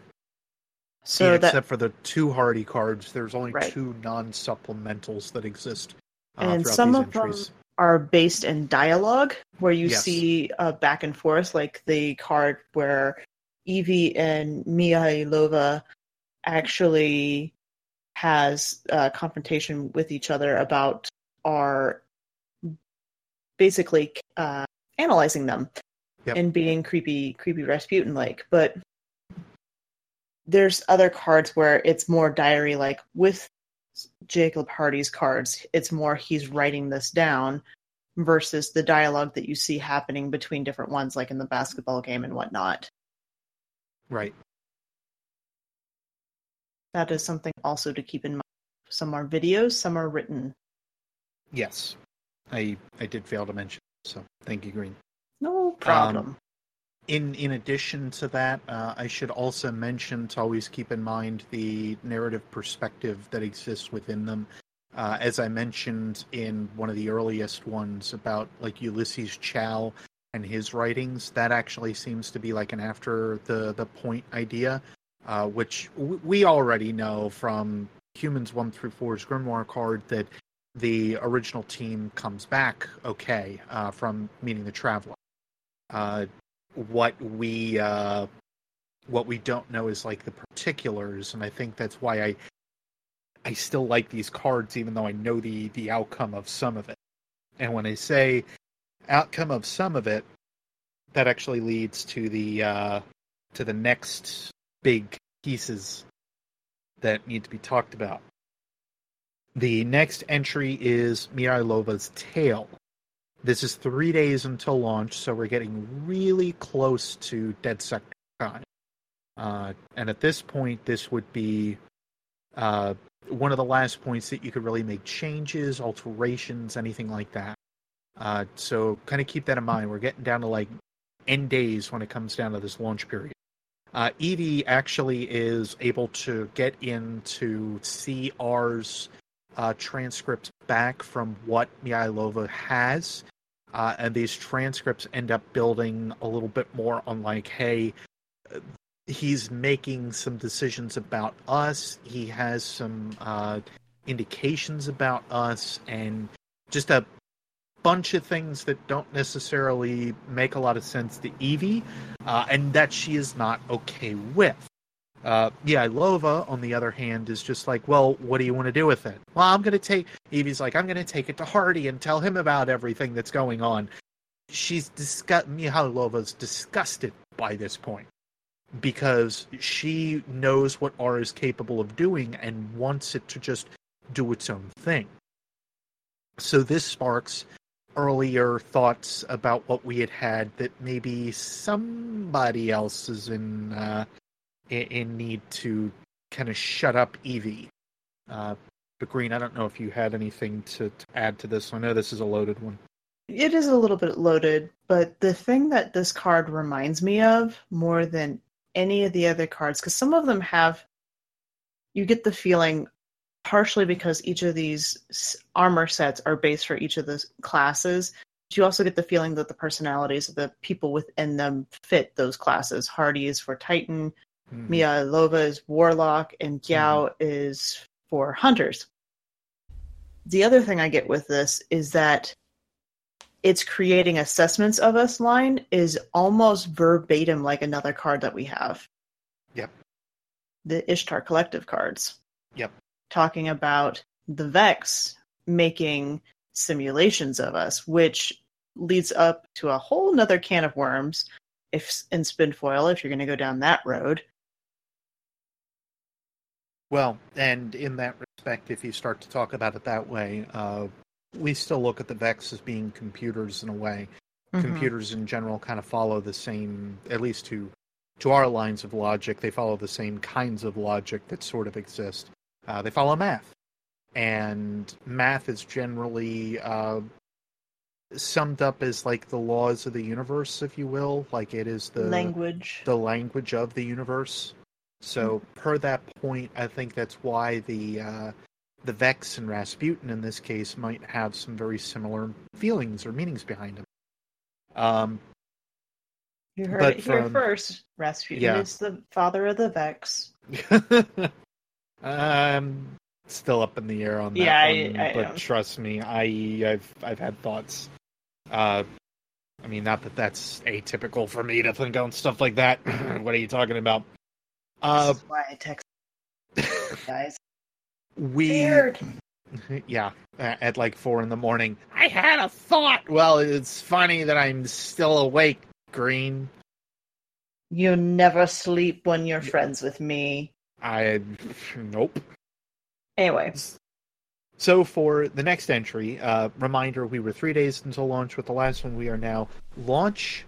So yeah, that except for the two Hardy cards, there's only Right. two non-supplementals that exist. Uh, And some of them- are based in dialogue where you Yes. see uh, back and forth, like the card where Evie and Mihaylova actually has a confrontation with each other about are basically uh, analyzing them Yep. and being creepy, creepy Rasputin like. But there's other cards where it's more diary like with Jacob Hardy's cards. It's more he's writing this down versus the dialogue that you see happening between different ones, like in the basketball game and whatnot. Right. That is something also to keep in mind. Some are videos, some are written. Yes. I I did fail to mention. So thank you, Green. No problem. In in addition to that, uh, I should also mention to always keep in mind the narrative perspective that exists within them. Uh, as I mentioned in one of the earliest ones about like Ulysses Chiao and his writings, that actually seems to be like an after the the point idea, uh, which w- we already know from Humans One through Four's Grimoire card that the original team comes back okay uh, from meeting the Traveler. Uh, what we uh, what we don't know is like the particulars, and I think that's why I I still like these cards, even though I know the the outcome of some of it. And when I say outcome of some of it, that actually leads to the uh, to the next big pieces that need to be talked about. The next entry is Mihaylova's Tale. This is three days until launch, so we're getting really close to Dead Sector time. Uh, and at this point, this would be uh, one of the last points that you could really make changes, alterations, anything like that. Uh, so kind of keep that in mind. We're getting down to like end days when it comes down to this launch period. Uh, Evie actually is able to get into CR's uh, transcripts back from what Mihaylova has. Uh, and these transcripts end up building a little bit more on like, hey, he's making some decisions about us. He has some uh, indications about us, and just a bunch of things that don't necessarily make a lot of sense to Evie, uh, and that she is not okay with. Uh, yeah, Lova, on the other hand, is just like, well, what do you want to do with it? Well, I'm going to take, Evie's like, I'm going to take it to Hardy and tell him about everything that's going on. She's disgust, Mihaylova's disgusted by this point because she knows what R is capable of doing and wants it to just do its own thing. So this sparks earlier thoughts about what we had had that maybe somebody else is in uh, in, need to kind of shut up Evie. Uh, but Green, I don't know if you had anything to, to add to this. I know this is a loaded one. It is a little bit loaded, but the thing that this card reminds me of more than any of the other cards, because some of them have, you get the feeling, partially because each of these armor sets are based for each of the classes, but you also get the feeling that the personalities of the people within them fit those classes. Hardy is for Titan, Mhm. Mihaylova is Warlock, and Chiao is for Hunters. The other thing I get with this is that it's creating assessments of us line is almost verbatim like another card that we have. Yep. The Ishtar Collective cards. Yep. Talking about the Vex making simulations of us, which leads up to a whole nother can of worms if in Spinfoil, if you're going to go down that road. Well, and in that respect, if you start to talk about it that way, uh, we still look at the Vex as being computers in a way. Mhm. Computers in general kind of follow the same, at least to to our lines of logic, they follow the same kinds of logic that sort of exist. Uh, they follow math, and math is generally uh, summed up as like the laws of the universe, if you will. Like it is the language. the language of the universe. So per that point, I think that's why the uh, the Vex and Rasputin in this case might have some very similar feelings or meanings behind them. Um, You heard it here from- first. Rasputin Yeah. is the father of the Vex. (laughs) I'm still up in the air on that Yeah, one, I but am. trust me, I I've I've had thoughts. Uh, I mean, not that that's atypical for me to think on stuff like that. (clears throat) what are you talking about? Uh, this is why I text (laughs) guys. we Weird. (laughs) yeah at like four in the morning i had a thought well it's funny that i'm still awake green You never sleep when you're friends with me. I nope. Anyway, so for the next entry uh reminder we were three days until launch with the last one. We are now launch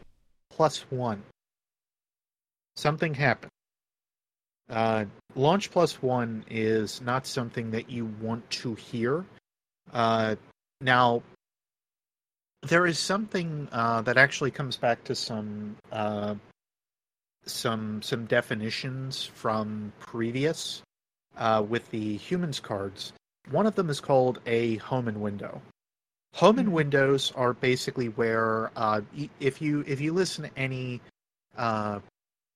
plus one. Something happened. Uh launch plus one is not something that you want to hear. Uh now there is something uh, that actually comes back to some uh, some some definitions from previous uh, with the humans cards. One of them is called a home and window. Home and windows are basically where uh, if you if you listen to any uh,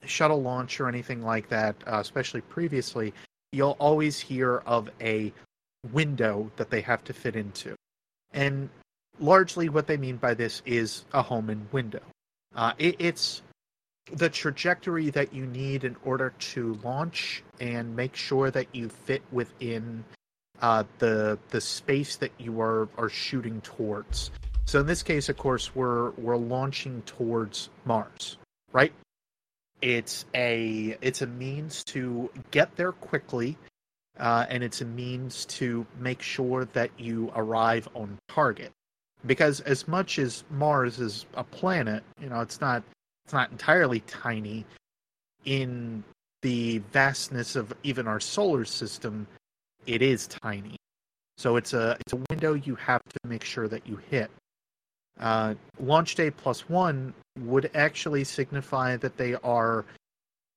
shuttle launch or anything like that, uh, especially previously, you'll always hear of a window that they have to fit into, and largely what they mean by this is a home and window. Uh, it, it's the trajectory that you need in order to launch and make sure that you fit within uh, the the space that you are are shooting towards. So in this case, of course, we're we're launching towards Mars, right? It's a it's a means to get there quickly, uh, and it's a means to make sure that you arrive on target. Because as much as Mars is a planet, you know, it's not it's not entirely tiny in the vastness of even our solar system it is tiny so it's a it's a window you have to make sure that you hit uh, launch day plus one would actually signify that they are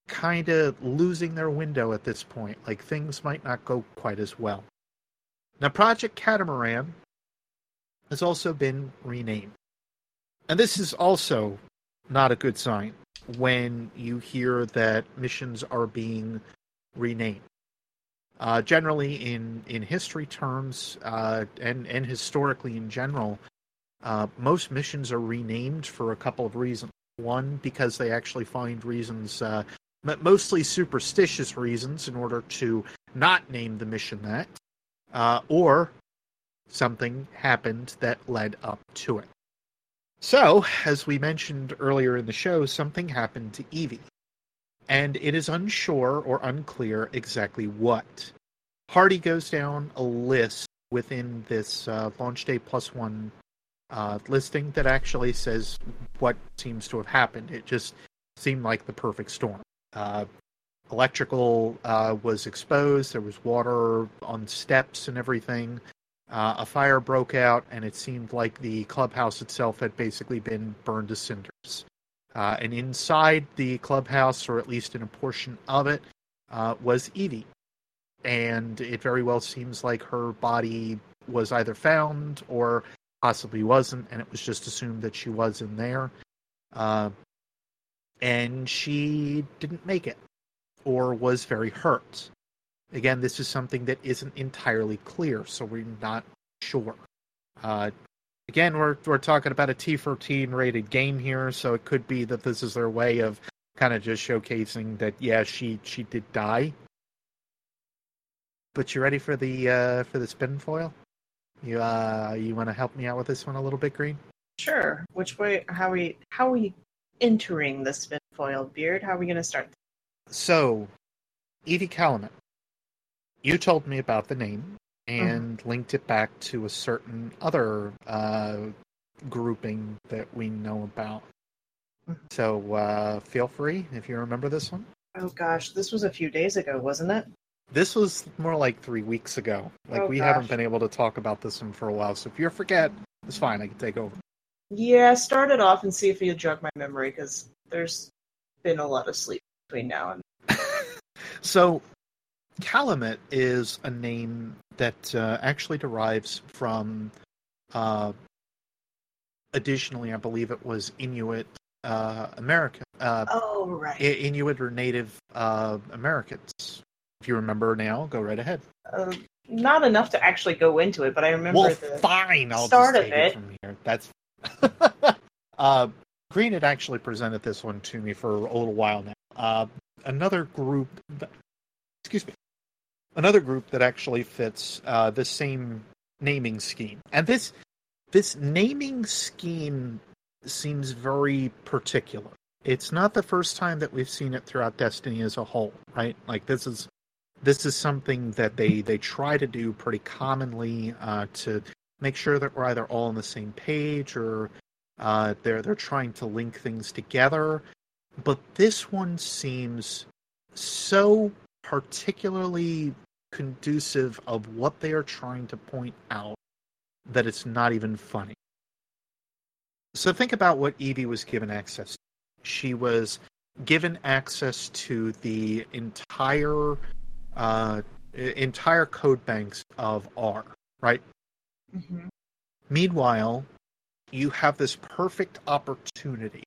kind of losing their window at this point. Like things might not go quite as well. Now, Project Catamaran has also been renamed. And this is also not a good sign when you hear that missions are being renamed. Uh, generally, in, in history terms uh, and, and historically in general, uh, most missions are renamed for a couple of reasons. One, because they actually find reasons, uh, mostly superstitious reasons, in order to not name the mission that, uh, or something happened that led up to it. So, as we mentioned earlier in the show, something happened to Evie, and it is unsure or unclear exactly what. Hardy goes down a list within this uh, launch day plus one uh, listing that actually says what seems to have happened. It just seemed like the perfect storm. Uh, electrical uh, was exposed. There was water on steps and everything. Uh, a fire broke out, and it seemed like the clubhouse itself had basically been burned to cinders. Uh, and inside the clubhouse, or at least in a portion of it, uh, was Evie. And it very well seems like her body was either found or possibly wasn't, and it was just assumed that she was in there. Uh, and she didn't make it or was very hurt. Again, this is something that isn't entirely clear, so we're not sure. Uh, again, we're we're talking about a T14 rated game here, so it could be that this is their way of kind of just showcasing that yeah, she she did die. But you ready for the uh, for the spin foil? You uh you want to help me out with this one a little bit, Green? Sure. Which way? How we? How we entering the spin foil beard? How are we going to start? So, Evie Calumet, you told me about the name and mm-hmm. linked it back to a certain other uh, grouping that we know about. Mm-hmm. So, uh, feel free if you remember this one. Oh gosh, this was a few days ago, wasn't it? This was more like three weeks ago. Like oh, we gosh. haven't been able to talk about this one for a while. So if you forget, it's fine. I can take over. Yeah, start it off and see if you jog my memory because there's been a lot of sleep between now and. (laughs) so, Calumet is a name that uh, actually derives from. Uh, additionally, I believe it was Inuit uh, America. Uh, oh, right. Inuit or Native uh, Americans. If you remember now, go right ahead. Uh, not enough to actually go into it, but I remember well, the fine. I'll start of it. from here. That's (laughs) uh, Green had actually presented this one to me for a little while now. Uh, another group, excuse me, another group that actually fits uh, the same naming scheme, and this this naming scheme seems very particular. It's not the first time that we've seen it throughout Destiny as a whole, right? Like this is this is something that they they try to do pretty commonly uh, to make sure that we're either all on the same page or uh, they're they're trying to link things together. But this one seems so particularly conducive of what they are trying to point out that it's not even funny. So think about what Evie was given access to. She was given access to the entire uh, entire code banks of R, right? Mm-hmm. Meanwhile, you have this perfect opportunity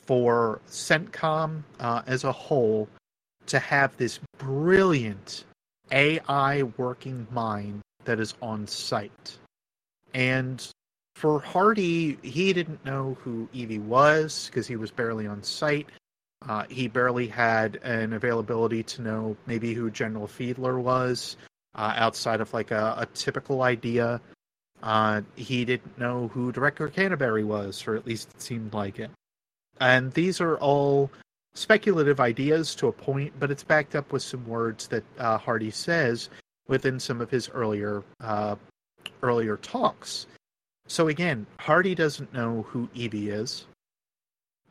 for CENTCOM uh, as a whole to have this brilliant AI working mind that is on site. And for Hardy, he didn't know who Evie was because he was barely on site. Uh, he barely had an availability to know maybe who General Fiedler was uh, outside of like a, a typical idea. Uh, he didn't know who Director Canterbury was, or at least it seemed like it. And these are all speculative ideas to a point, but it's backed up with some words that uh, Hardy says within some of his earlier uh, earlier talks. So again, Hardy doesn't know who Evie is.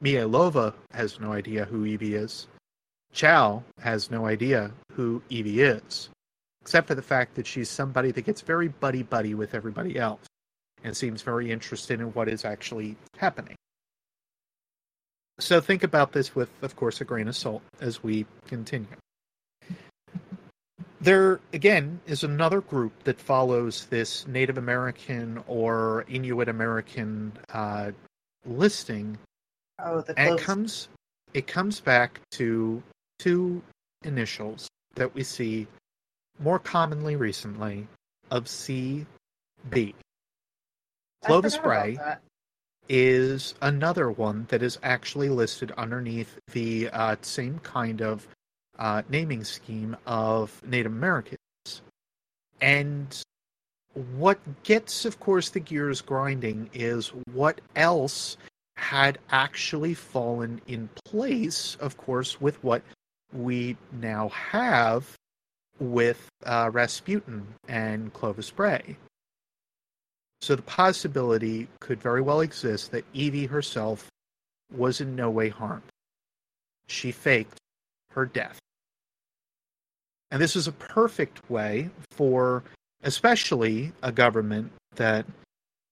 Mihaylova has no idea who Evie is. Chiao has no idea who Evie is, except for the fact that she's somebody that gets very buddy buddy with everybody else and seems very interested in what is actually happening. So think about this with, of course, a grain of salt as we continue. There, again, is another group that follows this Native American or Inuit American uh, listing, Oh, the and it comes it comes back to two initials that we see more commonly recently of CB. Clovis Bray. Is another one that is actually listed underneath the uh, same kind of uh, naming scheme of Native Americans. And what gets, of course, the gears grinding is what else had actually fallen in place, of course, with what we now have with uh, Rasputin and Clovis Bray. So the possibility could very well exist that Evie herself was in no way harmed. She faked her death. And this is a perfect way for, especially a government that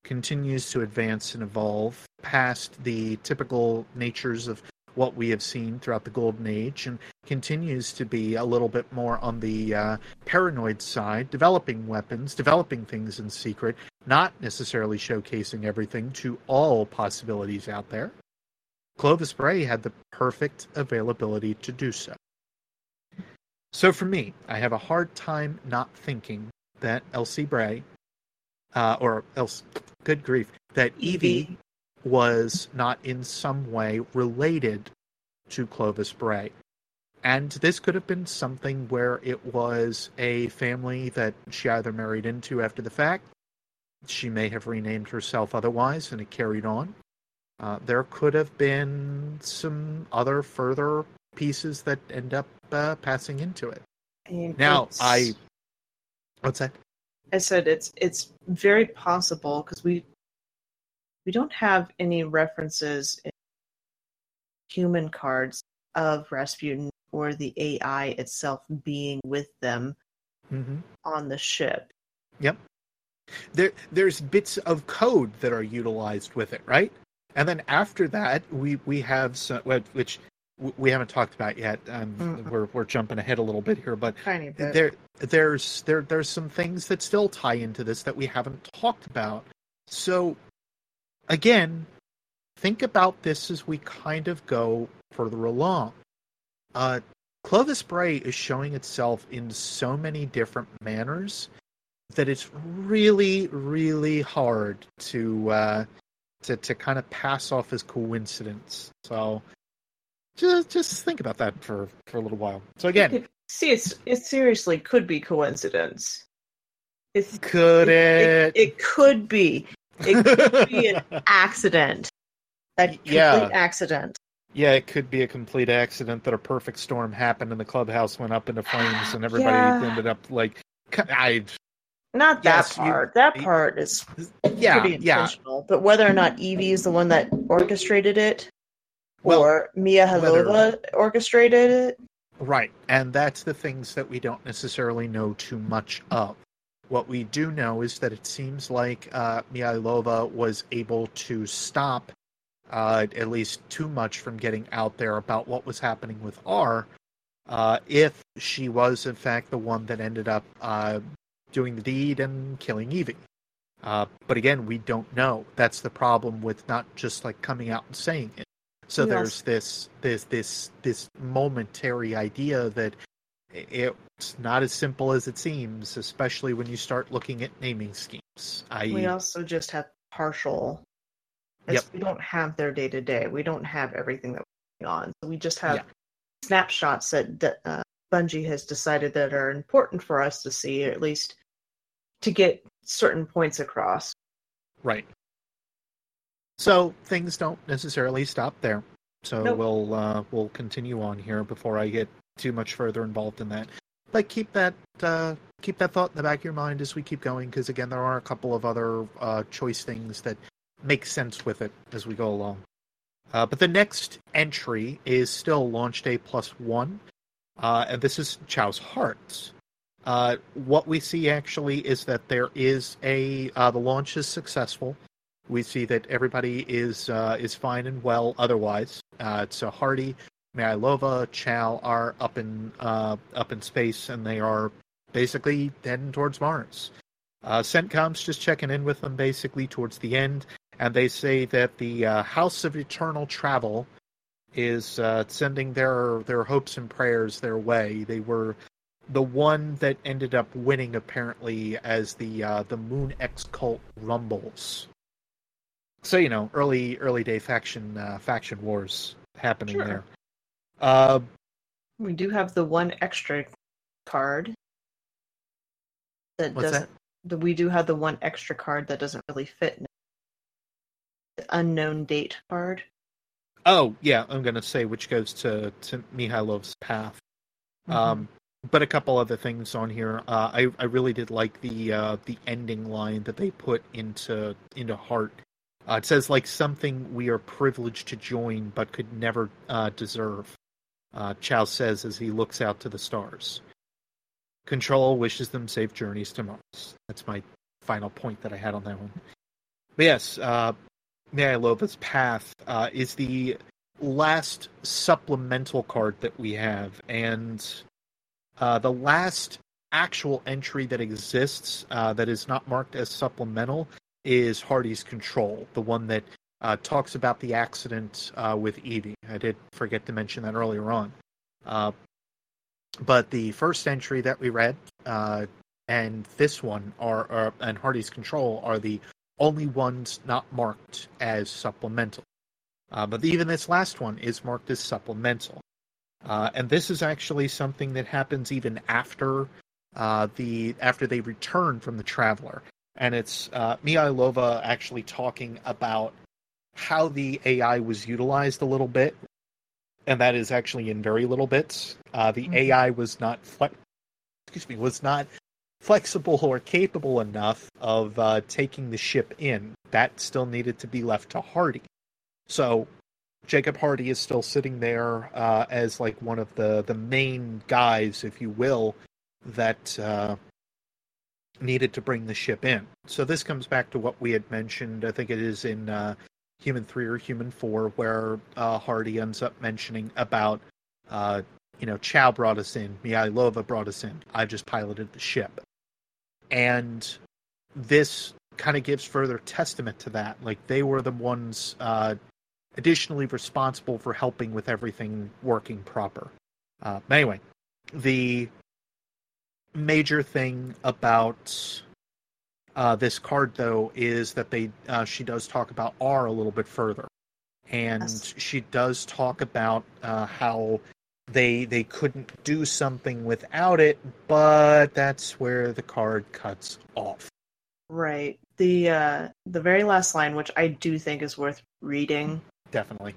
continues to advance and evolve past the typical natures of what we have seen throughout the Golden Age and continues to be a little bit more on the uh, paranoid side, developing weapons, developing things in secret, not necessarily showcasing everything to all possibilities out there. Clovis Bray had the perfect availability to do so. So for me, I have a hard time not thinking that Elsie Bray, uh, or else, good grief, that Evie was not in some way related to Clovis Bray. And this could have been something where it was a family that she either married into after the fact, she may have renamed herself otherwise, and it carried on. Uh, there could have been some other further pieces that end up uh, passing into it. Mean, Now, I. What's that? I said it's it's very possible because we we don't have any references in human cards of Rasputin or the AI itself being with them hmm on the ship. Yep. There there's bits of code that are utilized with it, right? And then after that, we we have some, which we haven't talked about yet. Um, Mhm. We're we're jumping ahead a little bit here, but Tiny bit. there there's there there's some things that still tie into this that we haven't talked about. So again, think about this as we kind of go further along. Uh, Clovis Bray is showing itself in so many different manners that it's really, really hard to uh, to to kind of pass off as coincidence. So just just think about that for for a little while. So again, It- see, it's it seriously could be coincidence. It's, could it? it, it could be. It could be an (laughs) accident. A complete Yeah. accident. Yeah, it could be a complete accident that a perfect storm happened and the clubhouse went up into flames and (sighs) everybody Yeah. ended up like I Not that Yes, you- part. that part is yeah, pretty yeah. But whether or not Evie is the one that orchestrated it, Well, or Mihaylova orchestrated it, Right. And that's the things that we don't necessarily know too much of. What we do know is that it seems like uh, Mihaylova was able to stop uh, at least too much from getting out there about what was happening with R, uh, if she was, in fact, the one that ended up uh, doing the deed and killing Evie. Uh, but again, we don't know. That's the problem with not just like coming out and saying it. So Yes. there's this this this this momentary idea that it's not as simple as it seems, especially when you start looking at naming schemes. I we also just have partial. Yep. We don't have their day to day. We don't have everything that's going on. So we just have Yeah. snapshots that, uh, Bungie has decided that are important for us to see, or at least to get certain points across. right. So things don't necessarily stop there. So Nope. we'll uh, we'll continue on here before I get too much further involved in that. But keep that uh, keep that thought in the back of your mind as we keep going, because again, there are a couple of other uh, choice things that make sense with it as we go along. Uh, but the next entry is still launch day plus one, uh, and this is Chiao's Hearts. Uh, what we see actually is that there is a uh, the launch is successful. we see that everybody is is fine and well otherwise. Uh, a Hardy, Mihaylova, Chiao are up in uh, up in space, and they are basically heading towards Mars. Uh, CENTCOM's just checking in with them basically towards the end, and they say that the uh, House of Eternal Travel is uh, sending their their hopes and prayers their way. They were the one that ended up winning apparently as the uh, the Moon X cult rumbles. So you know, early early day faction uh, faction wars happening sure. there. Uh, We do have the one extra card that What's doesn't. the- We do have the one extra card that doesn't really fit. The unknown date card. oh yeah, I'm gonna say which goes to to Mihailov's path. Um, but a couple other things on here. Uh, I I really did like the uh, the ending line that they put into into Heart. Uh, it says like something we are privileged to join but could never uh, deserve. Uh, Chiao says as he looks out to the stars. Control wishes them safe journeys to Mars. That's my final point that I had on that one. But yes, uh, Mihaylova's Path uh, is the last supplemental card that we have, and uh, the last actual entry that exists uh, that is not marked as supplemental is Hardy's Control, the one that uh, talks about the accident uh, with Evie. I did forget to mention that earlier on. Uh, but the first entry that we read uh, and this one are, are and Hardy's Control are the only ones not marked as supplemental. Uh, but even this last one is marked as supplemental. Uh, and this is actually something that happens even after the after they return from the traveler, and it's Mihaylova actually talking about how the AI was utilized a little bit, and that is actually in very little bits. Uh, the Mhm. AI was not flex- excuse me was not flexible or capable enough of uh, taking the ship in. That still needed to be left to Hardy. So Jacob Hardy is still sitting there uh, as like one of the the main guys, if you will, that uh, needed to bring the ship in. So this comes back to what we had mentioned. I think it is in uh, Human Three or Human Four, where uh, Hardy ends up mentioning about, uh, you know, Chiao brought us in, Mihaylova brought us in. I just piloted the ship, and this kind of gives further testament to that. Like they were the ones uh, additionally responsible for helping with everything working proper. Uh, anyway, the major thing about uh, this card, though, is that they uh, she does talk about R a little bit further, and Yes. she does talk about uh, how they they couldn't do something without it, but that's where the card cuts off. Right. The uh the very last line, which I do think is worth reading, Definitely.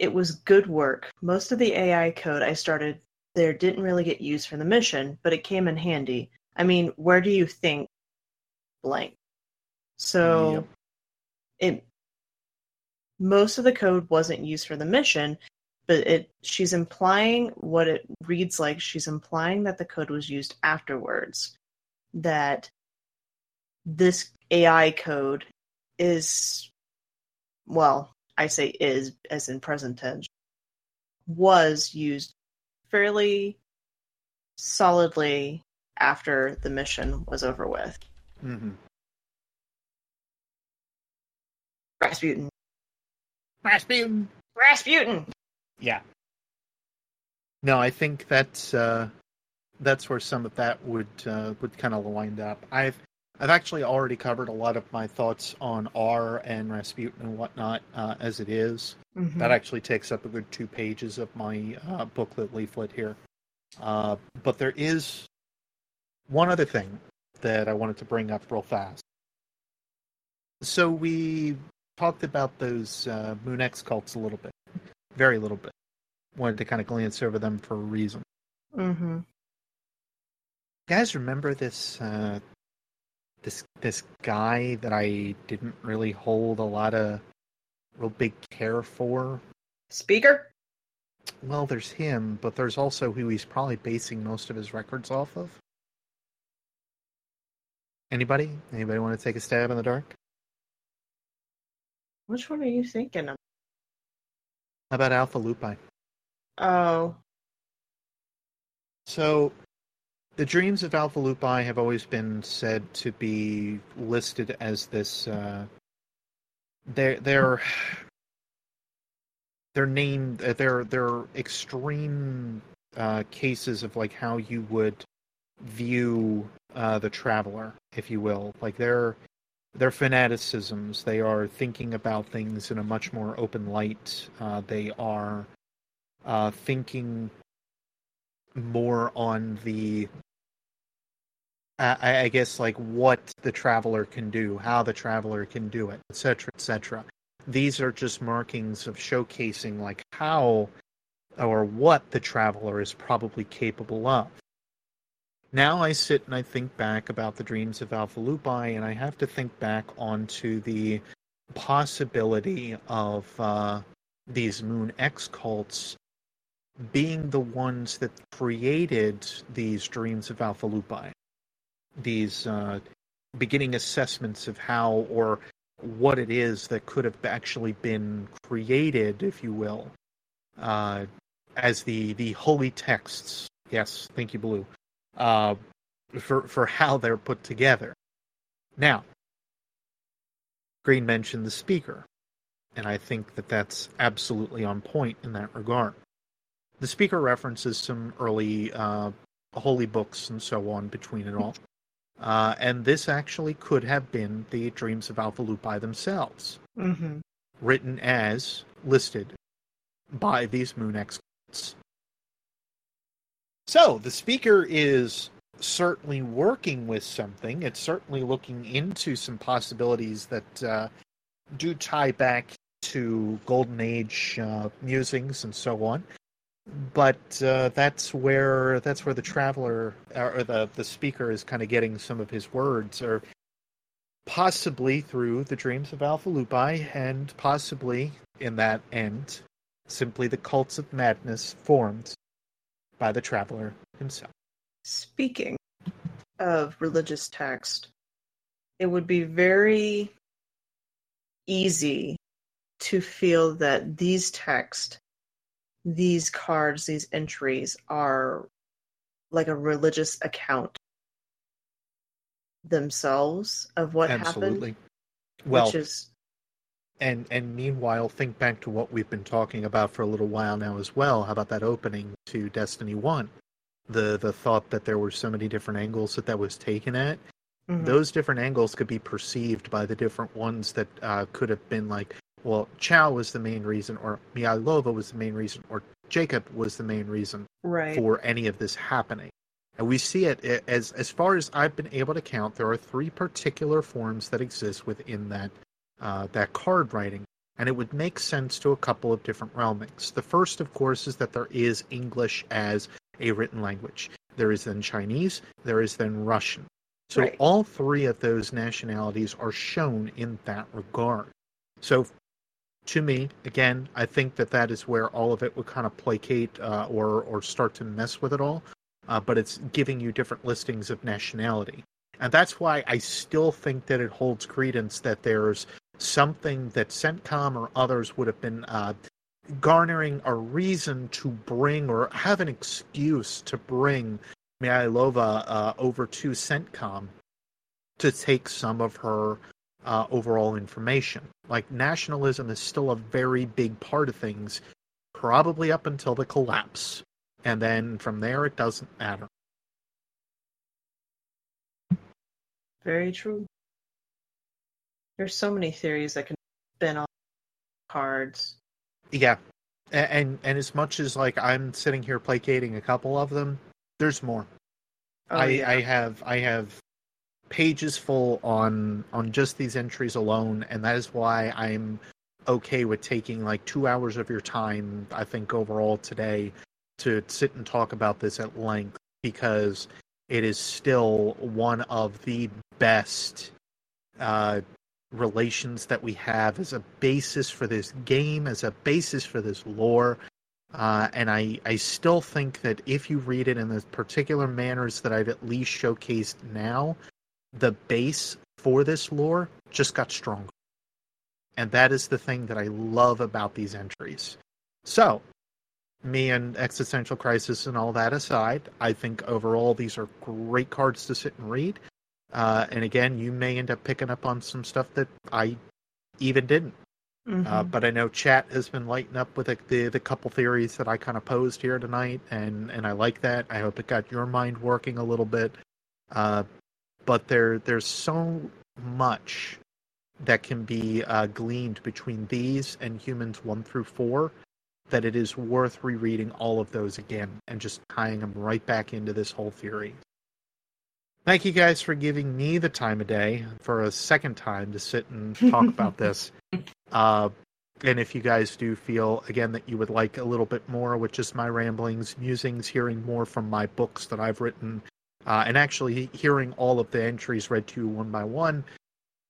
it was good work. Most of the AI code I started there didn't really get used for the mission, but it came in handy. I mean, where do you think blank? So mm, Yep. it most of the code wasn't used for the mission, but it she's implying what it reads like she's implying that the code was used afterwards. That this AI code is well, I say is as in present tense was used fairly solidly after the mission was over with. Hmm Rasputin. Rasputin. Rasputin. Yeah. No, I think that's uh, that's where some of that would uh, would kind of wind up. I've I've actually already covered a lot of my thoughts on R and Rasputin and whatnot uh, as it is. Mhm. That actually takes up a good two pages of my uh, booklet leaflet here. Uh, but there is one other thing that I wanted to bring up real fast. So we talked about those uh, Moon X cults a little bit, very little bit. Wanted to kind of glance over them for a reason. Mm-hmm. You guys remember this uh, this this guy that I didn't really hold a lot of real big care for? Speaker? Well, there's him, but there's also who he's probably basing most of his records off of. Anybody? Anybody want to take a stab in the dark? Which one are you thinking of? How about Alpha Lupi? Oh, So, the dreams of Alpha Lupi have always been said to be listed as this. Uh, they're they're they're named. They're they're extreme uh, cases of like how you would view uh, the traveler, if you will. Like they're they're fanaticisms. They are thinking about things in a much more open light. Uh, they are uh, thinking more on the I, I guess like what the traveler can do, how the traveler can do it, etc., etc. These are just markings of showcasing like how or what the traveler is probably capable of. Now I sit and I think back about the dreams of Alpha Lupi, and I have to think back onto the possibility of uh, these Moon X cults being the ones that created these dreams of Alpha Lupi these uh, beginning assessments of how or what it is that could have actually been created, if you will, uh, as the the holy texts. Yes, thank you, Blue, uh, for for how they're put together. Now, Green mentioned the speaker, and I think that that's absolutely on point in that regard. The speaker references some early uh, holy books and so on between it all. (laughs) Uh, and this actually could have been the Dreams of Alpha Lupi themselves, mm-hmm. written as listed by these Moon experts. So the speaker is certainly working with something. It's certainly looking into some possibilities that uh, do tie back to Golden Age uh, musings and so on but uh, that's where that's where the traveler or the the speaker is kind of getting some of his words, or possibly through the dreams of Alpha Lupi, and possibly in that end, simply the cults of madness formed by the traveler himself. Speaking of religious text, it would be very easy to feel that these texts these cards, these entries are like a religious account themselves of what Absolutely. happened. Well, which is and and meanwhile, think back to what we've been talking about for a little while now as well. How about that opening to Destiny One? The the thought that there were so many different angles that that was taken at. mhm. Those different angles could be perceived by the different ones that uh, could have been like, well, Chiao was the main reason, or Mihaylova was the main reason, or Jacob was the main reason right. for any of this happening. And we see it as as far as I've been able to count, there are three particular forms that exist within that uh, that card writing, and it would make sense to a couple of different realmings. The first, of course, is that there is English as a written language. There is then Chinese. There is then Russian. So Right. all three of those nationalities are shown in that regard. So to me, again, I think that that is where all of it would kind of placate uh, or or start to mess with it all. Uh, but it's giving you different listings of nationality, and that's why I still think that it holds credence that there's something that CENTCOM or others would have been uh, garnering a reason to bring or have an excuse to bring Mihaylova uh, over to CENTCOM to take some of her uh, overall information. Like nationalism is still a very big part of things, probably up until the collapse, and then from there it doesn't matter. Very true. There's so many theories that can spin on cards. Yeah, A- and and as much as like I'm sitting here placating a couple of them, there's more. Oh, I, yeah. I have I have pages full on on just these entries alone, and that is why I'm okay with taking like two hours of your time. I think overall today to sit and talk about this at length because it is still one of the best uh, relations that we have as a basis for this game, as a basis for this lore. Uh, and I, I still think that if you read it in the particular manners that I've at least showcased now, the base for this lore just got stronger. And that is the thing that I love about these entries. So, me and existential crisis and all that aside, I think overall these are great cards to sit and read. Uh, and again, you may end up picking up on some stuff that I even didn't. Mhm. Uh, but I know chat has been lighting up with the, the the couple theories that I kind of posed here tonight, and and I like that. I hope it got your mind working a little bit. Uh, but there there's so much that can be uh, gleaned between these and humans one through four that it is worth rereading all of those again and just tying them right back into this whole theory. Thank you guys for giving me the time of day for a second time to sit and talk (laughs) about this. Uh, and if you guys do feel again that you would like a little bit more with just my ramblings, musings, hearing more from my books that I've written, uh, and actually hearing all of the entries read to you one by one,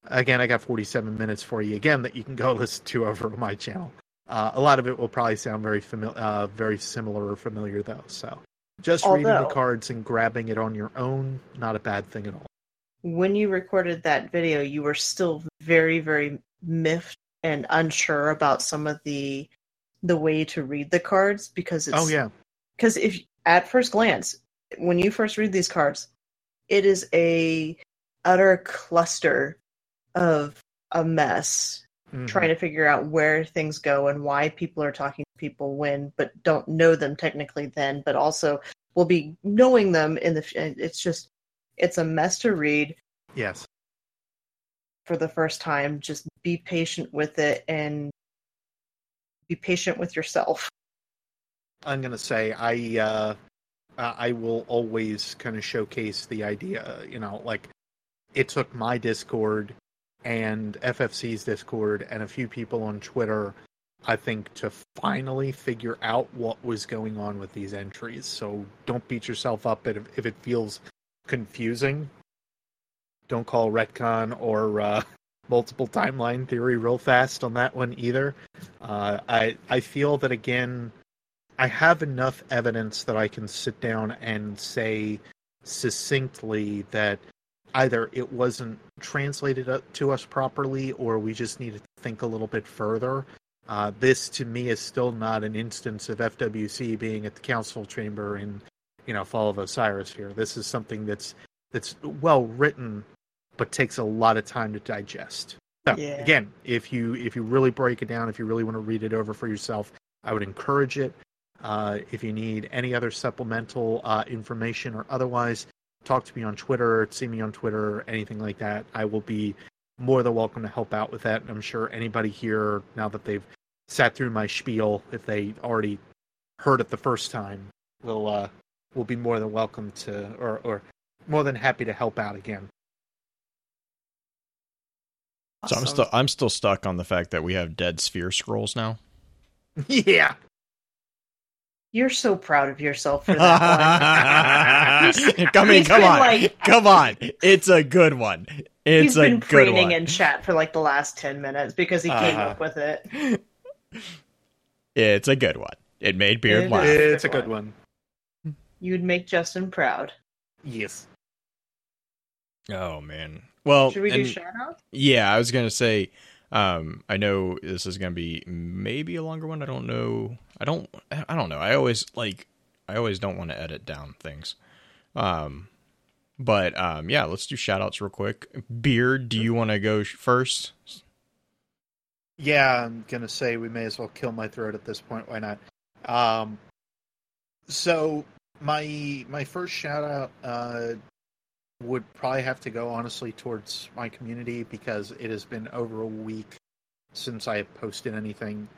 again, I got 47 minutes for you again that you can go (laughs) listen to over on my channel. Uh, a lot of it will probably sound very familiar, uh, very similar or familiar though. So just reading the cards and grabbing it on your own, not a bad thing at all. when you recorded that video, you were still very, very miffed and unsure about some of the the way to read the cards because it's Oh yeah, because if at first glance when you first read these cards it is a utter cluster of a mess Mhm. trying to figure out where things go and why people are talking to people when but don't know them technically then but also will be knowing them in the it's just it's a mess to read yes. for the first time just be patient with it and be patient with yourself I'm gonna say I uh, uh, I will always kind of showcase the idea. You know, like it took my Discord and FFC's Discord and a few people on Twitter, I think, to finally figure out what was going on with these entries. So don't beat yourself up if, if it feels confusing. Don't call retcon or uh, (laughs) multiple timeline theory real fast on that one either. Uh, I I feel that again. I have enough evidence that I can sit down and say succinctly that either it wasn't translated to us properly or we just need to think a little bit further. Uh, this to me is still not an instance of FWC being at the council chamber in, you know, Fall of Osiris here. This is something that's that's well written, but takes a lot of time to digest. So Yeah. again, if you if you really break it down, if you really want to read it over for yourself, I would encourage it. Uh, if you need any other supplemental uh, information or otherwise, talk to me on Twitter, see me on Twitter, anything like that. I will be more than welcome to help out with that. And I'm sure anybody here, now that they've sat through my spiel, if they already heard it the first time, will uh, will be more than welcome to, or or more than happy to help out again. So I'm still I'm still stuck on the fact that we have dead sphere scrolls now. (laughs) yeah. You're so proud of yourself for that one. (laughs) come in, come on, like- come on. It's a good one. It's He's a been good preening one. in chat for like the last 10 minutes because he came Uh-huh. up with it. (laughs) It's a good one. It made Beard It laugh. It's a good one. You'd make Justin proud. Yes. Oh man. Well, Should we do and- shout outs? Yeah, I was gonna say. Um, I know this is gonna be maybe a longer one. I don't know. I don't. I don't know. I always like. I always don't want to edit down things. Um, but um, yeah, let's do shout outs real quick. Beard, do you want to go first? Yeah, I'm gonna say we may as well kill my throat at this point. Why not? Um, so my my first shout out uh, would probably have to go honestly towards my community because it has been over a week since I have posted anything,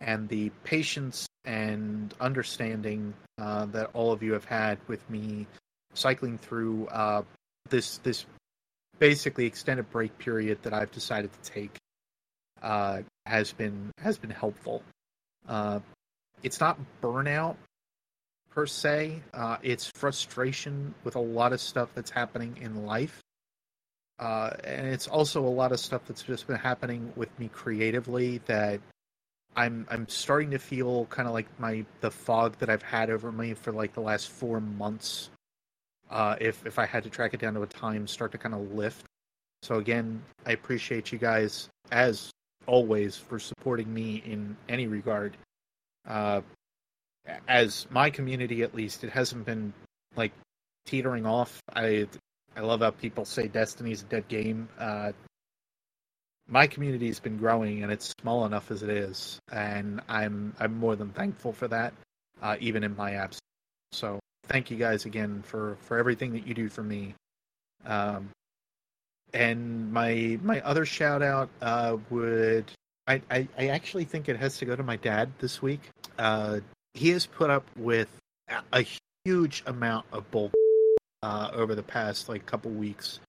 and the patience and understanding uh, that all of you have had with me cycling through uh, this this basically extended break period that I've decided to take uh, has been has been helpful. Uh, it's not burnout per se. Uh, it's frustration with a lot of stuff that's happening in life, uh, and it's also a lot of stuff that's just been happening with me creatively that I'm I'm starting to feel kind of like my the fog that I've had over me for like the last four months. Uh, if if I had to track it down to a time, start to kind of lift. So again, I appreciate you guys as always for supporting me in any regard. Uh, as my community, at least, it hasn't been like teetering off. I I love how people say Destiny's a dead game. Uh, my community has been growing, and it's small enough as it is, and I'm I'm more than thankful for that, uh, even in my absence. So thank you guys again for for everything that you do for me. Um, and my my other shout out uh, would I, I, I actually think it has to go to my dad this week. Uh, he has put up with a huge amount of bull uh, over the past like couple weeks,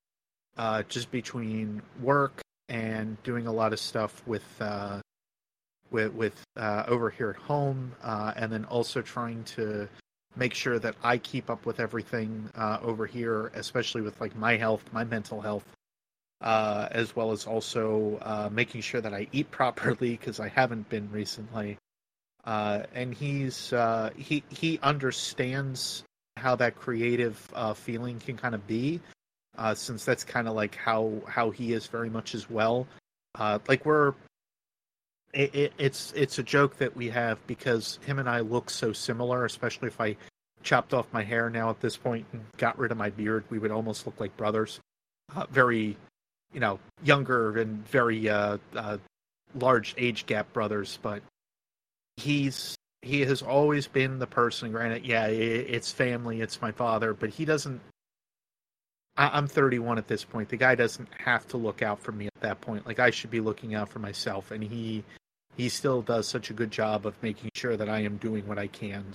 uh, just between work and doing a lot of stuff with uh, with with uh, over here at home, uh, and then also trying to make sure that I keep up with everything uh, over here, especially with like my health, my mental health, as well as also making sure that I eat (laughs) properly because I haven't been recently. Uh, and he's uh, he he understands how that creative uh, feeling can kind of be, uh, since that's kind of like how how he is very much as well. like we're it, it, it's it's a joke that we have because him and I look so similar, especially if I chopped off my hair now at this point and got rid of my beard, we would almost look like brothers. Uh, very, you know, younger and very uh, uh, large age gap brothers, but he's he has always been the person. Granted, yeah, it's family, it's my father, but he doesn't. I, I'm 31 at this point. The guy doesn't have to look out for me at that point. Like I should be looking out for myself, and he he still does such a good job of making sure that I am doing what I can.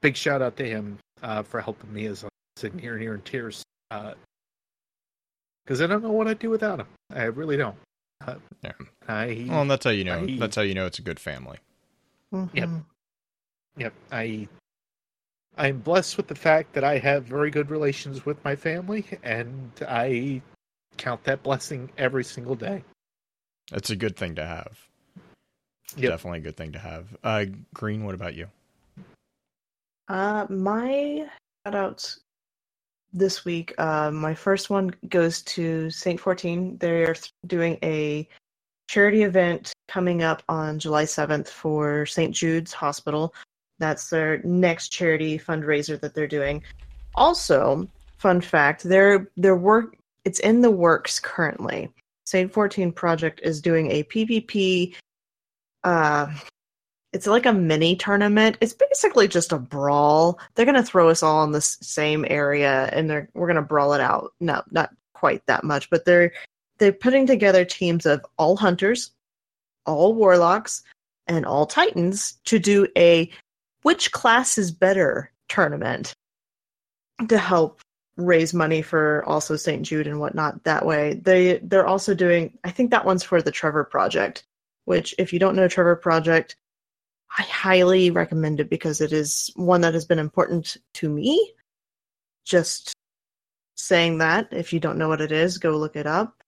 Big shout out to him uh, for helping me as I'm sitting here and here in tears because uh, I don't know what I'd do without him. I really don't. Uh, Yeah. I, Well, and that's how you know. I- That's how you know it's a good family. Yep. Yep, I I'm blessed with the fact that I have very good relations with my family, and I count that blessing every single day. That's a good thing to have. Yep. Definitely a good thing to have. Uh, Green, what about you? Uh, my shout outs this week. Uh, my first one goes to St. 14. They're doing a charity event coming up on July 7th for St. Jude's Hospital. That's their next charity fundraiser that they're doing. Also, fun fact, their their work it's in the works currently. St. 14 Project is doing a PvP uh it's like a mini tournament. It's basically just a brawl. They're gonna throw us all in the same area, and they're we're gonna brawl it out. No, not quite that much, but they're they're putting together teams of all hunters, all warlocks, and all titans to do a which class is better tournament to help raise money for also St. Jude and whatnot. That way, they they're also doing. I think that one's for the Trevor Project. Which, if you don't know Trevor Project, I highly recommend it because it is one that has been important to me. Just saying that, if you don't know what it is, go look it up.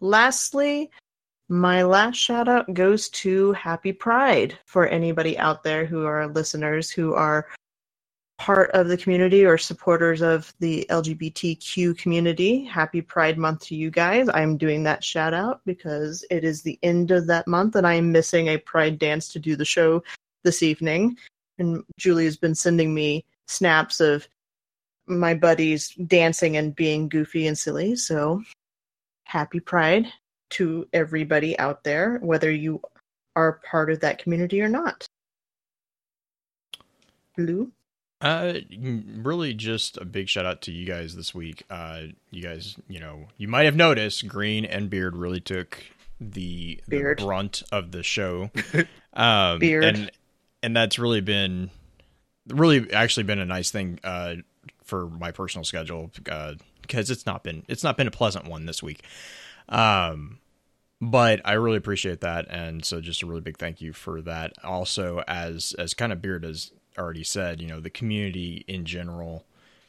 Lastly, my last shout out goes to Happy Pride for anybody out there who are listeners who are part of the community or supporters of the LGBTQ community. Happy Pride Month to you guys. I'm doing that shout out because it is the end of that month and I am missing a Pride dance to do the show this evening. And Julie has been sending me snaps of my buddies dancing and being goofy and silly. So happy Pride to everybody out there, whether you are part of that community or not. Blue? Uh, really, just a big shout out to you guys this week. Uh, you guys, you know, you might have noticed Green and Beard really took the, the brunt of the show. (laughs) um, Beard. and and that's really been really actually been a nice thing uh for my personal schedule uh because it's not been it's not been a pleasant one this week. Um, but I really appreciate that, and so just a really big thank you for that. Also, as as kind of Beard has already said, you know, the community in general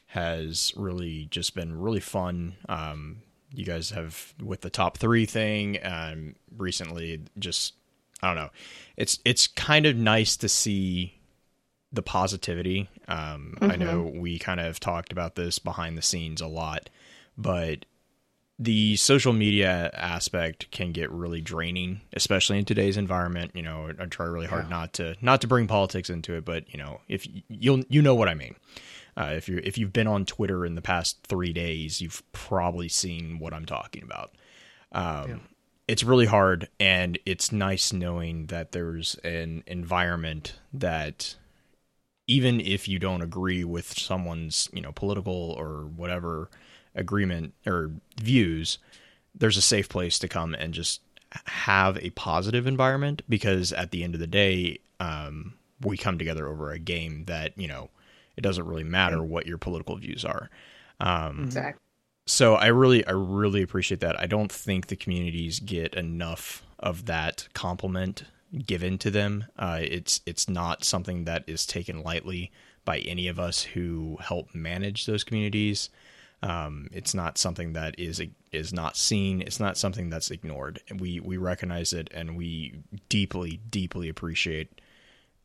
has really just been really fun. Um, you guys have with the top three thing, um, recently just I don't know, it's it's kind of nice to see the positivity. Um, I know we kind of talked about this behind the scenes a lot, but the social media aspect can get really draining, especially in today's environment. You know, I try really hard Yeah. not to not to bring politics into it, but you know, if you'll you know what I mean. Uh, if you if you've been on Twitter in the past three days, you've probably seen what I'm talking about. Um, Yeah. It's really hard, and it's nice knowing that there's an environment that even if you don't agree with someone's you know political or whatever agreement or views there's a safe place to come and just have a positive environment because at the end of the day um, we come together over a game that you know it doesn't really matter what your political views are um, Exactly. so I really, I really appreciate that. I don't think the communities get enough of that compliment given to them. Uh, it's it's not something that is taken lightly by any of us who help manage those communities. Um, it's not something that is is not seen. It's not something that's ignored. We we recognize it, and we deeply, deeply appreciate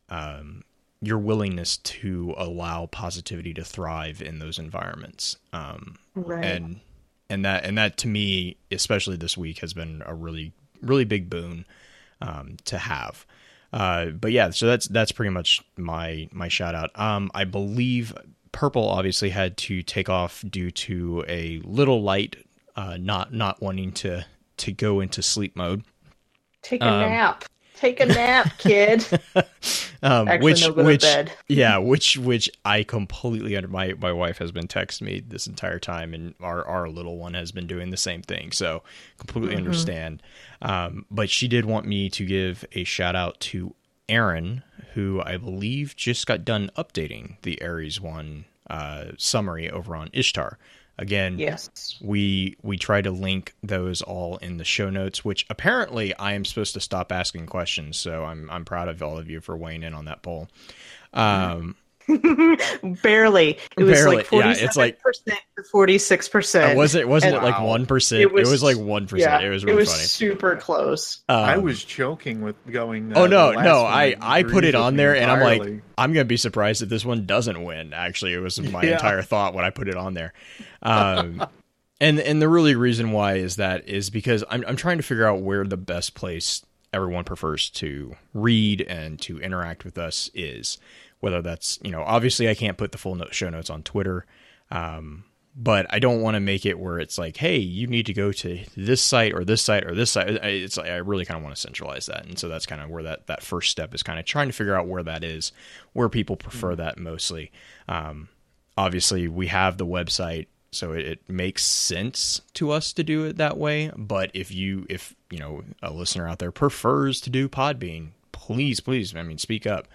um, your willingness to allow positivity to thrive in those environments. Um, Right. and and that and that to me especially this week has been a really really big boon um, to have. Uh, but yeah so that's that's pretty much my my shout out. Um, i believe purple obviously had to take off due to a little light uh, not not wanting to to go into sleep mode. Take a um, nap. Take a nap, kid. (laughs) um, Actually, which no, which bed. yeah which which i completely under my my wife has been texting me this entire time and our our little one has been doing the same thing so completely Mm-hmm. understand um but she did want me to give a shout out to aaron who i believe just got done updating the Ares one uh summary over on ishtar again yes. we we try to link those all in the show notes which apparently i am supposed to stop asking questions so i'm i'm proud of all of you for weighing in on that poll um (laughs) Barely. It was Barely, like yeah, forty-seven it's like- percent to forty-six percent. was it wasn't and- it like Wow. 1% It it was- was, like 1% Yeah, it was really it was funny super close. I Um, was joking with going. Oh uh, no, no! I I put it on me there, and I'm like. I'm gonna be surprised if this one doesn't win. Actually, it was my (laughs) Yeah. entire thought when I put it on there. Um, (laughs) and and the really reason why is that is because I'm I'm trying to figure out where the best place everyone prefers to read and to interact with us is. Whether that's you know, obviously I can't put the full show notes on Twitter. Um, but I don't want to make it where it's like, hey, you need to go to this site or this site or this site. I- It's I really kind of want to centralize that, and so that's kind of where that that first step is kind of trying to figure out where that is, where people prefer that mostly. Um, obviously, we have the website, so it, it makes sense to us to do it that way. But if you if you know a listener out there prefers to do Podbean, please, please, I mean, speak up.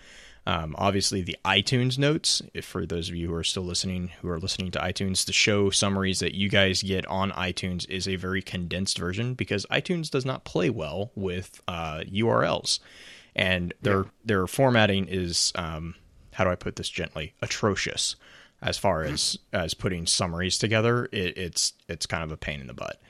Um, obviously, the iTunes notes, if for those of you who are still listening, who are listening to iTunes, the show summaries that you guys get on iTunes is a very condensed version because iTunes does not play well with uh, URLs, and their their formatting is um, how do I put this gently atrocious as far as as putting summaries together. It, it's it's kind of a pain in the butt.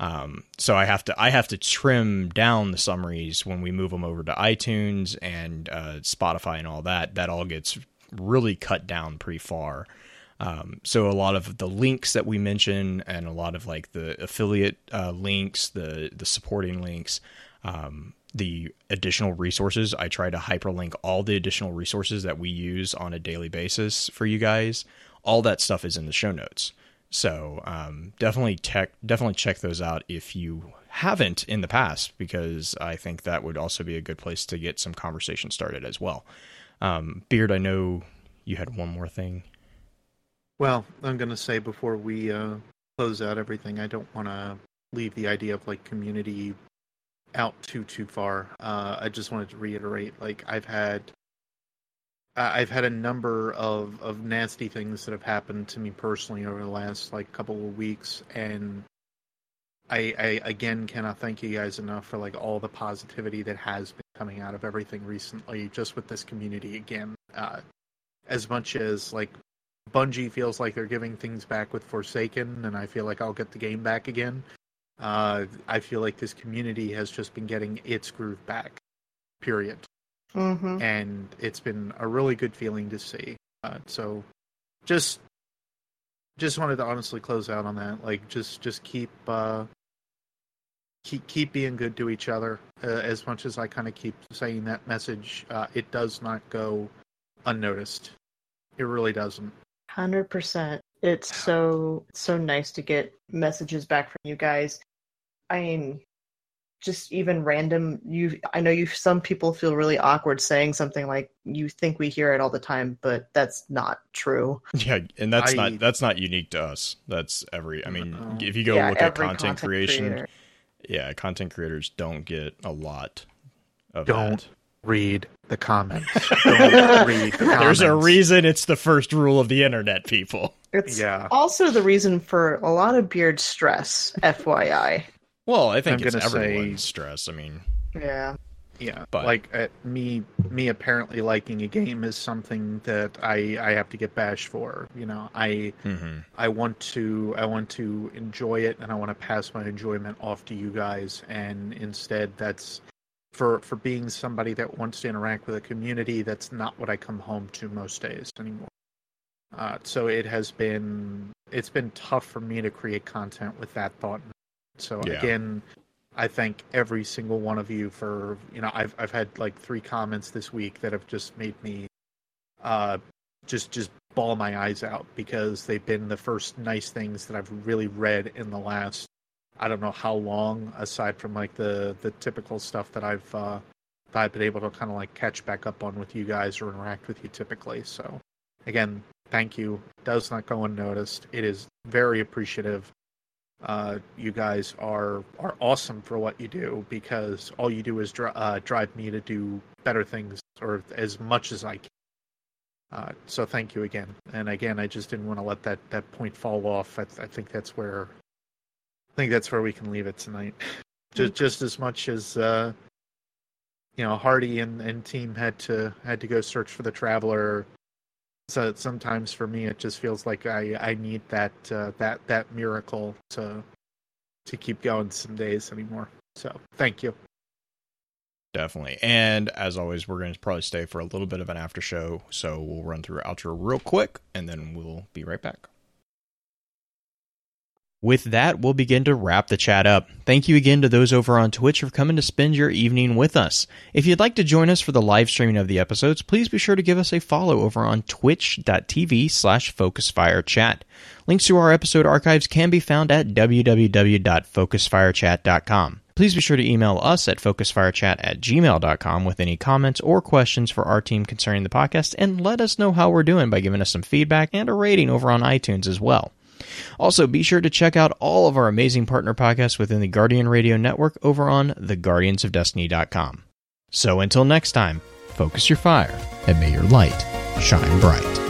Um, so I have to I have to trim down the summaries when we move them over to iTunes and uh, Spotify and all that. That all gets really cut down pretty far. Um, so a lot of the links that we mention and a lot of like the affiliate uh, links, the the supporting links, um, the additional resources. I try to hyperlink all the additional resources that we use on a daily basis for you guys. All that stuff is in the show notes. So um, definitely check definitely check those out if you haven't in the past, because I think that would also be a good place to get some conversation started as well. Um, Beard, I know you had one more thing. Well, I'm gonna say before we uh, close out everything, I don't want to leave the idea of like community out too too far. Uh, I just wanted to reiterate, like I've had, I've had a number of of nasty things that have happened to me personally over the last like couple of weeks, and I, I again cannot thank you guys enough for like all the positivity that has been coming out of everything recently, just with this community again. Uh, as much as like Bungie feels like they're giving things back with Forsaken, and I feel like I'll get the game back again. Uh, I feel like this community has just been getting its groove back, period. Mm-hmm. And it's been a really good feeling to see. Uh, so, just just wanted to honestly close out on that. Like, just just keep uh, keep keep being good to each other. Uh, as much as I kind of keep saying that message, uh, it does not go unnoticed. It really doesn't. Hundred percent. It's so so nice to get messages back from you guys. I mean, just even random. You, I know you. Some people feel really awkward saying something like, "You think we hear it all the time," but that's not true. Yeah, and that's I- not that's not unique to us. That's every. I mean, Uh-oh. if you go yeah, look at every content, creation, creator. yeah, content creators don't get a lot of Don't that. read the comments. (laughs) Don't read the (laughs) There's a reason it's the first rule of the internet, people. It's Yeah. also the reason for a lot of beard stress. FYI. Well, I think I'm it's gonna say- stress. I mean, Yeah. Yeah, But- like uh, me, me apparently liking a game is something that I I have to get bashed for. You know, I mhm. I want to I want to enjoy it and I want to pass my enjoyment off to you guys and instead that's for for being somebody that wants to interact with a community that's not what I come home to most days anymore. Uh, so it has been it's been tough for me to create content with that thought. So Yeah. again, I thank every single one of you for you know I've I've had like three comments this week that have just made me uh just just bawl my eyes out because they've been the first nice things that I've really read in the last I don't know how long aside from like the the typical stuff that I've uh that I've been able to kind of like catch back up on with you guys or interact with you typically. So again, thank you. It Does not go unnoticed. It is very appreciative. Uh, you guys are are awesome for what you do because all you do is dri- uh, drive me to do better things or as much as I can. Uh, so thank you again. And again, I just didn't want to let that, that point fall off. I, I think that's where I think that's where we can leave it tonight. (laughs) just just as much as uh, you know, Hardy and, and team had to had to go search for the traveler. So sometimes for me, it just feels like I, I need that uh, that that miracle to to keep going some days anymore. So thank you. Definitely. And as always, we're going to probably stay for a little bit of an after show. So we'll run through outro real quick and then we'll be right back. With that, we'll begin to wrap the chat up. Thank you again to those over on Twitch for coming to spend your evening with us. If you'd like to join us for the live streaming of the episodes, please be sure to give us a follow over on twitch.tv slash focusfirechat. Links to our episode archives can be found at www.focusfirechat.com. Please be sure to email us at focusfirechat at gmail.com with any comments or questions for our team concerning the podcast, and let us know how we're doing by giving us some feedback and a rating over on iTunes as well. Also, be sure to check out all of our amazing partner podcasts within the Guardian Radio Network over on theguardiansofdestiny.com. So until next time, focus your fire and may your light shine bright.